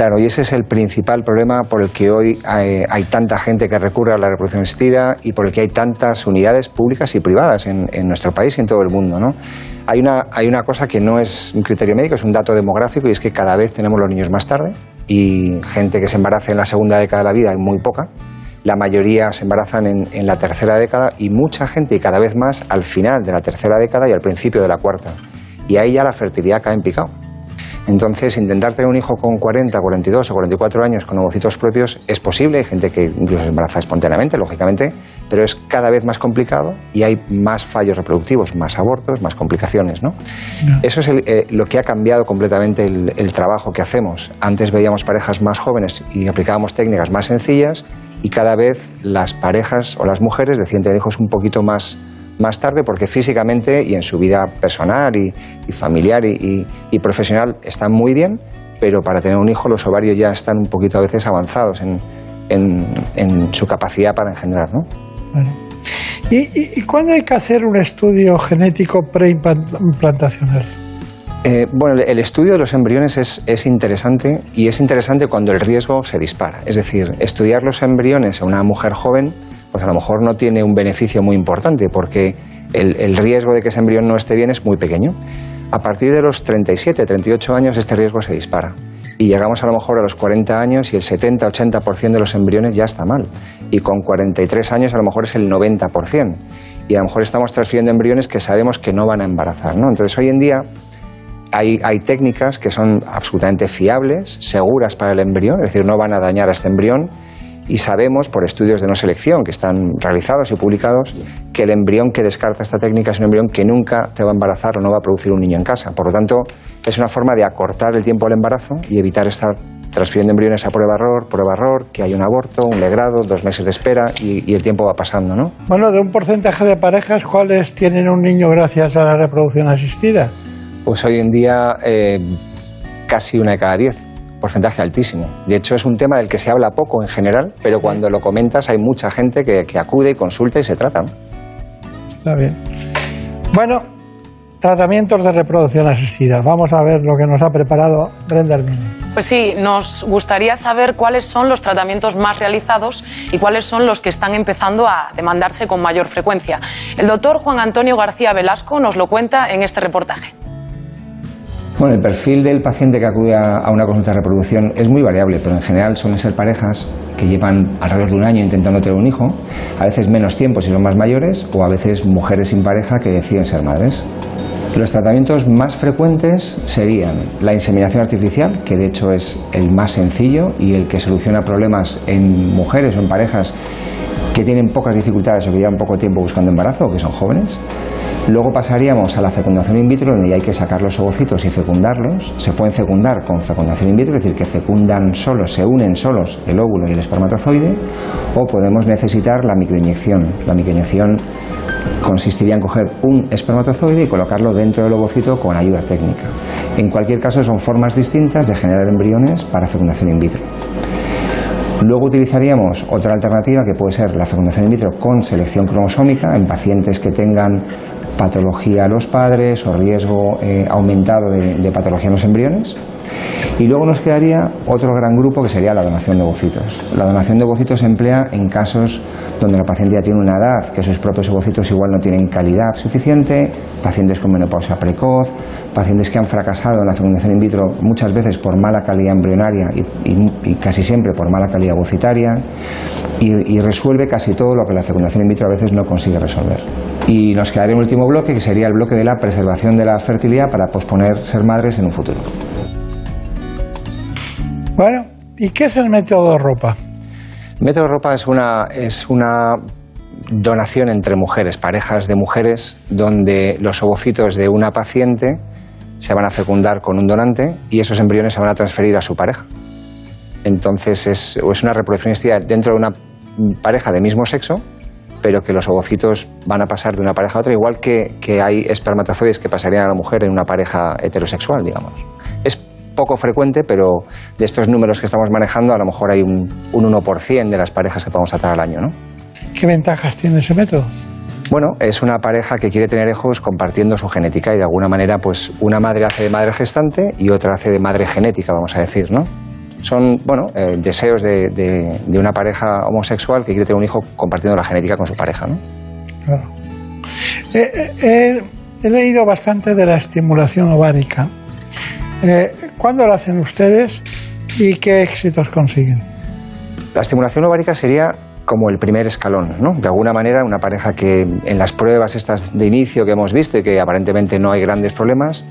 Claro, y ese es el principal problema por el que hoy hay, hay tanta gente que recurre a la reproducción asistida y por el que hay tantas unidades públicas y privadas en, en nuestro país y en todo el mundo. ¿no? Hay, una, hay una cosa que no es un criterio médico, es un dato demográfico y es que cada vez tenemos los niños más tarde y gente que se embaraza en la segunda década de la vida hay muy poca. La mayoría se embarazan en, en la tercera década y mucha gente y cada vez más al final de la tercera década y al principio de la cuarta. Y ahí ya la fertilidad cae en picado. Entonces, intentar tener un hijo con 40, 42 o 44 años con ovocitos propios es posible. Hay gente que incluso se embaraza espontáneamente, lógicamente, pero es cada vez más complicado y hay más fallos reproductivos, más abortos, más complicaciones. ¿no? Eso es el- eh, lo que ha cambiado completamente el, el trabajo que hacemos. Antes veíamos parejas más jóvenes y aplicábamos técnicas más sencillas y cada vez las parejas o las mujeres deciden tener hijos un poquito más más tarde porque físicamente y en su vida personal y, y familiar y, y- y profesional están muy bien, pero para tener un hijo los ovarios ya están un poquito a veces avanzados en, en- en su capacidad para engendrar. ¿no? ¿Y, y, cuándo hay que hacer un estudio genético preimplantacional? Eh, bueno, el- estudio de los embriones es, es interesante y es interesante cuando el riesgo se dispara. Es decir, estudiar los embriones a una mujer joven, pues a lo mejor no tiene un beneficio muy importante porque el, el riesgo de que ese embrión no esté bien es muy pequeño. A partir de los 37, 38 años este riesgo se dispara. Y llegamos a lo mejor a los 40 años y el 70-80% de los embriones ya está mal. Y con 43 años a lo mejor es el 90%. Y a lo mejor estamos transfiriendo embriones que sabemos que no van a embarazar. ¿no? Entonces hoy en día hay, hay técnicas que son absolutamente fiables, seguras para el embrión, es decir, no van a dañar a este embrión. Y sabemos por estudios de no selección que están realizados y publicados que el embrión que descarta esta técnica es un embrión que nunca te va a embarazar o no va a producir un niño en casa. Por lo tanto, es una forma de acortar el tiempo del embarazo y evitar estar transfiriendo embriones a prueba-error, prueba-error, que hay un aborto, un legrado, dos meses de espera y, y el tiempo va pasando, ¿no? Bueno, de un porcentaje de parejas, ¿cuáles tienen un niño gracias a la reproducción asistida? Pues hoy en día eh, casi una de cada diez, porcentaje altísimo. De hecho es un tema del que se habla poco en general, pero cuando lo comentas hay mucha gente que, que acude y consulta y se trata. Está bien. Bueno, tratamientos de reproducción asistida. Vamos a ver lo que nos ha preparado Brenda. Pues sí, nos gustaría saber cuáles son los tratamientos más realizados y cuáles son los que están empezando a demandarse con mayor frecuencia. El doctor Juan Antonio García Velasco nos lo cuenta en este reportaje. Bueno, el perfil del paciente que acude a una consulta de reproducción es muy variable, pero en general suelen ser parejas que llevan alrededor de un año intentando tener un hijo, a veces menos tiempo si son más mayores, o a veces mujeres sin pareja que deciden ser madres. Los tratamientos más frecuentes serían la inseminación artificial, que de hecho es el más sencillo y el que soluciona problemas en mujeres o en parejas que tienen pocas dificultades o que llevan poco tiempo buscando embarazo o que son jóvenes. Luego pasaríamos a la fecundación in vitro, donde ya hay que sacar los ovocitos y fecundarlos. Se pueden fecundar con fecundación in vitro, es decir, que fecundan solos, se unen solos el óvulo y el espermatozoide, o podemos necesitar la microinyección. La microinyección consistiría en coger un espermatozoide y colocarlo dentro del ovocito con ayuda técnica. En cualquier caso, son formas distintas de generar embriones para fecundación in vitro. Luego utilizaríamos otra alternativa que puede ser la fecundación in vitro con selección cromosómica en pacientes que tengan patología a los padres o riesgo eh, aumentado de, de patología en los embriones. Y luego nos quedaría otro gran grupo que sería la donación de ovocitos. La donación de ovocitos se emplea en casos donde la paciente ya tiene una edad, que sus propios ovocitos igual no tienen calidad suficiente, pacientes con menopausia precoz, pacientes que han fracasado en la fecundación in vitro muchas veces por mala calidad embrionaria y, casi siempre por mala calidad ovocitaria, y, y resuelve casi todo lo que la fecundación in vitro a veces no consigue resolver. Y nos quedaría un último bloque, que sería el bloque de la preservación de la fertilidad para posponer ser madres en un futuro. Bueno, ¿y qué es el método ropa? Método Ropa es una, es una donación entre mujeres, parejas de mujeres, donde los ovocitos de una paciente se van a fecundar con un donante y esos embriones se van a transferir a su pareja. Entonces es, es una reproducción dentro de una pareja de mismo sexo, pero que los ovocitos van a pasar de una pareja a otra, igual que, que hay espermatozoides que pasarían a la mujer en una pareja heterosexual, digamos. Poco frecuente, pero de estos números que estamos manejando, a lo mejor hay un, un 1% de las parejas que podemos tratar al año, ¿no? ¿Qué ventajas tiene ese método? Bueno, es una pareja que quiere tener hijos compartiendo su genética y de alguna manera, pues una madre hace de madre gestante y otra hace de madre genética, vamos a decir, ¿no? Son, bueno, eh, deseos de, de- de una pareja homosexual que quiere tener un hijo compartiendo la genética con su pareja, ¿no? Claro. Eh, eh, he leído bastante de la estimulación ovárica. ¿Cuándo la hacen ustedes y qué éxitos consiguen? La estimulación ovárica sería como el primer escalón, ¿no? De alguna manera, una pareja que en las pruebas estas de inicio que hemos visto y que aparentemente no hay grandes problemas,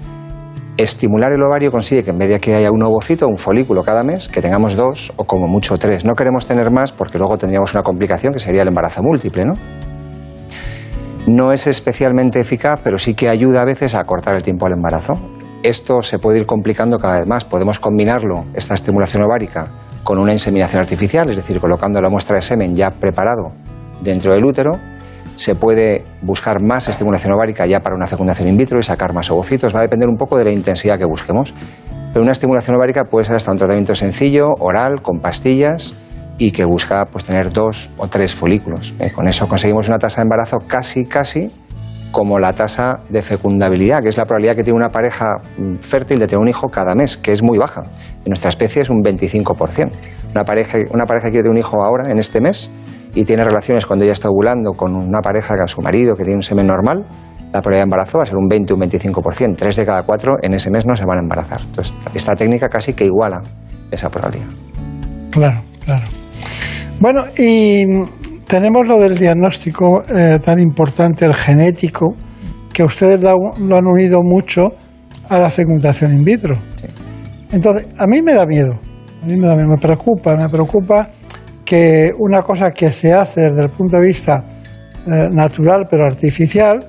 estimular el ovario consigue que en vez que haya un ovocito, un folículo cada mes, que tengamos dos o como mucho tres. No queremos tener más porque luego tendríamos una complicación que sería el embarazo múltiple, ¿no? No es especialmente eficaz, pero sí que ayuda a veces a acortar el tiempo al embarazo. Esto se puede ir complicando cada vez más. Podemos combinarlo, esta estimulación ovárica, con una inseminación artificial, es decir, colocando la muestra de semen ya preparado dentro del útero. Se puede buscar más estimulación ovárica ya para una fecundación in vitro y sacar más ovocitos. Va a depender un poco de la intensidad que busquemos. Pero una estimulación ovárica puede ser hasta un tratamiento sencillo, oral, con pastillas y que busca pues, tener dos o tres folículos. Eh, con eso conseguimos una tasa de embarazo casi, casi como la tasa de fecundabilidad, que es la probabilidad que tiene una pareja mm, fértil de tener un hijo cada mes, que es muy baja. En nuestra especie es un 25%. Una pareja, una pareja que quiere un hijo ahora, en este mes, y tiene relaciones cuando ella está ovulando con una pareja, con su marido, que tiene un semen normal, la probabilidad de embarazo va a ser un 20 o un 25%. Tres de cada cuatro en ese mes no se van a embarazar. Entonces, esta técnica casi que iguala esa probabilidad. Claro, claro. Bueno, y tenemos lo del diagnóstico eh, tan importante, el genético, que ustedes lo, han unido mucho a la fecundación in vitro. Entonces, a mí me da miedo, a mí me da miedo, me preocupa, me preocupa que una cosa que se hace desde el punto de vista eh, natural pero artificial,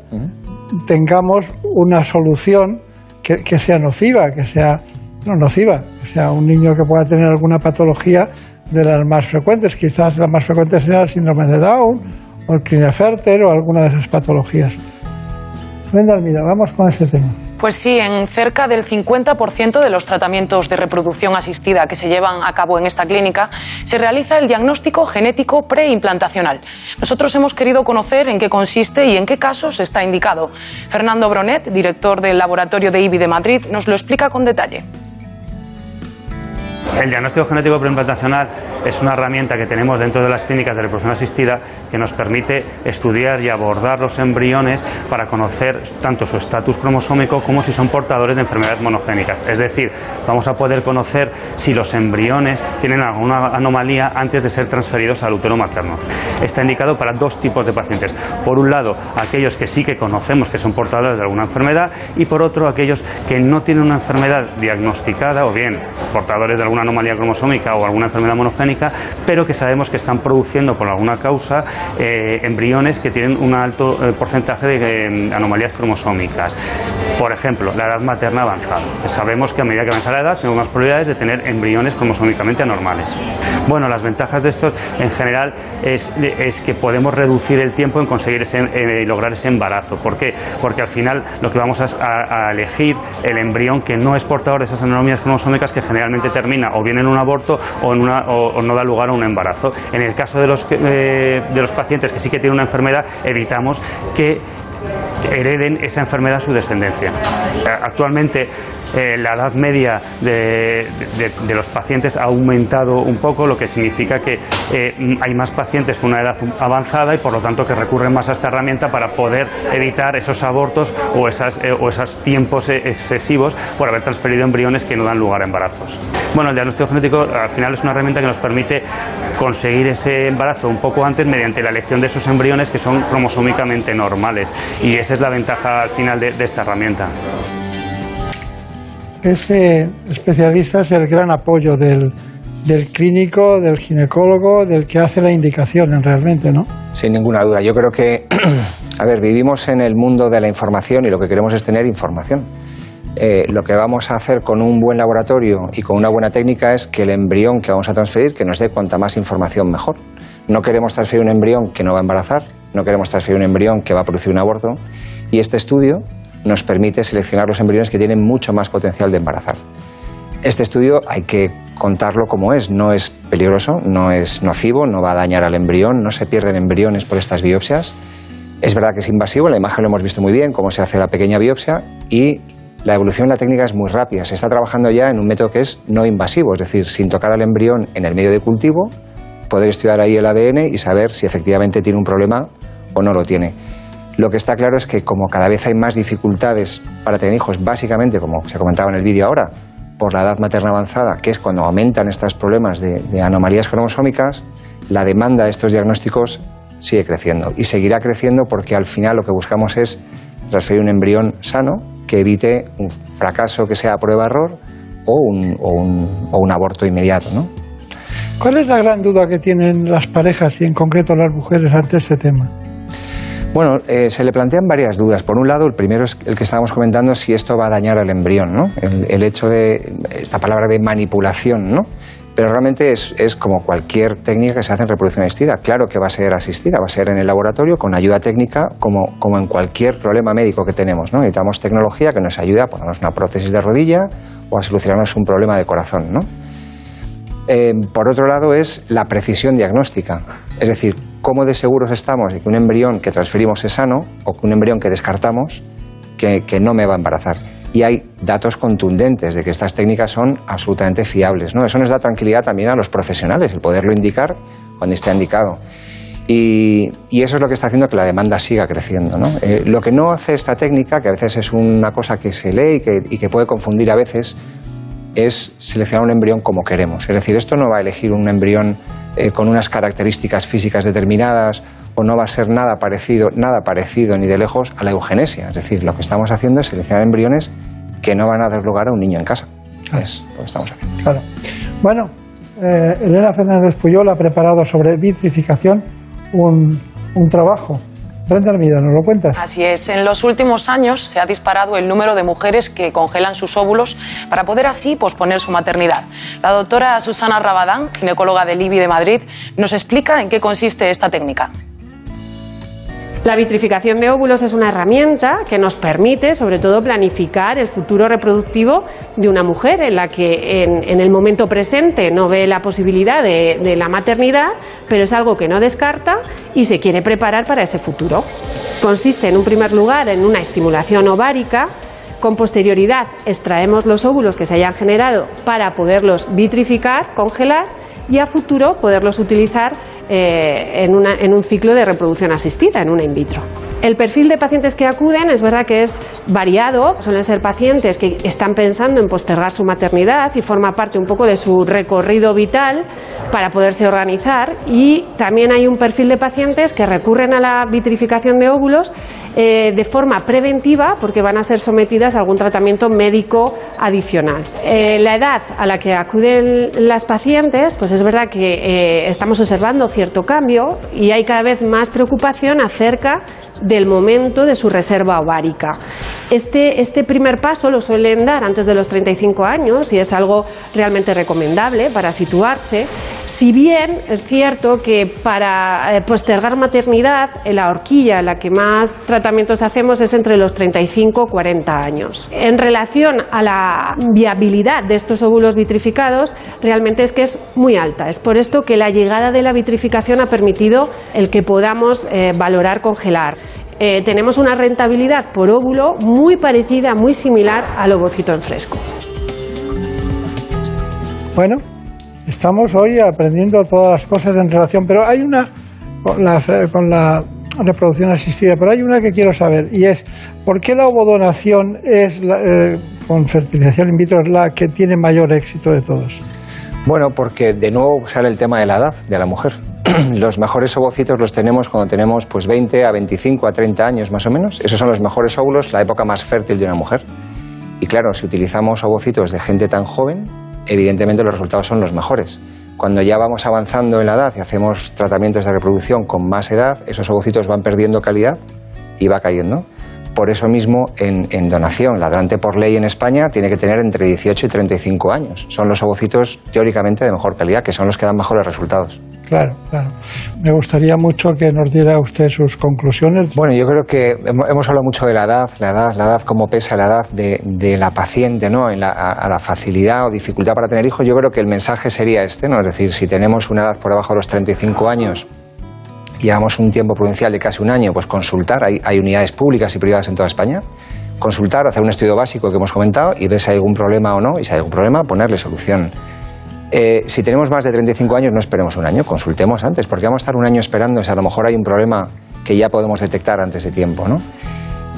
tengamos una solución que, que sea nociva, que sea no nociva, que sea un niño que pueda tener alguna patología de las más frecuentes. Quizás la más frecuente sea el síndrome de Down o el Klinefelter o alguna de esas patologías. Brenda Almida, vamos con ese tema. Pues sí, en cerca del 50% de los tratamientos de reproducción asistida que se llevan a cabo en esta clínica se realiza el diagnóstico genético preimplantacional. Nosotros hemos querido conocer en qué consiste y en qué casos está indicado. Fernando Bronet, director del laboratorio de IBI de Madrid, nos lo explica con detalle. El diagnóstico genético preimplantacional es una herramienta que tenemos dentro de las clínicas de reproducción asistida que nos permite estudiar y abordar los embriones para conocer tanto su estatus cromosómico como si son portadores de enfermedades monogénicas. Es decir, vamos a poder conocer si los embriones tienen alguna anomalía antes de ser transferidos al útero materno. Está indicado para dos tipos de pacientes. Por un lado, aquellos que sí que conocemos que son portadores de alguna enfermedad y por otro, aquellos que no tienen una enfermedad diagnosticada o bien portadores de alguna anomalía anomalía cromosómica o alguna enfermedad monogénica, pero que sabemos que están produciendo por alguna causa eh, embriones que tienen un alto eh, porcentaje de eh, anomalías cromosómicas. Por ejemplo, la edad materna avanzada. Sabemos que a medida que avanza la edad tenemos más probabilidades de tener embriones cromosómicamente anormales. Bueno, las ventajas de esto en general es, es que podemos reducir el tiempo en conseguir lograr ese embarazo. ¿Por qué? Porque al final lo que vamos a, a- a elegir el embrión que no es portador de esas anomalías cromosómicas que generalmente termina o bien en un aborto o, en una, o, no da lugar a un embarazo. En el caso de los, eh, de los pacientes que sí que tienen una enfermedad, evitamos que hereden esa enfermedad a su descendencia. Eh, Actualmente eh, la edad media de, de- los pacientes ha aumentado un poco, lo que significa que eh, hay más pacientes con una edad avanzada y por lo tanto que recurren más a esta herramienta para poder evitar esos abortos o, esas, eh, o esos tiempos eh, excesivos por haber transferido embriones que no dan lugar a embarazos. Bueno, el diagnóstico genético al final es una herramienta que nos permite conseguir ese embarazo un poco antes mediante la elección de esos embriones que son cromosómicamente normales y esa es la ventaja al final de- de esta herramienta. Ese especialista es el gran apoyo del, del clínico, del ginecólogo, del que hace la indicación realmente, ¿no? Sin ninguna duda. Yo creo que, a ver, vivimos en el mundo de la información y lo que queremos es tener información. Eh, lo que vamos a hacer con un buen laboratorio y con una buena técnica es que el embrión que vamos a transferir, que nos dé cuanta más información mejor. No queremos transferir un embrión que no va a embarazar, no queremos transferir un embrión que va a producir un aborto y este estudio nos permite seleccionar los embriones que tienen mucho más potencial de embarazar. Este estudio hay que contarlo como es, no es peligroso, no es nocivo, no va a dañar al embrión, no se pierden embriones por estas biopsias. Es verdad que es invasivo, en la imagen lo hemos visto muy bien, cómo se hace la pequeña biopsia y la evolución de la técnica es muy rápida. Se está trabajando ya en un método que es no invasivo, es decir, sin tocar al embrión en el medio de cultivo, poder estudiar ahí el ADN y saber si efectivamente tiene un problema o no lo tiene. Lo que está claro es que como cada vez hay más dificultades para tener hijos, básicamente, como se comentaba en el vídeo ahora, por la edad materna avanzada, que es cuando aumentan estos problemas de, anomalías cromosómicas, la demanda de estos diagnósticos sigue creciendo y seguirá creciendo porque al final lo que buscamos es transferir un embrión sano que evite un fracaso que sea prueba-error o un, o, un, o un aborto inmediato. ¿no? ¿Cuál es la gran duda que tienen las parejas y en concreto las mujeres ante este tema? Bueno, eh, se le plantean varias dudas. Por un lado, el primero es el que estábamos comentando, si esto va a dañar al embrión, ¿no? El, hecho de, esta palabra de manipulación, ¿no? Pero realmente es, es como cualquier técnica que se hace en reproducción asistida. Claro que va a ser asistida, va a ser en el laboratorio con ayuda técnica, como, como en cualquier problema médico que tenemos, ¿no? Necesitamos tecnología que nos ayude a ponernos una prótesis de rodilla o a solucionarnos un problema de corazón, ¿no? Eh, por otro lado, es la precisión diagnóstica. Es decir, cómo de seguros estamos de que un embrión que transferimos es sano o que un embrión que descartamos que, no me va a embarazar. Y hay datos contundentes de que estas técnicas son absolutamente fiables. ¿no? Eso nos da tranquilidad también a los profesionales, el poderlo indicar cuando esté indicado. Y, eso es lo que está haciendo que la demanda siga creciendo. ¿no? Eh, lo que no hace esta técnica, que a veces es una cosa que se lee y que puede confundir a veces, es seleccionar un embrión como queremos. Es decir, esto no va a elegir un embrión eh, con unas características físicas determinadas o no va a ser nada parecido, nada parecido ni de lejos a la eugenesia. Es decir, lo que estamos haciendo es seleccionar embriones que no van a dar lugar a un niño en casa. Es lo que estamos haciendo. Claro. Bueno, eh, Elena Fernández Puyol ha preparado sobre vitrificación un, un trabajo. Brenda Armida, ¿nos lo? Así es, en los últimos años se ha disparado el número de mujeres que congelan sus óvulos para poder así posponer su maternidad. La doctora Susana Rabadán, ginecóloga del IBI de Madrid, nos explica en qué consiste esta técnica. La vitrificación de óvulos es una herramienta que nos permite, sobre todo, planificar el futuro reproductivo de una mujer en la que en, el momento presente no ve la posibilidad de, de la maternidad, pero es algo que no descarta y se quiere preparar para ese futuro. Consiste, en un primer lugar, en una estimulación ovárica. Con posterioridad extraemos los óvulos que se hayan generado para poderlos vitrificar, congelar y a futuro poderlos utilizar eh, en, una- en un ciclo de reproducción asistida, en una in vitro. El perfil de pacientes que acuden es verdad que es variado, suelen ser pacientes que están pensando en postergar su maternidad y forma parte un poco de su recorrido vital para poderse organizar y también hay un perfil de pacientes que recurren a la vitrificación de óvulos eh, de forma preventiva porque van a ser sometidas a algún tratamiento médico adicional. Eh, la edad a la que acuden las pacientes, pues es verdad que eh, estamos observando cierto cambio y hay cada vez más preocupación acerca del momento de su reserva ovárica. Este, este primer paso lo suelen dar antes de los 35 años y es algo realmente recomendable para situarse. Si bien es cierto que para eh, postergar maternidad, eh, la horquilla en la que más tratamientos hacemos es entre los 35 y 40 años. En relación a la viabilidad de estos óvulos vitrificados, realmente es que es muy alta. Es por esto que la llegada de la vitrificación ha permitido el que podamos eh, valorar congelar. Eh, tenemos una rentabilidad por óvulo muy parecida, muy similar al ovocito en fresco. Bueno, estamos hoy aprendiendo todas las cosas en relación, pero hay una con la, con la reproducción asistida, pero hay una que quiero saber y es ¿por qué la ovodonación es la, eh, con fertilización in vitro es la que tiene mayor éxito de todos? Bueno, porque de nuevo sale el tema de la edad de la mujer. los mejores ovocitos los tenemos cuando tenemos pues 20 a 25 a 30 años más o menos. Esos son los mejores óvulos, la época más fértil de una mujer. Y claro, si utilizamos ovocitos de gente tan joven, evidentemente los resultados son los mejores. Cuando ya vamos avanzando en la edad y hacemos tratamientos de reproducción con más edad, esos ovocitos van perdiendo calidad y va cayendo. Por eso mismo, en, en donación, la donante por ley en España tiene que tener entre 18 y 35 años. Son los ovocitos teóricamente de mejor calidad, que son los que dan mejores resultados. Claro, claro. Me gustaría mucho que nos diera usted sus conclusiones. Bueno, yo creo que hemos hablado mucho de la edad, la edad, la edad, cómo pesa la edad de, de la paciente, ¿no? En la, a, a la facilidad o dificultad para tener hijos. Yo creo que el mensaje sería este, ¿no? Es decir, si tenemos una edad por debajo de los 35 años, llevamos un tiempo prudencial de casi un año, pues consultar, hay, hay unidades públicas y privadas en toda España, consultar, hacer un estudio básico que hemos comentado y ver si hay algún problema o no, y si hay algún problema, ponerle solución. Eh, si tenemos más de 35 años, no esperemos un año, consultemos antes, porque vamos a estar un año esperando, si a lo mejor hay un problema que ya podemos detectar antes de tiempo, ¿no?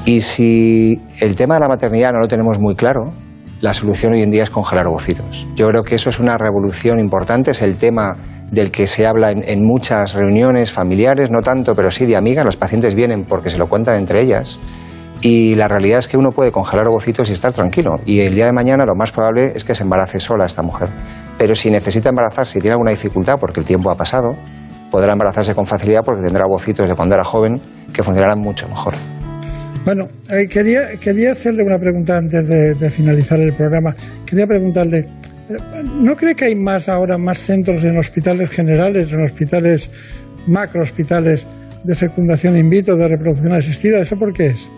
Y si el tema de la maternidad no lo tenemos muy claro, la solución hoy en día es congelar ovocitos. Yo creo que eso es una revolución importante, es el tema del que se habla en, muchas reuniones familiares, no tanto, pero sí de amigas. Los pacientes vienen porque se lo cuentan entre ellas. Y la realidad es que uno puede congelar ovocitos y estar tranquilo. Y el día de mañana lo más probable es que se embarace sola esta mujer. Pero si necesita embarazarse y tiene alguna dificultad porque el tiempo ha pasado, podrá embarazarse con facilidad porque tendrá ovocitos de cuando era joven que funcionarán mucho mejor. Bueno, eh, quería, quería hacerle una pregunta antes de, finalizar el programa. Quería preguntarle, ¿no cree que hay más ahora, más centros en hospitales generales, en hospitales, macro hospitales de fecundación in vitro, de reproducción asistida? ¿Eso por qué es?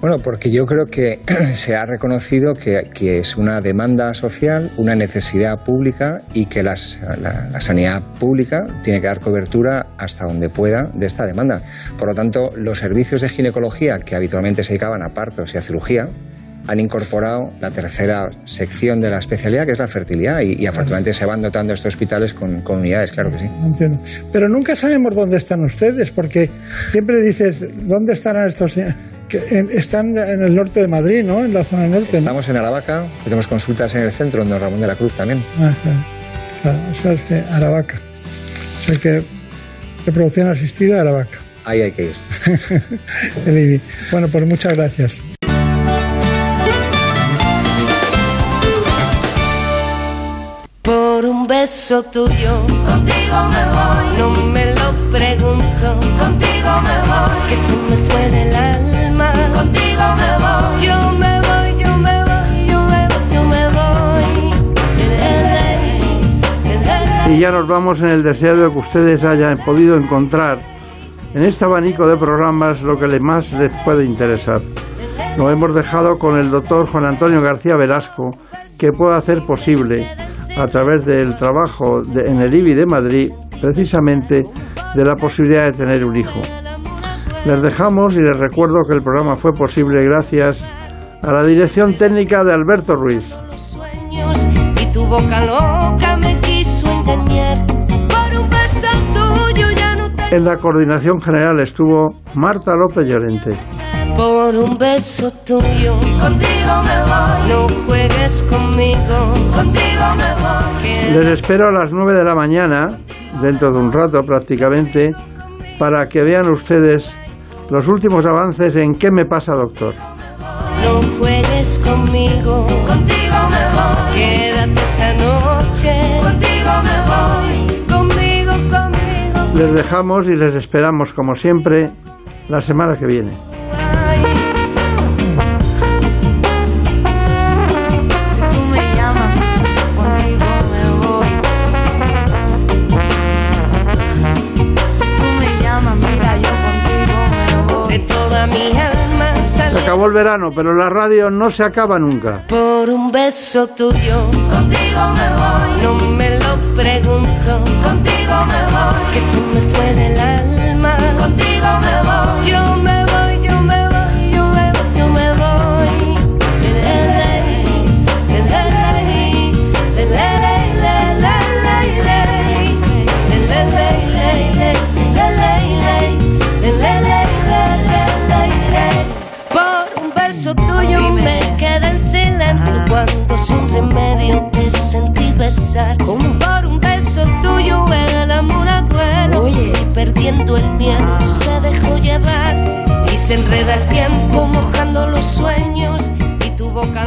Bueno, porque yo creo que se ha reconocido que, es una demanda social, una necesidad pública y que la, la sanidad pública tiene que dar cobertura hasta donde pueda de esta demanda. Por lo tanto, los servicios de ginecología que habitualmente se dedicaban a partos y a cirugía han incorporado la tercera sección de la especialidad, que es la fertilidad, y, y afortunadamente se van dotando estos hospitales con, con unidades, claro que sí. Entiendo. Pero nunca sabemos dónde están ustedes, porque siempre dices, ¿dónde estarán estos? Que en- están en el norte de Madrid, ¿no? En la zona norte. ¿no? Estamos en Aravaca, tenemos consultas en el centro, en Don Ramón de la Cruz también. Ah, claro. Claro, eso es que Aravaca. O sea que reproducción asistida Aravaca. Ahí hay que ir. El IBI. Bueno, pues muchas gracias. Por un beso tuyo, contigo me voy. No me lo pregunto, contigo me voy. Que se me fue del alma, contigo me voy. Yo me voy, yo me voy, yo me voy, yo me voy. Y ya nos vamos en el deseo de que ustedes hayan podido encontrar en este abanico de programas lo que más les puede interesar. Lo hemos dejado con el doctor Juan Antonio García Velasco, que puede hacer posible, a través del trabajo de- en el IBI de Madrid, precisamente de la posibilidad de tener un hijo. Les dejamos y les recuerdo que el programa fue posible gracias a la dirección técnica de Alberto Ruiz. Y tu boca loca me quiso engañar. Por un beso tuyo ya En la coordinación general estuvo Marta López Llorente. Por un beso tuyo, contigo me voy. No juegues conmigo, contigo me voy. Les espero a las 9 de la mañana, dentro de un rato prácticamente, para que vean ustedes los últimos avances en ¿Qué me pasa, doctor? No juegues conmigo, contigo me voy. Quédate esta noche, contigo me voy. Conmigo, conmigo. Les dejamos y les esperamos, como siempre, la semana que viene. Acabó el verano, pero la radio no se acaba nunca. por un beso tuyo. Contigo me voy. No me lo pregunto. Contigo me voy. Que se me fue del alma. Contigo me voy. Yo besar. Como por un beso tuyo el amor a duelo. Y perdiendo el miedo se dejó llevar. Y se enreda el tiempo mojando los sueños. Y tu boca